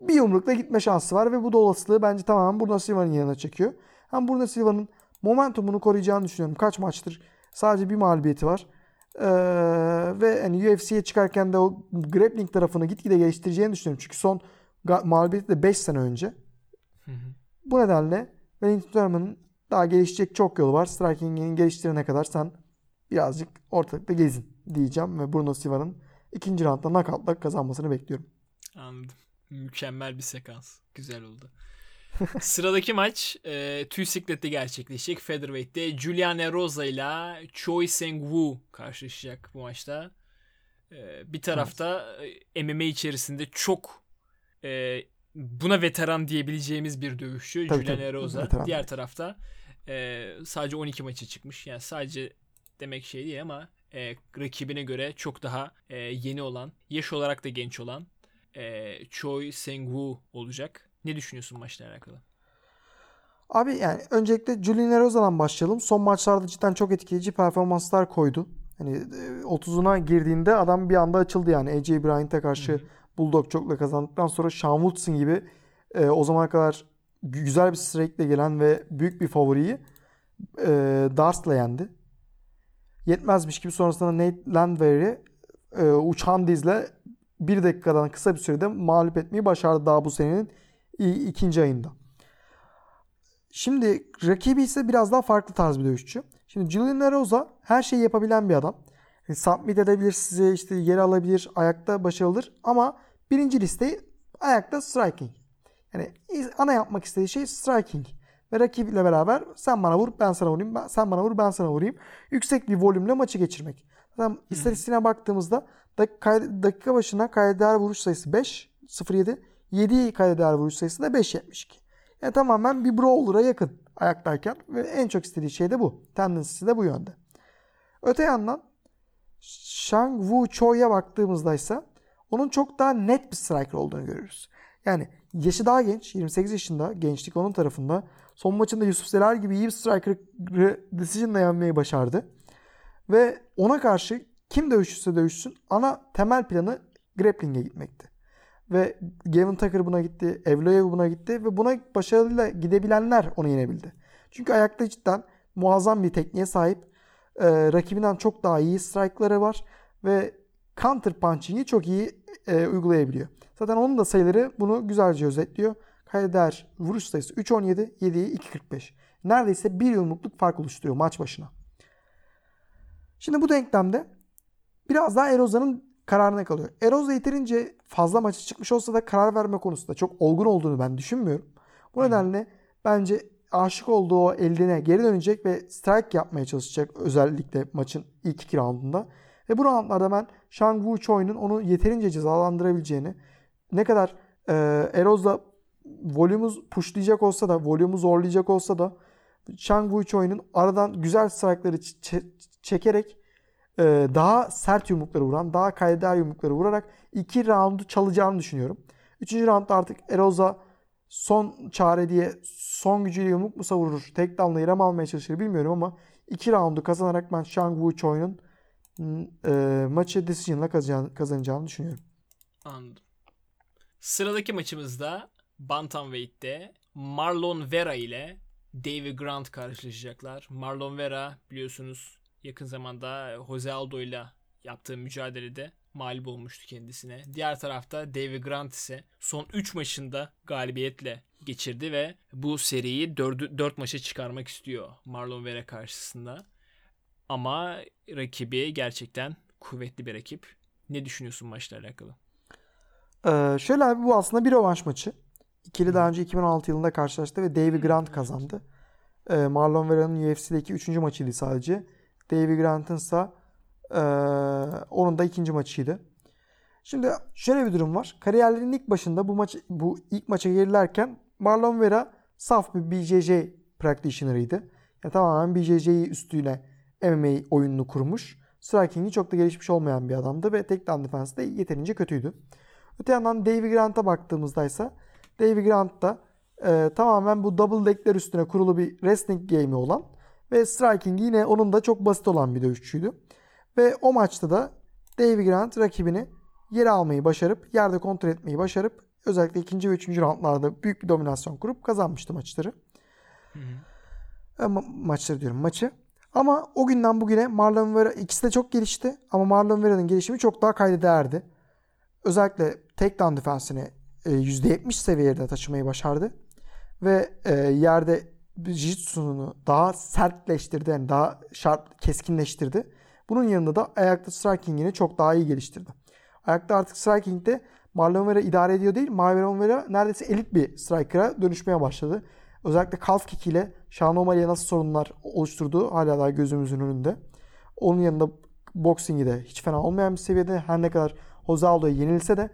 bir yumrukla gitme şansı var ve bu da olasılığı bence tamamen Bruno Silva'nın yanına çekiyor. Hem Bruno Silva'nın momentumunu koruyacağını düşünüyorum. Kaç maçtır sadece bir mağlubiyeti var. Ee, ve hani UFC'ye çıkarken de o grappling tarafını gitgide geliştireceğini düşünüyorum. Çünkü son mağlubiyeti de 5 sene önce. Bu nedenle Wellington Turman'ın daha gelişecek çok yolu var. Striking'ini geliştirene kadar sen birazcık ortalıkta gezin diyeceğim ve Bruno Silva'nın ikinci roundda knockout'la kazanmasını bekliyorum. Anladım. Mükemmel bir sekans. Güzel oldu. Sıradaki maç e, tüy siklette gerçekleşecek. Featherweight'te Juliana Rosa ile Choi Sang-woo karşılaşacak bu maçta. E, bir tarafta evet. MMA içerisinde çok e, buna veteran diyebileceğimiz bir dövüşçü tabii, Juliana tabii, Rosa. Veteran. Diğer tarafta e, sadece 12 maçı çıkmış. Yani sadece demek şey değil ama e, rakibine göre çok daha e, yeni olan, yaş olarak da genç olan e, Choi Sang-woo olacak. Ne düşünüyorsun maçla alakalı? Abi yani öncelikle Julian Rosa'dan başlayalım. Son maçlarda cidden çok etkileyici performanslar koydu. Hani 30'una e, girdiğinde adam bir anda açıldı yani. AJ Bryant'a karşı Hı-hı. Bulldog çokla kazandıktan sonra Sean Woodson gibi e, o zamana kadar güzel bir streakle gelen ve büyük bir favoriyi e, Darst'la yendi. Yetmezmiş gibi sonrasında Nate Landwehr'i e, uçan dizle bir dakikadan kısa bir sürede mağlup etmeyi başardı daha bu senenin ikinci ayında. Şimdi rakibi ise biraz daha farklı tarz bir dövüşçü. Şimdi Julian Rosa her şeyi yapabilen bir adam. Yani submit edebilir size işte yer alabilir, ayakta başarılıdır ama birinci listeyi ayakta striking. Yani ana yapmak istediği şey striking. Ve rakibiyle beraber sen bana vur ben sana vurayım, ben, sen bana vur ben sana vurayım. Yüksek bir volümle maçı geçirmek. Zaten istatistiğine baktığımızda dakika, başına kaydeder vuruş sayısı 5, 0.7. 7 kaydeder vuruş sayısı da 5.72. Yani tamamen bir brawler'a yakın ayaktayken ve en çok istediği şey de bu. Tendency'si de bu yönde. Öte yandan Shang Wu Choi'ya baktığımızda ise onun çok daha net bir striker olduğunu görürüz. Yani yaşı daha genç. 28 yaşında. Gençlik onun tarafında. Son maçında Yusuf Selar gibi iyi bir striker'ı decision'la yenmeyi başardı. Ve ona karşı kim dövüşürse dövüşsün ana temel planı grappling'e gitmekti. Ve Gavin Tucker buna gitti. Evloev buna gitti. Ve buna başarıyla gidebilenler onu yenebildi. Çünkü ayakta cidden muazzam bir tekniğe sahip. Ee, rakibinden çok daha iyi strike'ları var. Ve counter punching'i çok iyi e, uygulayabiliyor. Zaten onun da sayıları bunu güzelce özetliyor. Kaydeder vuruş sayısı 3.17, 7'yi 2.45. Neredeyse bir yumrukluk fark oluşturuyor maç başına. Şimdi bu denklemde biraz daha Eroza'nın kararına kalıyor. Eroza yeterince fazla maçı çıkmış olsa da karar verme konusunda çok olgun olduğunu ben düşünmüyorum. Bu nedenle bence aşık olduğu o eldine geri dönecek ve strike yapmaya çalışacak özellikle maçın ilk iki roundunda. Ve bu roundlarda ben Shang Wu Choi'nun onu yeterince cezalandırabileceğini ne kadar e, Eroz'la volümü pushlayacak olsa da, volümü zorlayacak olsa da Shang Wu Choi'nun aradan güzel strike'ları çekerek daha sert yumrukları vuran, daha kaydeder yumrukları vurarak iki roundu çalacağını düşünüyorum. Üçüncü roundda artık Eroza son çare diye son gücüyle yumruk mu savurur, tek damla yarım almaya çalışır bilmiyorum ama iki roundu kazanarak ben Shang Wu Choi'nun e, maçı decision'la kazanacağını, kazanacağını düşünüyorum. Anladım. Sıradaki maçımızda Bantamweight'te Marlon Vera ile Davy Grant karşılaşacaklar. Marlon Vera biliyorsunuz yakın zamanda Jose Aldo ile yaptığı mücadelede mağlup olmuştu kendisine. Diğer tarafta Davy Grant ise son 3 maçında galibiyetle geçirdi ve bu seriyi 4, 4 maça çıkarmak istiyor Marlon Vera karşısında. Ama rakibi gerçekten kuvvetli bir rakip. Ne düşünüyorsun maçla alakalı? Ee, şöyle abi bu aslında bir rövanş maçı. İkili daha önce 2016 yılında karşılaştı ve Davy Grant kazandı. Ee, Marlon Vera'nın UFC'deki 3. maçıydı sadece. Davy Grant'ın ise onun da ikinci maçıydı. Şimdi şöyle bir durum var. Kariyerlerinin ilk başında bu maç bu ilk maça gelirlerken Marlon Vera saf bir BJJ practitioner'ıydı. Yani tamamen BJJ'yi üstüne MMA oyununu kurmuş. Striking'i çok da gelişmiş olmayan bir adamdı ve takedown defense de yeterince kötüydü. Öte yandan Davy Grant'a baktığımızda ise Davy Grant da e, tamamen bu double legler üstüne kurulu bir wrestling game'i olan ve striking yine onun da çok basit olan bir dövüşçüydü. Ve o maçta da Davy Grant rakibini yere almayı başarıp yerde kontrol etmeyi başarıp özellikle ikinci ve üçüncü roundlarda büyük bir dominasyon kurup kazanmıştı maçları. Hı hı. E, ma- maçları diyorum maçı. Ama o günden bugüne Marlon Vera ikisi de çok gelişti ama Marlon Vera'nın gelişimi çok daha kayda değerdi. Özellikle takedown defensini %70 seviyede taşımayı başardı. Ve e, yerde jiu daha sertleştirdi. Yani daha sharp, keskinleştirdi. Bunun yanında da ayakta striking'ini çok daha iyi geliştirdi. Ayakta artık striking'de Marlon Vera idare ediyor değil. Marlon Vera neredeyse elit bir striker'a dönüşmeye başladı. Özellikle calf kick ile Sean O'Malley'e nasıl sorunlar oluşturduğu hala daha gözümüzün önünde. Onun yanında boxing'i de hiç fena olmayan bir seviyede. Her ne kadar Jose Aldo'ya yenilse de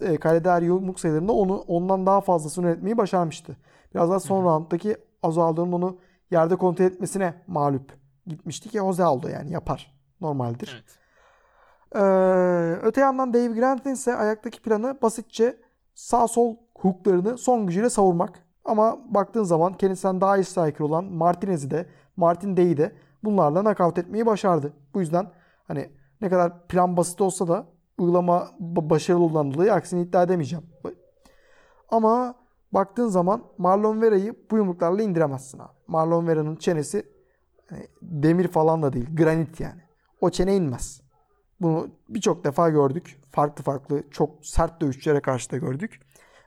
e, kalede yumruk sayılarında onu ondan daha fazlasını üretmeyi başarmıştı. Biraz daha son rounddaki Jose Aldo'nun onu yerde kontrol etmesine mağlup gitmişti ki Jose Aldo yani yapar. Normaldir. Evet. Ee, öte yandan Dave Grant'in ise ayaktaki planı basitçe sağ sol hooklarını son gücüyle savurmak. Ama baktığın zaman kendisinden daha iyi striker olan Martinez'i de Martin Day'i de bunlarla nakavt etmeyi başardı. Bu yüzden hani ne kadar plan basit olsa da uygulama başarılı olan dolayı aksini iddia edemeyeceğim. Ama baktığın zaman Marlon Vera'yı bu yumruklarla indiremezsin abi. Marlon Vera'nın çenesi hani demir falan da değil. Granit yani. O çene inmez. Bunu birçok defa gördük. Farklı farklı çok sert dövüşçülere karşı da gördük.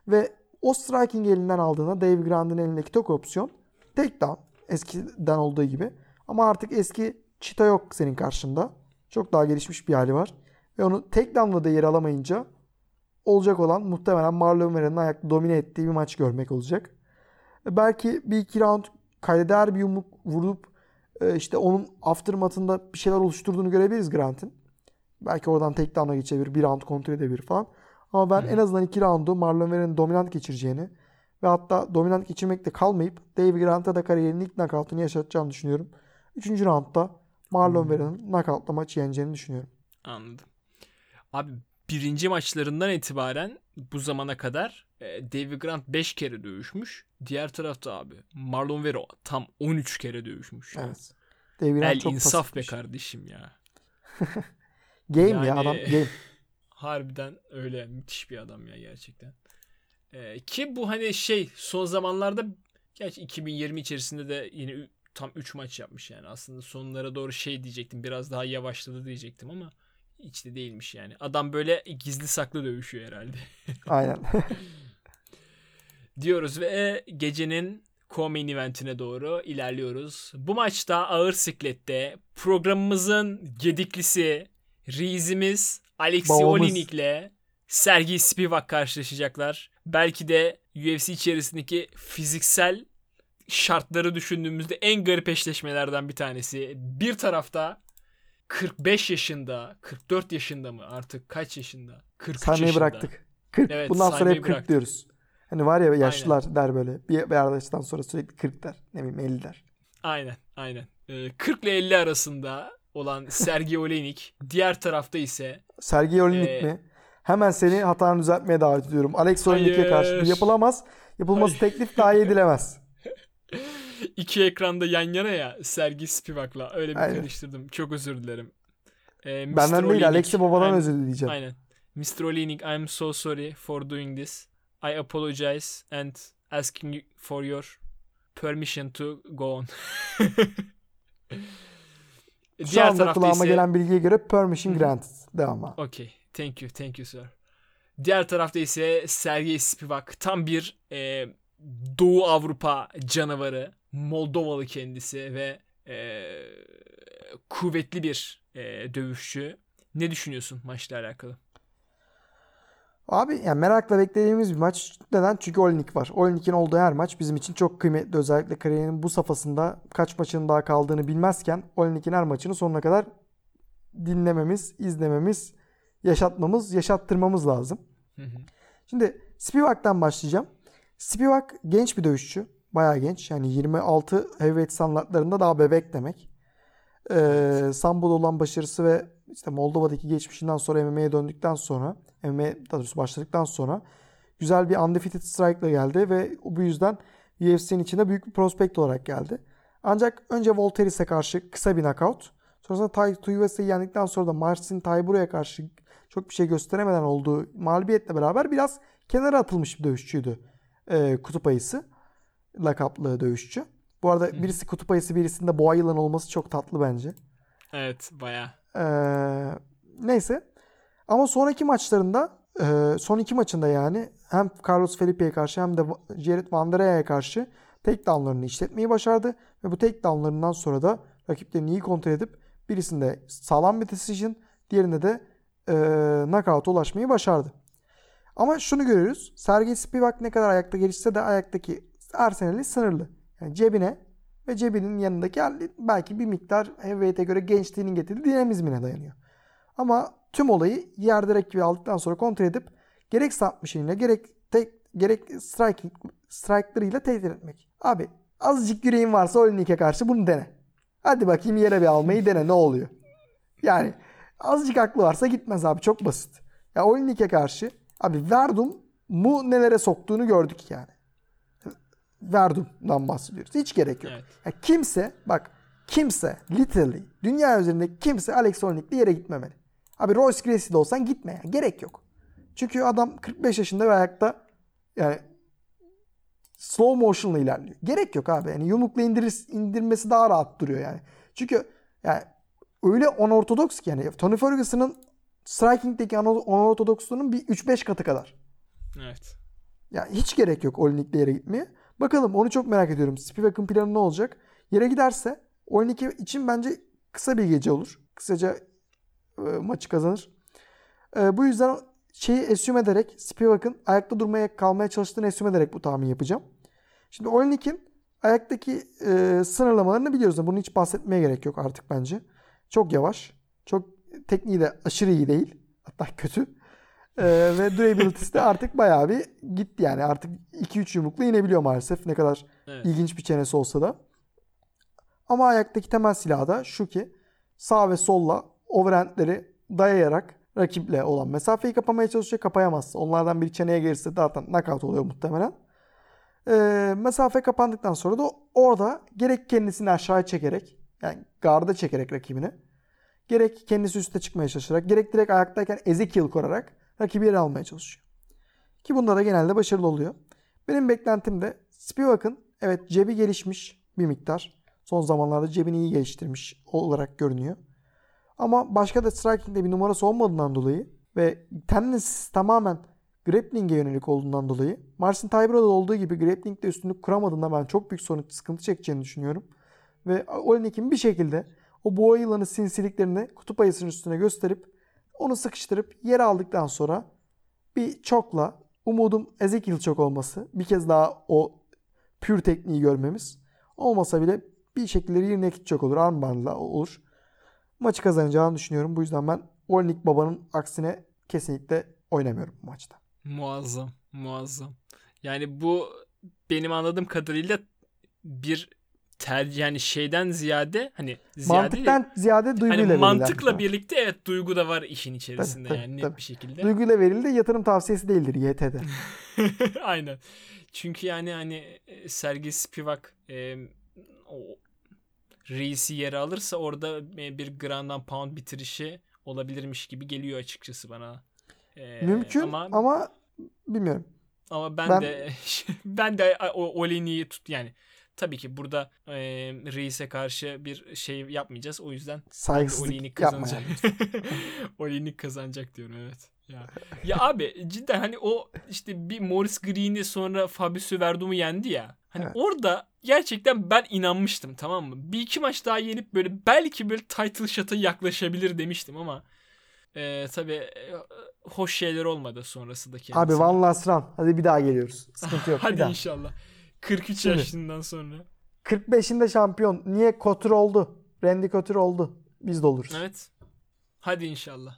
Ve o striking elinden aldığında Dave Grant'ın elindeki tek opsiyon takedown. Eskiden olduğu gibi. Ama artık eski çita yok senin karşında. Çok daha gelişmiş bir hali var. Ve onu takedown'la da yer alamayınca olacak olan muhtemelen Marlon Vera'nın ayakta domine ettiği bir maç görmek olacak. Belki bir iki round kaydeder bir yumruk vurup e, işte onun aftermath'ında bir şeyler oluşturduğunu görebiliriz Grant'in. Belki oradan takedown'a geçebilir, bir round kontrol edebilir falan. Ama ben Hı. en azından iki roundu Marlon Vera'nın dominant geçireceğini ve hatta dominant geçirmekte kalmayıp Dave Grant'a da kariyerinin ilk knockout'unu yaşatacağını düşünüyorum. Üçüncü roundda Marlon Vera'nın knockout'la maçı yeneceğini düşünüyorum. Anladım. Abi birinci maçlarından itibaren bu zamana kadar e, Davy Grant 5 kere dövüşmüş. Diğer tarafta abi Marlon Vera tam 13 kere dövüşmüş. Evet. Davy Grant El çok insaf be kardeşim ya. game yani, ya adam game. Harbiden öyle müthiş bir adam ya gerçekten. Ee, ki bu hani şey son zamanlarda gerçi 2020 içerisinde de yine tam 3 maç yapmış yani. Aslında sonlara doğru şey diyecektim biraz daha yavaşladı diyecektim ama hiç de değilmiş yani. Adam böyle gizli saklı dövüşüyor herhalde. Aynen. Diyoruz ve gecenin co-main eventine doğru ilerliyoruz. Bu maçta ağır siklette programımızın gediklisi Rizimiz Alexi Olinik ile Sergey Spivak karşılaşacaklar. Belki de UFC içerisindeki fiziksel şartları düşündüğümüzde en garip eşleşmelerden bir tanesi. Bir tarafta 45 yaşında, 44 yaşında mı artık kaç yaşında? 43 Saymayı yaşında. bıraktık. 40. Evet, Bundan sonra hep 40 bıraktık. diyoruz. Hani var ya yaşlılar aynen. der böyle. Bir, bir arkadaştan sonra sürekli 40 der. Ne bileyim 50 der. Aynen aynen. Ee, 40 ile 50 arasında olan Sergey Olenik. Diğer tarafta ise Sergey Olenik e, mi? Hemen seni hatanı düzeltmeye davet ediyorum. Alex Olenik'e karşı yapılamaz. Yapılması Hayır. teklif dahi edilemez. İki ekranda yan yana ya Sergi Spivak'la. Öyle bir Aynen. karıştırdım. Çok özür dilerim. Ee, Benden değil Alex'i babadan özür dileyeceğim. Aynen. Mr. Olenik I'm so sorry for doing this. I apologize and asking for your permission to go on. Şu Diğer anda kulağıma ise... gelen bilgiye göre permission granted. Devam abi. Okay. Thank you. Thank you sir. Diğer tarafta ise Sergey Spivak tam bir e, Doğu Avrupa canavarı. Moldovalı kendisi ve e, kuvvetli bir e, dövüşçü. Ne düşünüyorsun maçla alakalı? Abi yani merakla beklediğimiz bir maç. Neden? Çünkü Olinik var. Olinik'in olduğu her maç bizim için çok kıymetli. Özellikle kariyerinin bu safhasında kaç maçının daha kaldığını bilmezken Olinik'in her maçını sonuna kadar dinlememiz, izlememiz yaşatmamız, yaşattırmamız lazım. Hı hı. Şimdi Spivak'tan başlayacağım. Spivak genç bir dövüşçü. Bayağı genç. Yani 26 heavyweight standartlarında daha bebek demek. Ee, Sambo'da olan başarısı ve işte Moldova'daki geçmişinden sonra MMA'ye döndükten sonra MMA doğrusu başladıktan sonra güzel bir undefeated strike ile geldi ve bu yüzden UFC'nin içinde büyük bir prospekt olarak geldi. Ancak önce Voltaire'e karşı kısa bir knockout. Sonrasında Tai Tuivasa'yı yendikten sonra da Marcin Tayburu'ya karşı çok bir şey gösteremeden olduğu mağlubiyetle beraber biraz kenara atılmış bir dövüşçüydü. Ee, kutup ayısı. Lakaplı dövüşçü. Bu arada birisi kutup ayısı birisinde boğa yılan olması çok tatlı bence. Evet baya. Ee, neyse. Ama sonraki maçlarında e, son iki maçında yani hem Carlos Felipe'ye karşı hem de Jared Vanderaya'ya karşı takedownlarını işletmeyi başardı. Ve bu takedownlarından sonra da rakiplerini iyi kontrol edip birisinde sağlam bir decision diğerinde de e, knockout'a ulaşmayı başardı. Ama şunu görüyoruz. Sergey Spivak ne kadar ayakta gelişse de ayaktaki arsenali sınırlı. Yani cebine ve cebinin yanındaki belki bir miktar heavyweight'e göre gençliğinin getirdiği dinamizmine dayanıyor. Ama tüm olayı yerde rakibi aldıktan sonra kontrol edip gerek submission'ıyla gerek tek gerek striking strike'larıyla tehdit etmek. Abi azıcık yüreğin varsa Olinik'e karşı bunu dene. Hadi bakayım yere bir almayı dene ne oluyor. Yani azıcık aklı varsa gitmez abi çok basit. Ya Olinik'e karşı abi Verdum mu nelere soktuğunu gördük yani. Verdum'dan bahsediyoruz. Hiç gerek yok. Evet. Ya kimse bak kimse literally dünya üzerinde kimse Alex Olinik'le yere gitmemeli. Abi Royce Gracie'de olsan gitme ya. Gerek yok. Çünkü adam 45 yaşında ve ayakta yani slow motion'la ilerliyor. Gerek yok abi. Yani yumrukla indir, indirmesi daha rahat duruyor yani. Çünkü yani öyle unortodoks ki yani Tony Ferguson'ın striking'deki unortodoksluğunun bir 3-5 katı kadar. Evet. Yani hiç gerek yok Olinik'le yere gitmeye. Bakalım onu çok merak ediyorum. Spivak'ın planı ne olacak? Yere giderse Olinik için bence kısa bir gece olur. Kısaca e, maçı kazanır. E, bu yüzden şeyi assume ederek Spivak'ın ayakta durmaya kalmaya çalıştığını assume ederek bu tahmin yapacağım. Şimdi Olinik'in ayaktaki e, sınırlamalarını biliyoruz. Bunu hiç bahsetmeye gerek yok artık bence. Çok yavaş. Çok tekniği de aşırı iyi değil. Hatta kötü. E, ve durability'si de artık bayağı bir gitti yani. Artık 2-3 yumrukla inebiliyor maalesef. Ne kadar Evet. ilginç bir çenesi olsa da. Ama ayaktaki temel silahı da şu ki sağ ve solla overhandleri dayayarak rakiple olan mesafeyi kapamaya çalışıyor. Kapayamazsa. Onlardan biri çeneye gelirse zaten knockout oluyor muhtemelen. Ee, mesafe kapandıktan sonra da orada gerek kendisini aşağı çekerek yani garda çekerek rakibini gerek kendisi üste çıkmaya çalışarak gerek direkt ayaktayken Ezekiel kurarak rakibi yere almaya çalışıyor. Ki bunda da genelde başarılı oluyor. Benim beklentim de Spivak'ın evet cebi gelişmiş bir miktar. Son zamanlarda cebini iyi geliştirmiş olarak görünüyor. Ama başka da striking'de bir numarası olmadığından dolayı ve tennis tamamen grappling'e yönelik olduğundan dolayı Marcin Tybura'da olduğu gibi grappling'de üstünlük kuramadığında ben çok büyük sorun sıkıntı çekeceğini düşünüyorum. Ve Olinik'in bir şekilde o boğa yılanı sinsiliklerini kutup ayısının üstüne gösterip onu sıkıştırıp yere aldıktan sonra bir çokla umudum Ezekiel çok olması. Bir kez daha o pür tekniği görmemiz. Olmasa bile bir şekilde rear naked çok olur. Armbandla olur. Maçı kazanacağını düşünüyorum. Bu yüzden ben Olinik babanın aksine kesinlikle oynamıyorum bu maçta. Muazzam. Muazzam. Yani bu benim anladığım kadarıyla bir tercih yani şeyden ziyade hani ziyade Mantıktan ziyade duyguyla hani mantıkla şey. birlikte evet duygu da var işin içerisinde Tabii, yani net tabii. bir şekilde. Duyguyla verildi yatırım tavsiyesi değildir YT'de. Aynen. Çünkü yani hani e, Sergey Spivak e, o reisi yere alırsa orada e, bir ground pound bitirişi olabilirmiş gibi geliyor açıkçası bana. E, Mümkün ama ama, bilmiyorum. ama ben, ben- de ben de o Olini'yi tut yani tabii ki burada e, reise karşı bir şey yapmayacağız. O yüzden Saygısızlık kazanacak. Olinik kazanacak diyorum evet. Ya. ya abi cidden hani o işte bir Morris Green'i sonra Fabricio Verdum'u yendi ya. Hani Evet. orada gerçekten ben inanmıştım tamam mı? Bir iki maç daha yenip böyle belki böyle title shot'a yaklaşabilir demiştim ama e, tabii hoş şeyler olmadı sonrasında kendisine. Abi Van Last Run. Hadi bir daha geliyoruz. Sıkıntı yok. Hadi inşallah. 43 Şimdi. yaşından sonra. 45'inde şampiyon. Niye Couture oldu? Randy Couture oldu. Biz de oluruz. Evet. Hadi inşallah.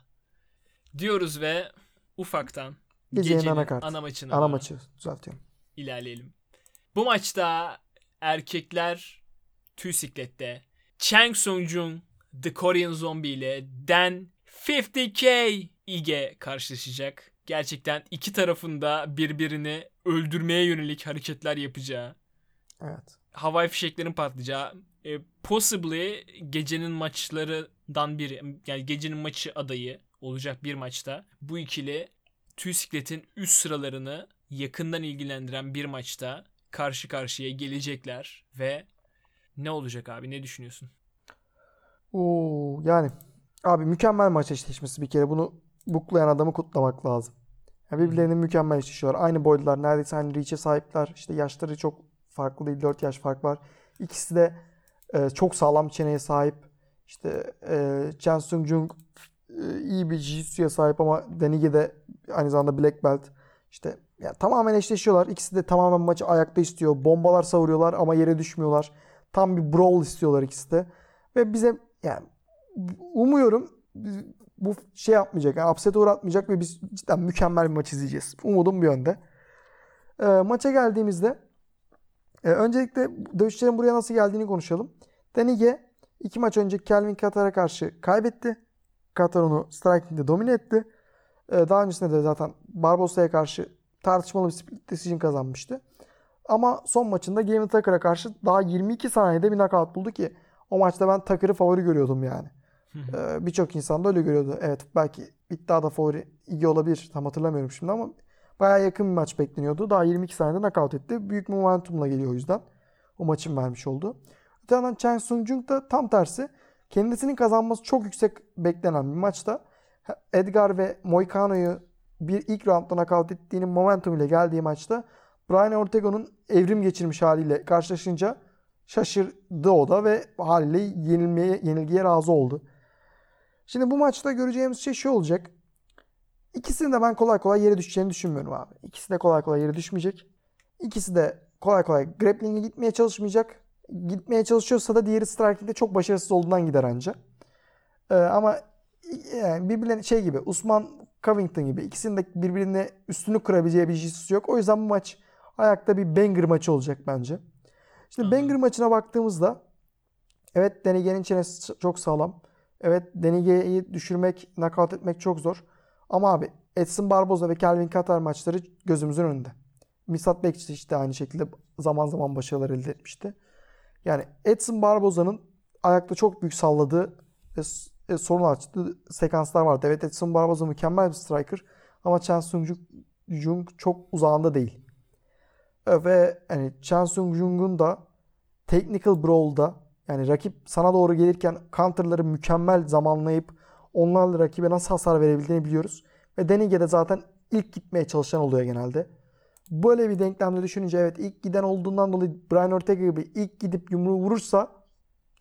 Diyoruz ve ufaktan Gecenin gecenin anakart. ana maçına Ana maçı düzeltiyorum. ilerleyelim. Bu maçta erkekler tüy siklette Chang Sung-jung The Korean Zombie ile Dan 50K Ige karşılaşacak. Gerçekten iki tarafında birbirini öldürmeye yönelik hareketler yapacağı, Evet. havai fişeklerin patlayacağı, e, possibly gecenin maçlarından biri, yani gecenin maçı adayı olacak bir maçta bu ikili tüy sikletin üst sıralarını yakından ilgilendiren bir maçta karşı karşıya gelecekler ve ne olacak abi ne düşünüyorsun? Oo, yani abi mükemmel maç eşleşmesi bir kere. Bunu buklayan adamı kutlamak lazım. Yani birbirlerinin mükemmel eşleşiyorlar. Aynı boydalar. Neredeyse aynı reach'e sahipler. İşte yaşları çok farklı değil. 4 yaş fark var. İkisi de e, çok sağlam çeneye sahip. İşte e, Chen Sung Jung e, iyi bir jiu-jitsu'ya sahip ama Denige de aynı zamanda black belt. İşte ya tamamen eşleşiyorlar. İkisi de tamamen maçı ayakta istiyor. Bombalar savuruyorlar ama yere düşmüyorlar. Tam bir brawl istiyorlar ikisi de. Ve bize yani umuyorum bu şey yapmayacak. Yani upset uğratmayacak ve biz cidden mükemmel bir maç izleyeceğiz. Umudum bu yönde. E, maça geldiğimizde e, öncelikle dövüşçülerin buraya nasıl geldiğini konuşalım. Denige iki maç önce Kelvin Katar'a karşı kaybetti. Katar onu striking'de domine etti. E, daha öncesinde de zaten Barbosa'ya karşı tartışmalı bir split decision kazanmıştı. Ama son maçında Gavin Tucker'a karşı daha 22 saniyede bir knockout buldu ki o maçta ben Tucker'ı favori görüyordum yani. Ee, Birçok insan da öyle görüyordu. Evet belki iddiada favori iyi olabilir. Tam hatırlamıyorum şimdi ama bayağı yakın bir maç bekleniyordu. Daha 22 saniyede knockout etti. Büyük momentumla geliyor o yüzden. O maçın vermiş olduğu. Öte yandan Chen Sung Jung da tam tersi. Kendisinin kazanması çok yüksek beklenen bir maçta. Edgar ve Moicano'yu bir ilk roundda knockout ettiğinin momentum ile geldiği maçta Brian Ortega'nın evrim geçirmiş haliyle karşılaşınca şaşırdı o da ve haliyle yenilmeye, yenilgiye razı oldu. Şimdi bu maçta göreceğimiz şey şu olacak. İkisinin de ben kolay kolay yere düşeceğini düşünmüyorum abi. İkisi de kolay kolay yere düşmeyecek. İkisi de kolay kolay grappling'e gitmeye çalışmayacak. Gitmeye çalışıyorsa da diğeri striking'de çok başarısız olduğundan gider anca. Ee, ama yani birbirlerine şey gibi Usman Covington gibi ikisinin de birbirine üstünü kurabileceği bir jiu yok. O yüzden bu maç ayakta bir banger maçı olacak bence. Şimdi banger maçına baktığımızda evet Denige'nin çenesi çok sağlam. Evet Denige'yi düşürmek, knockout etmek çok zor. Ama abi Edson Barboza ve Kelvin Katar maçları gözümüzün önünde. Misat Bekçi işte aynı şekilde zaman zaman başarılar elde etmişti. Yani Edson Barboza'nın ayakta çok büyük salladığı e, sorun açtığı sekanslar vardı. Evet Edson Barboza mükemmel bir striker ama Chen Sung Jung çok uzağında değil. Ve hani Chen Sung Jung'un da technical brawl'da yani rakip sana doğru gelirken counter'ları mükemmel zamanlayıp onlarla rakibe nasıl hasar verebildiğini biliyoruz. Ve Denige de zaten ilk gitmeye çalışan oluyor genelde. Böyle bir denklemde düşününce evet ilk giden olduğundan dolayı Brian Ortega gibi ilk gidip yumruğu vurursa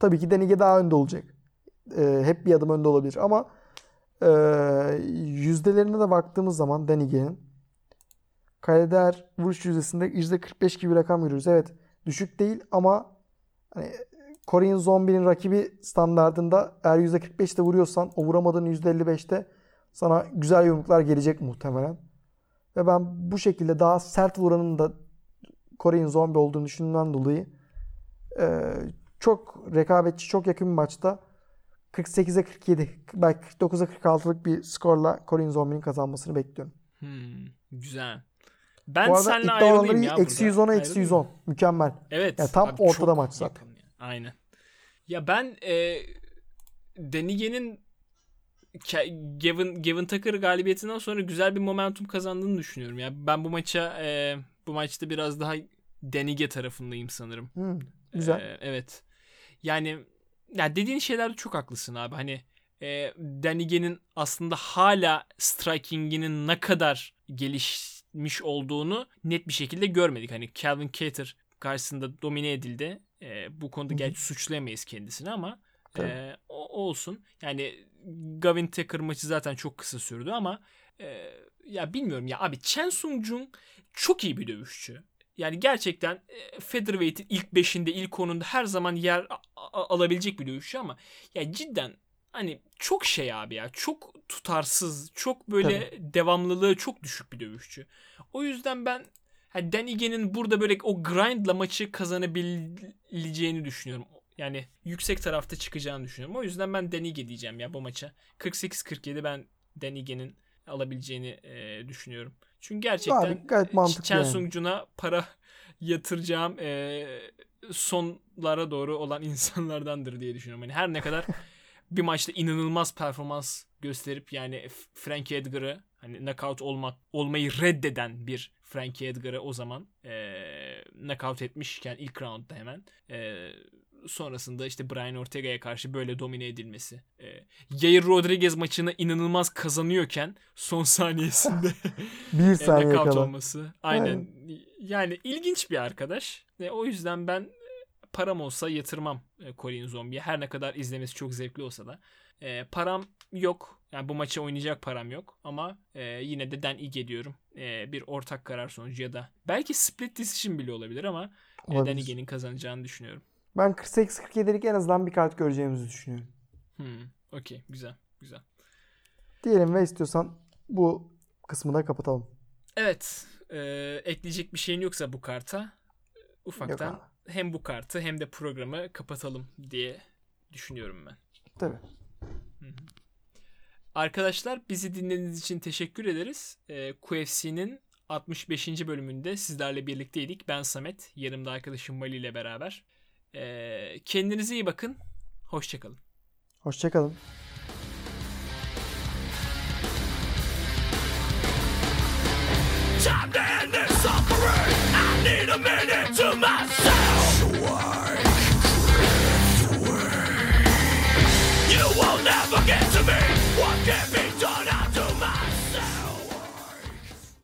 tabii ki Denige daha önde olacak. Ee, hep bir adım önde olabilir ama e, yüzdelerine de baktığımız zaman Denige'nin kale değer vuruş yüzdesinde %45 gibi bir rakam görüyoruz. Evet düşük değil ama hani Korean Zombie'nin rakibi standartında eğer %45'te vuruyorsan o vuramadığın %55'te sana güzel yumruklar gelecek muhtemelen. Ve ben bu şekilde daha sert vuranın da Korean Zombie olduğunu düşündüğümden dolayı e, çok rekabetçi, çok yakın bir maçta 48'e 47, belki 49'a 46'lık bir skorla Korean Zombie'nin kazanmasını bekliyorum. Hmm, güzel. Ben Bu arada iddia ayrılayım ya eksi burada. 110'a eksi Ayrılayım 110. mı? Mükemmel. Evet. Ya tam abi ortada maç zaten. yakın ya. Aynen. Ya ben e, Denige'nin Ke- Gavin, Gavin Tucker galibiyetinden sonra güzel bir momentum kazandığını düşünüyorum. Ya ben bu maça e, bu maçta biraz daha Denige tarafındayım sanırım. Hmm, güzel. Ee, evet. Yani ya dediğin şeylerde çok haklısın abi. Hani e, Danige'nin aslında hala striking'inin ne kadar gelişmiş olduğunu net bir şekilde görmedik. Hani Calvin Cater karşısında domine edildi. E, bu konuda gerçi suçlayamayız kendisini ama Tabii. e, o, olsun. Yani Gavin Tucker maçı zaten çok kısa sürdü ama e, ya bilmiyorum ya abi Chen Sung Jung çok iyi bir dövüşçü. Yani gerçekten e, featherweight'in ilk 5'inde, ilk 10'unda her zaman yer alabilecek bir dövüşçü ama ya cidden hani çok şey abi ya. Çok tutarsız, çok böyle devamlılığı çok düşük bir dövüşçü. O yüzden ben hani Dan Ige'nin burada böyle o grindla maçı kazanabileceğini düşünüyorum. Yani yüksek tarafta çıkacağını düşünüyorum. O yüzden ben Dan Ige diyeceğim ya bu maça. 48-47 ben Dan Ige'nin alabileceğini e, düşünüyorum. Çünkü gerçekten Abi, gayet mantıklı Chen yani. Sung-jun'a para yatıracağım e, sonlara doğru olan insanlardandır diye düşünüyorum. Yani her ne kadar bir maçta inanılmaz performans gösterip yani Frankie Edgar'ı hani knockout olmak olmayı reddeden bir Frankie Edgar'ı o zaman e, knockout etmişken ilk roundda hemen e, sonrasında işte Brian Ortega'ya karşı böyle domine edilmesi. E, Yair Rodriguez maçını inanılmaz kazanıyorken son saniyesinde Bir e, saniye knockout kala. olması. Aynen. Yani ilginç bir arkadaş. E, o yüzden ben param olsa yatırmam e, Korean Zombie'ye. Her ne kadar izlemesi çok zevkli olsa da. E, param yok. Yani bu maçı oynayacak param yok. Ama e, yine de Dan Ige diyorum. E, bir ortak karar sonucu ya da belki split decision bile olabilir ama e, Olabilir. Ige'nin kazanacağını düşünüyorum. Ben 48-47'lik en azından bir kart göreceğimizi düşünüyorum. Hmm, Okey. Güzel. Güzel. Diyelim ve istiyorsan bu kısmı da kapatalım. Evet. e, ekleyecek bir şeyin yoksa bu karta Yok ufaktan. Hem bu kartı hem de programı kapatalım diye düşünüyorum ben. Tabii. Arkadaşlar bizi dinlediğiniz için teşekkür ederiz. Ee, QFC'nin 65. bölümünde sizlerle birlikteydik. Ben Samet, yanımda arkadaşım Mali ile beraber. Ee, kendinize iyi bakın. Hoşçakalın. Hoşçakalın. Time to end it! forget to me.